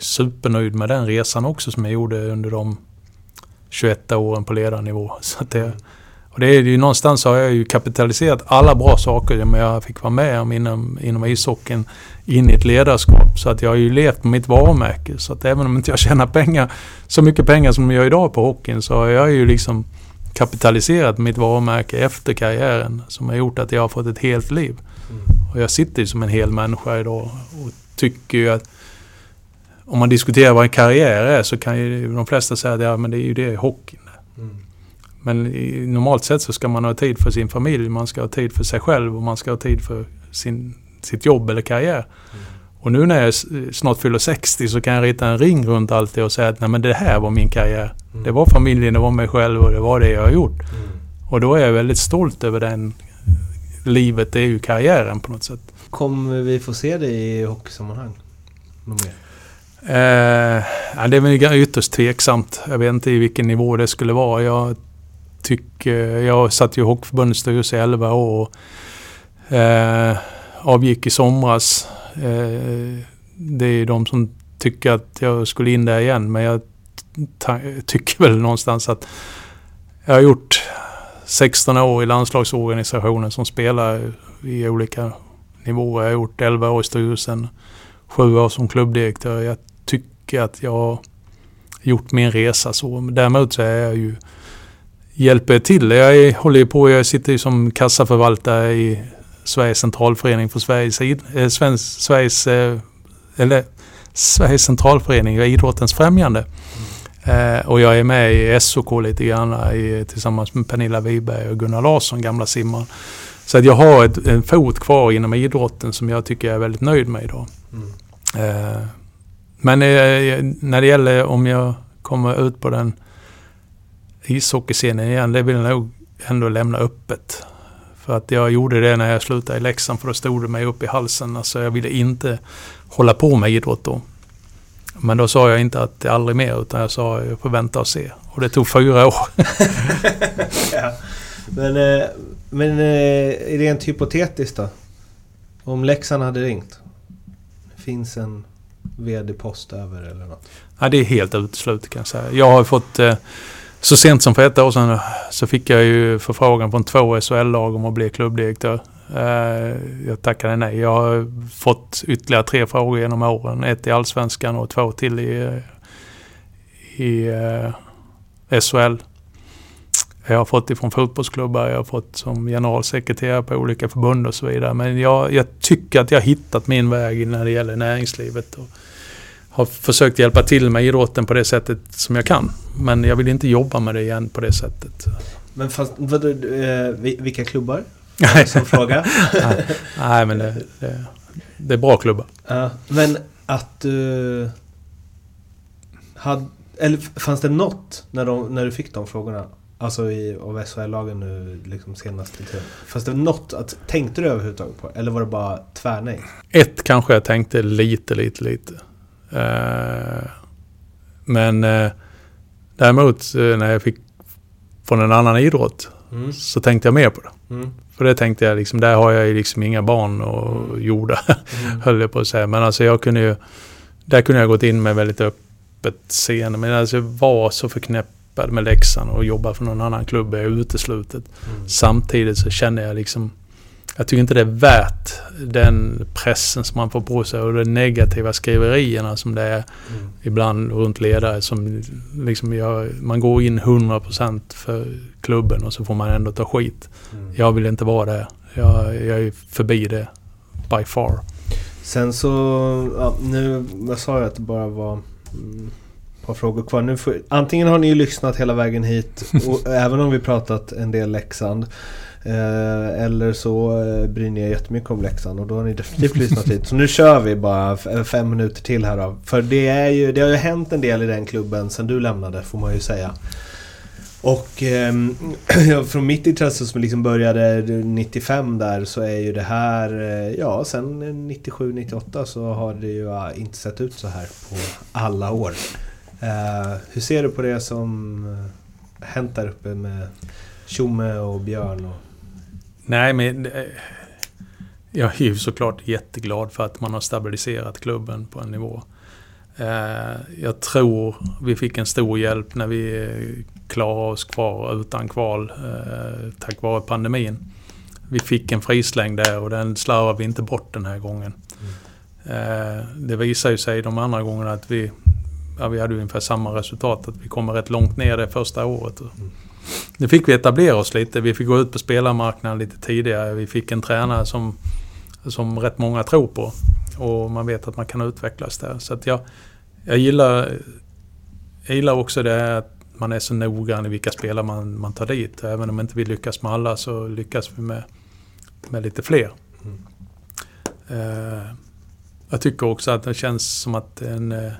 supernöjd med den resan också som jag gjorde under de 21 åren på ledarnivå. Så att det, och det är ju någonstans har jag ju kapitaliserat alla bra saker som jag fick vara med om inom, inom ishockeyn in i ett ledarskap. Så att jag har ju levt på mitt varumärke. Så att även om inte jag tjänar pengar, så mycket pengar som jag gör idag på hockeyn så har jag ju liksom kapitaliserat mitt varumärke efter karriären. Som har gjort att jag har fått ett helt liv. Mm. Och jag sitter ju som en hel människa idag och tycker ju att om man diskuterar vad en karriär är så kan ju de flesta säga att ja, men det är ju det hockeyn mm. Men i, normalt sett så ska man ha tid för sin familj, man ska ha tid för sig själv och man ska ha tid för sin, sitt jobb eller karriär. Mm. Och nu när jag snart fyller 60 så kan jag rita en ring runt allt det och säga att nej men det här var min karriär. Mm. Det var familjen, det var mig själv och det var det jag har gjort. Mm. Och då är jag väldigt stolt över den livet, det är ju karriären på något sätt. Kommer vi få se dig i hockeysammanhang? Mer? Eh, det är väl ytterst tveksamt. Jag vet inte i vilken nivå det skulle vara. Jag tycker... Jag satt ju i Hockeyförbundets styrelse i 11 år. Och, eh, avgick i somras. Eh, det är de som tycker att jag skulle in där igen. Men jag tycker väl någonstans att jag har gjort 16 år i landslagsorganisationen som spelar i olika nivåer. Jag har gjort 11 år i styrelsen, 7 år som klubbdirektör. Jag tycker att jag har gjort min resa så. Däremot så är jag ju hjälper till. Jag håller på, jag sitter ju som kassaförvaltare i Sveriges centralförening för Sveriges, eh, Svensk, Sveriges, eh, eller Sveriges centralförening för idrottens främjande. Mm. Eh, och jag är med i SOK lite grann i, tillsammans med Pernilla Wiberg och Gunnar Larsson, gamla simmaren. Så att jag har ett, en fot kvar inom idrotten som jag tycker jag är väldigt nöjd med idag. Mm. Eh, men eh, när det gäller om jag kommer ut på den ishockeyscenen igen, det vill jag nog ändå lämna öppet. För att jag gjorde det när jag slutade i Leksand för då stod det mig upp i halsen. Alltså jag ville inte hålla på med idrott då. Men då sa jag inte att det aldrig mer utan jag sa att jag får vänta och se. Och det tog fyra år. ja. Men, eh, men eh, rent hypotetiskt då? Om Leksand hade ringt? Finns en VD-post över eller något? Ja, det är helt uteslutet kan jag säga. Jag har fått eh, så sent som för ett år sedan eh, så fick jag ju förfrågan från två SHL-lag om att bli klubbdirektör. Eh, jag tackade nej. Jag har fått ytterligare tre frågor genom åren. Ett i Allsvenskan och två till i, eh, i SHL. Jag har fått ifrån fotbollsklubbar, jag har fått som generalsekreterare på olika förbund och så vidare. Men jag, jag tycker att jag har hittat min väg när det gäller näringslivet. Och, har försökt hjälpa till med idrotten på det sättet som jag kan. Men jag vill inte jobba med det igen på det sättet. Men fast, vad, eh, vilka klubbar? Som fråga. nej, nej, men det, det, det, är bra klubbar. Ja, men att du... Hade, eller fanns det något när, de, när du fick de frågorna? Alltså i, av SHL-lagen nu liksom senaste tiden. Fanns det något att, tänkte du överhuvudtaget på? Eller var det bara tvärnej? Ett kanske jag tänkte lite, lite, lite. Uh, men uh, däremot uh, när jag fick från en annan idrott mm. så tänkte jag mer på det. Mm. För det tänkte jag liksom, där har jag ju liksom inga barn och mm. jorda, mm. höll jag på att säga. Men alltså jag kunde ju, där kunde jag gått in med väldigt öppet seende. Men alltså jag var så förknippad med Leksand och jobba för någon annan klubb är uteslutet. Mm. Samtidigt så känner jag liksom jag tycker inte det är värt den pressen som man får på sig och de negativa skriverierna som det är mm. ibland runt ledare som liksom jag, man går in 100% för klubben och så får man ändå ta skit. Mm. Jag vill inte vara där. Jag, jag är förbi det by far. Sen så, ja, nu, jag sa ju att det bara var mm, ett par frågor kvar. Nu får, antingen har ni ju lyssnat hela vägen hit, och, även om vi pratat en del Leksand. Eh, eller så eh, bryr ni er jättemycket om Leksand och då har ni definitivt lyssnat hit. Så nu kör vi bara eh, fem minuter till här då. För det, är ju, det har ju hänt en del i den klubben sen du lämnade får man ju säga. Och eh, från mitt intresse som liksom började 95 där så är ju det här, eh, ja sen 97-98 så har det ju inte sett ut så här på alla år. Eh, hur ser du på det som eh, hänt där uppe med Tjomme och Björn? Och... Nej, men eh, jag är ju såklart jätteglad för att man har stabiliserat klubben på en nivå. Eh, jag tror vi fick en stor hjälp när vi eh, klarade oss kvar utan kval tack vare pandemin. Vi fick en frisläng där och den slarvar vi inte bort den här gången. Mm. Det visar ju sig de andra gångerna att vi, ja, vi hade ungefär samma resultat. Att vi kommer rätt långt ner det första året. Mm. Nu fick vi etablera oss lite. Vi fick gå ut på spelarmarknaden lite tidigare. Vi fick en tränare som, som rätt många tror på. Och man vet att man kan utvecklas där. Så att jag, jag, gillar, jag gillar också det här att man är så noggrann i vilka spelare man, man tar dit. Även om inte vi lyckas med alla så lyckas vi med, med lite fler. Mm. Uh, jag tycker också att det känns som att en, eh,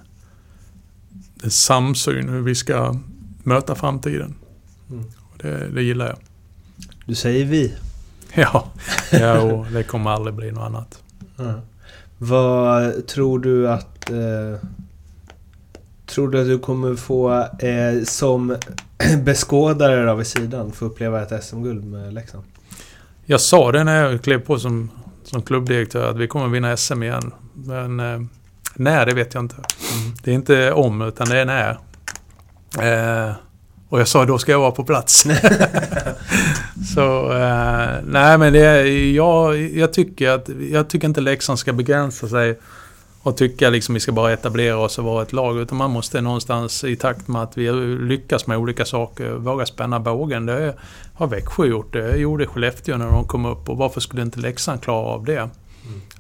en samsyn hur vi ska möta framtiden. Mm. Det, det, gillar jag. Du säger vi. Ja, ja och det kommer aldrig bli något annat. Mm. Vad tror du att... Eh, tror du att du kommer få eh, som beskådare då vid sidan få uppleva ett SM-guld med Leksand? Jag sa det när jag klev på som, som klubbdirektör att vi kommer vinna SM igen. Men eh, när, det vet jag inte. Mm. Det är inte om, utan det är när. Och jag sa då ska jag vara på plats. så eh, nej men det, jag, jag, tycker att, jag tycker inte Leksand ska begränsa sig och tycka liksom vi ska bara etablera oss och vara ett lag. Utan man måste någonstans i takt med att vi lyckas med olika saker våga spänna bågen. Det har Växjö gjort. Det gjorde Skellefteå när de kom upp. Och varför skulle inte Leksand klara av det? Mm.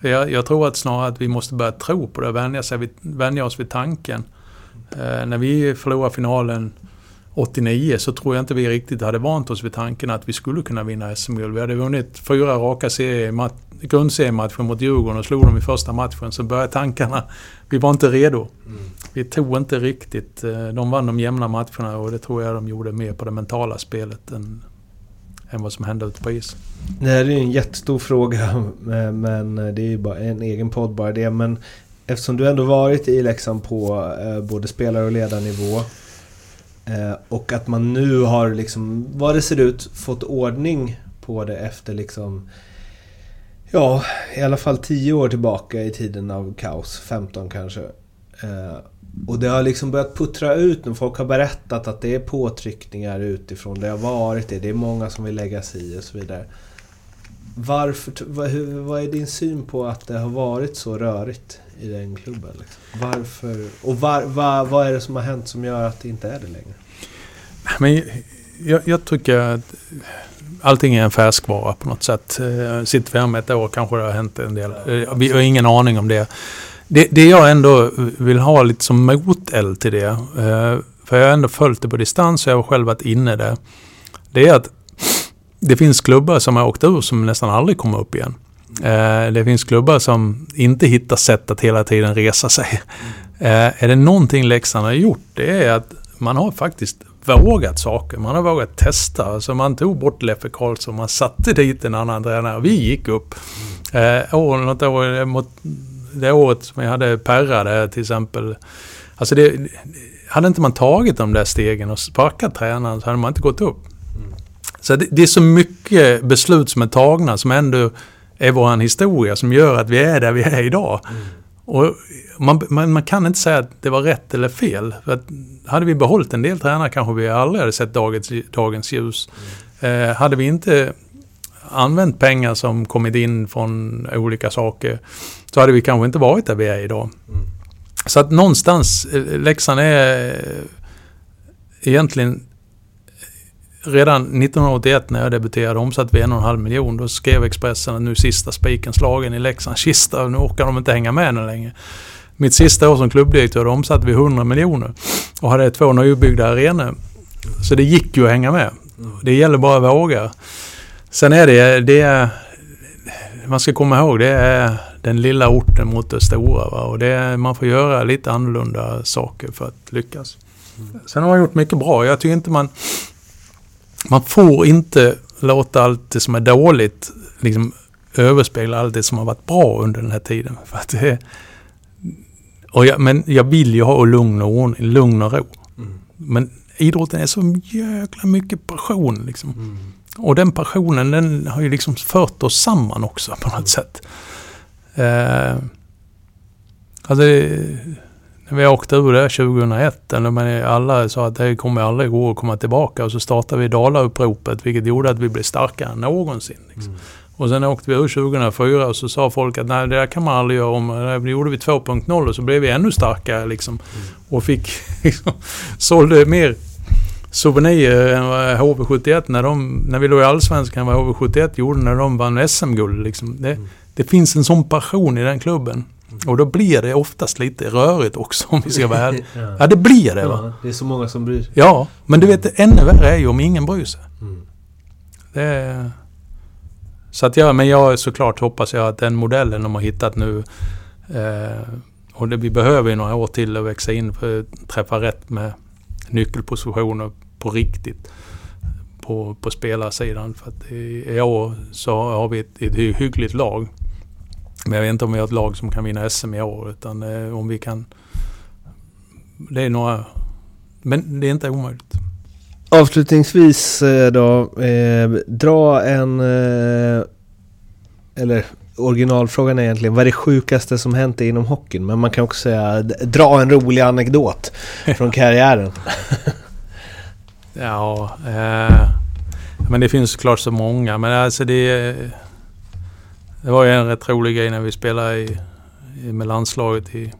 Jag, jag, tror att snarare att vi måste börja tro på det och vänja, sig vid, vänja oss vid tanken. Eh, när vi förlorade finalen 89 så tror jag inte vi riktigt hade vant oss vid tanken att vi skulle kunna vinna SM-guld. Vi hade vunnit fyra raka grundseriematcher mot Djurgården och slog dem i första matchen. Så började tankarna. Vi var inte redo. Mm. Vi tog inte riktigt... Eh, de vann de jämna matcherna och det tror jag de gjorde mer på det mentala spelet än, än vad som hände ute på is. Det här är en jättestor fråga men det är ju bara en egen podd bara det. Men eftersom du ändå varit i Leksand på eh, både spelar och ledarnivå Eh, Eh, och att man nu har liksom, vad det ser ut, fått ordning på det efter liksom Ja, i alla fall 10 år tillbaka i tiden av kaos, 15 kanske. Eh, och det har liksom börjat puttra ut nu. Folk har berättat att det är påtryckningar utifrån. Det har varit det. Det är många som vill lägga sig i och så vidare. Varför, vad, hur, vad är din syn på att det har varit så rörigt i den klubben? Liksom? Varför? Och var, var, vad är det som har hänt som gör att det inte är det längre? Men jag, jag tycker att allting är en färskvara på något sätt. Eh, sitter vi här med ett år kanske det har hänt en del. Eh, vi har ingen aning om det. Det, det jag ändå vill ha lite som moteld till det. Eh, för jag har ändå följt det på distans och jag har själv varit inne där. Det är att det finns klubbar som har åkt ur som nästan aldrig kommer upp igen. Eh, det finns klubbar som inte hittar sätt att hela tiden resa sig. Eh, är det någonting Leksand har gjort, det är att man har faktiskt vågat saker. Man har vågat testa. Alltså man tog bort Leffe Karlsson, man satte dit en annan tränare. Vi gick upp. Eh, år, något år, mot, det året som jag hade Perra där till exempel. Alltså det, hade inte man tagit de där stegen och sparkat tränaren så hade man inte gått upp. Så det, det, är så mycket beslut som är tagna som ändå är vår historia som gör att vi är där vi är idag. Mm. Och man, man, man, kan inte säga att det var rätt eller fel. För att hade vi behållit en del tränare kanske vi aldrig hade sett dagens, dagens ljus. Mm. Eh, hade vi inte använt pengar som kommit in från olika saker så hade vi kanske inte varit där vi är idag. Mm. Så att någonstans, eh, Leksand är egentligen redan 1981 när jag debuterade omsatte vi en och en halv miljon. Då skrev Expressen att nu sista spiken slagen i Leksands kista. Nu orkar de inte hänga med nu längre. Mitt sista år som klubbdirektör omsatte vi 100 miljoner och hade två nybyggda arenor. Så det gick ju att hänga med. Det gäller bara att våga. Sen är det, det är, man ska komma ihåg, det är den lilla orten mot det stora. Va? Och det är, man får göra lite annorlunda saker för att lyckas. Sen har man gjort mycket bra. Jag tycker inte man man får inte låta allt det som är dåligt liksom överspegla allt det som har varit bra under den här tiden. För att det, och jag, men jag vill ju ha lugn och ordning, lugn och ro. Mm. Men idrotten är så jäkla mycket passion liksom. Mm. Och den passionen den har ju liksom fört oss samman också på något mm. sätt. Eh, alltså, vi åkte ur det 2001, eller men alla sa att det kommer aldrig gå att komma tillbaka. Och så startade vi Dalauppropet, vilket gjorde att vi blev starkare än någonsin. Liksom. Mm. Och sen åkte vi ur 2004 och så sa folk att nej, det där kan man aldrig göra om. Det gjorde vi 2.0 och så blev vi ännu starkare liksom. Mm. Och fick, liksom, sålde mer souvenirer än vad HV71 när, de, när vi låg i Allsvenskan, vad HV71 gjorde när de vann SM-guld. Liksom. Det, mm. det finns en sån passion i den klubben. Och då blir det oftast lite rörigt också om vi ska vara ärliga. ja. ja, det blir det. Va? Ja, det är så många som bryr sig. Ja, men du vet, ännu värre är ju om ingen bryr sig. Mm. Det. Så att ja, men jag såklart hoppas jag att den modellen de har hittat nu eh, och det, vi behöver ju några år till att växa in för att träffa rätt med nyckelpositioner på riktigt på, på spelarsidan. För att i år så har vi ett, ett hyggligt lag. Men jag vet inte om vi har ett lag som kan vinna SM i år. Utan eh, om vi kan... Det är några... Men det är inte omöjligt. Avslutningsvis eh, då. Eh, dra en... Eh, eller originalfrågan är egentligen, vad är det sjukaste som hänt inom hockeyn? Men man kan också säga, dra en rolig anekdot från karriären. ja, eh, men det finns såklart så många. Men alltså det... Det var ju en rätt rolig grej när vi spelade i, med landslaget i,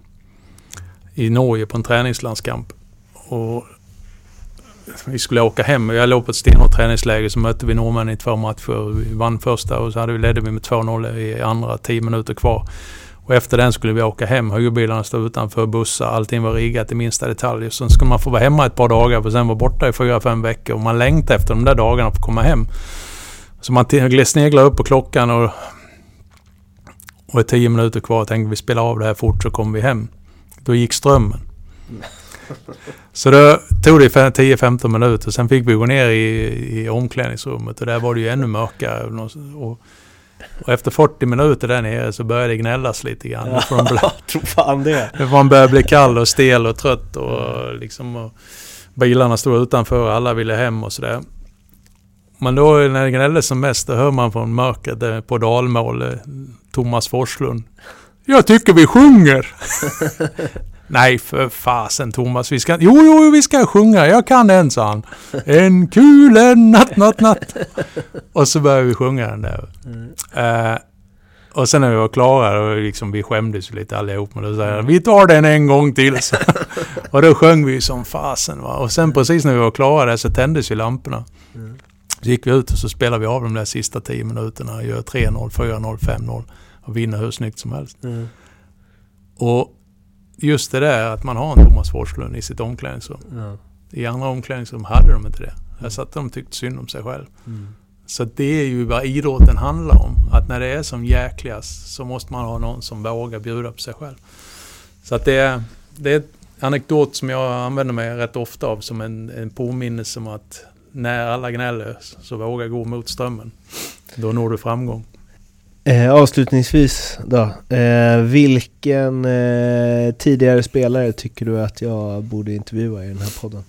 i Norge på en träningslandskamp. Och vi skulle åka hem. Jag låg på ett stenhårt träningsläger så mötte vi norrmännen i två matcher. Vi vann första och så hade vi, ledde vi med 2-0 i andra, 10 minuter kvar. Och efter den skulle vi åka hem. Hyrbilarna stod utanför, bussar, allting var riggat i minsta detalj. Sen skulle man få vara hemma ett par dagar för sen vara borta i fyra, fem veckor. Och man längtade efter de där dagarna för att komma hem. Så man sneglade upp på klockan och och det är tio minuter kvar. Tänkte vi spelar av det här fort så kommer vi hem. Då gick strömmen. Så då tog det 10-15 minuter. Sen fick vi gå ner i, i omklädningsrummet och där var det ju ännu mörkare. Och, och efter 40 minuter där nere så började det gnällas lite grann. Ja, tror fan det. Man började bli kall och stel och trött och liksom... Och bilarna stod utanför och alla ville hem och sådär. Men då när det gnälldes som mest, då hör man från mörkret på dalmål Thomas Forslund. Jag tycker vi sjunger. Nej för fasen Thomas, vi ska... Jo, jo, vi ska sjunga. Jag kan den, sa han. En kul en natt, natt, natt. Och så började vi sjunga den där. Mm. Uh, och sen när vi var klara, och liksom, vi skämdes lite allihop. Men då sa jag, vi tar den en gång till. och då sjöng vi som fasen. Va? Och sen precis när vi var klara där så tändes ju lamporna. Mm. Så gick vi ut och så spelade vi av de där sista tio minuterna. Gör 3-0, 4-0, 5-0 och vinner hur snyggt som helst. Mm. Och just det där att man har en Thomas Forslund i sitt omklädningsrum. Ja. I andra omklädningsrum hade de inte det. Där satt de och tyckte synd om sig själv. Mm. Så det är ju vad idrotten handlar om. Att när det är som jäkligast så måste man ha någon som vågar bjuda på sig själv. Så att det är, det är ett anekdot som jag använder mig rätt ofta av som en, en påminnelse om att när alla gnäller så våga gå mot strömmen. Då når du framgång. Eh, avslutningsvis då. Eh, vilken eh, tidigare spelare tycker du att jag borde intervjua i den här podden?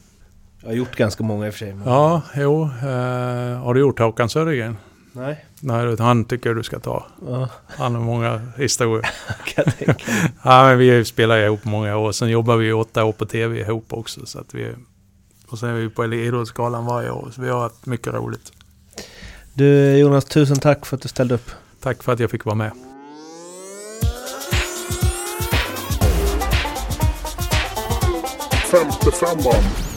Jag har gjort ganska många i och för sig. Men... Ja, jo. Eh, har du gjort Håkan Södergren? Nej. Nej, han tycker du ska ta. Ja, Han har många historier. kan jag tänka mig. Ja, men vi spelar ihop många år. Sen jobbar vi åtta år på tv ihop också. Så att vi, och sen är vi på Idrottsgalan varje år. Så vi har haft mycket roligt. Du Jonas, tusen tack för att du ställde upp. Tack för att jag fick vara med. Femte femman.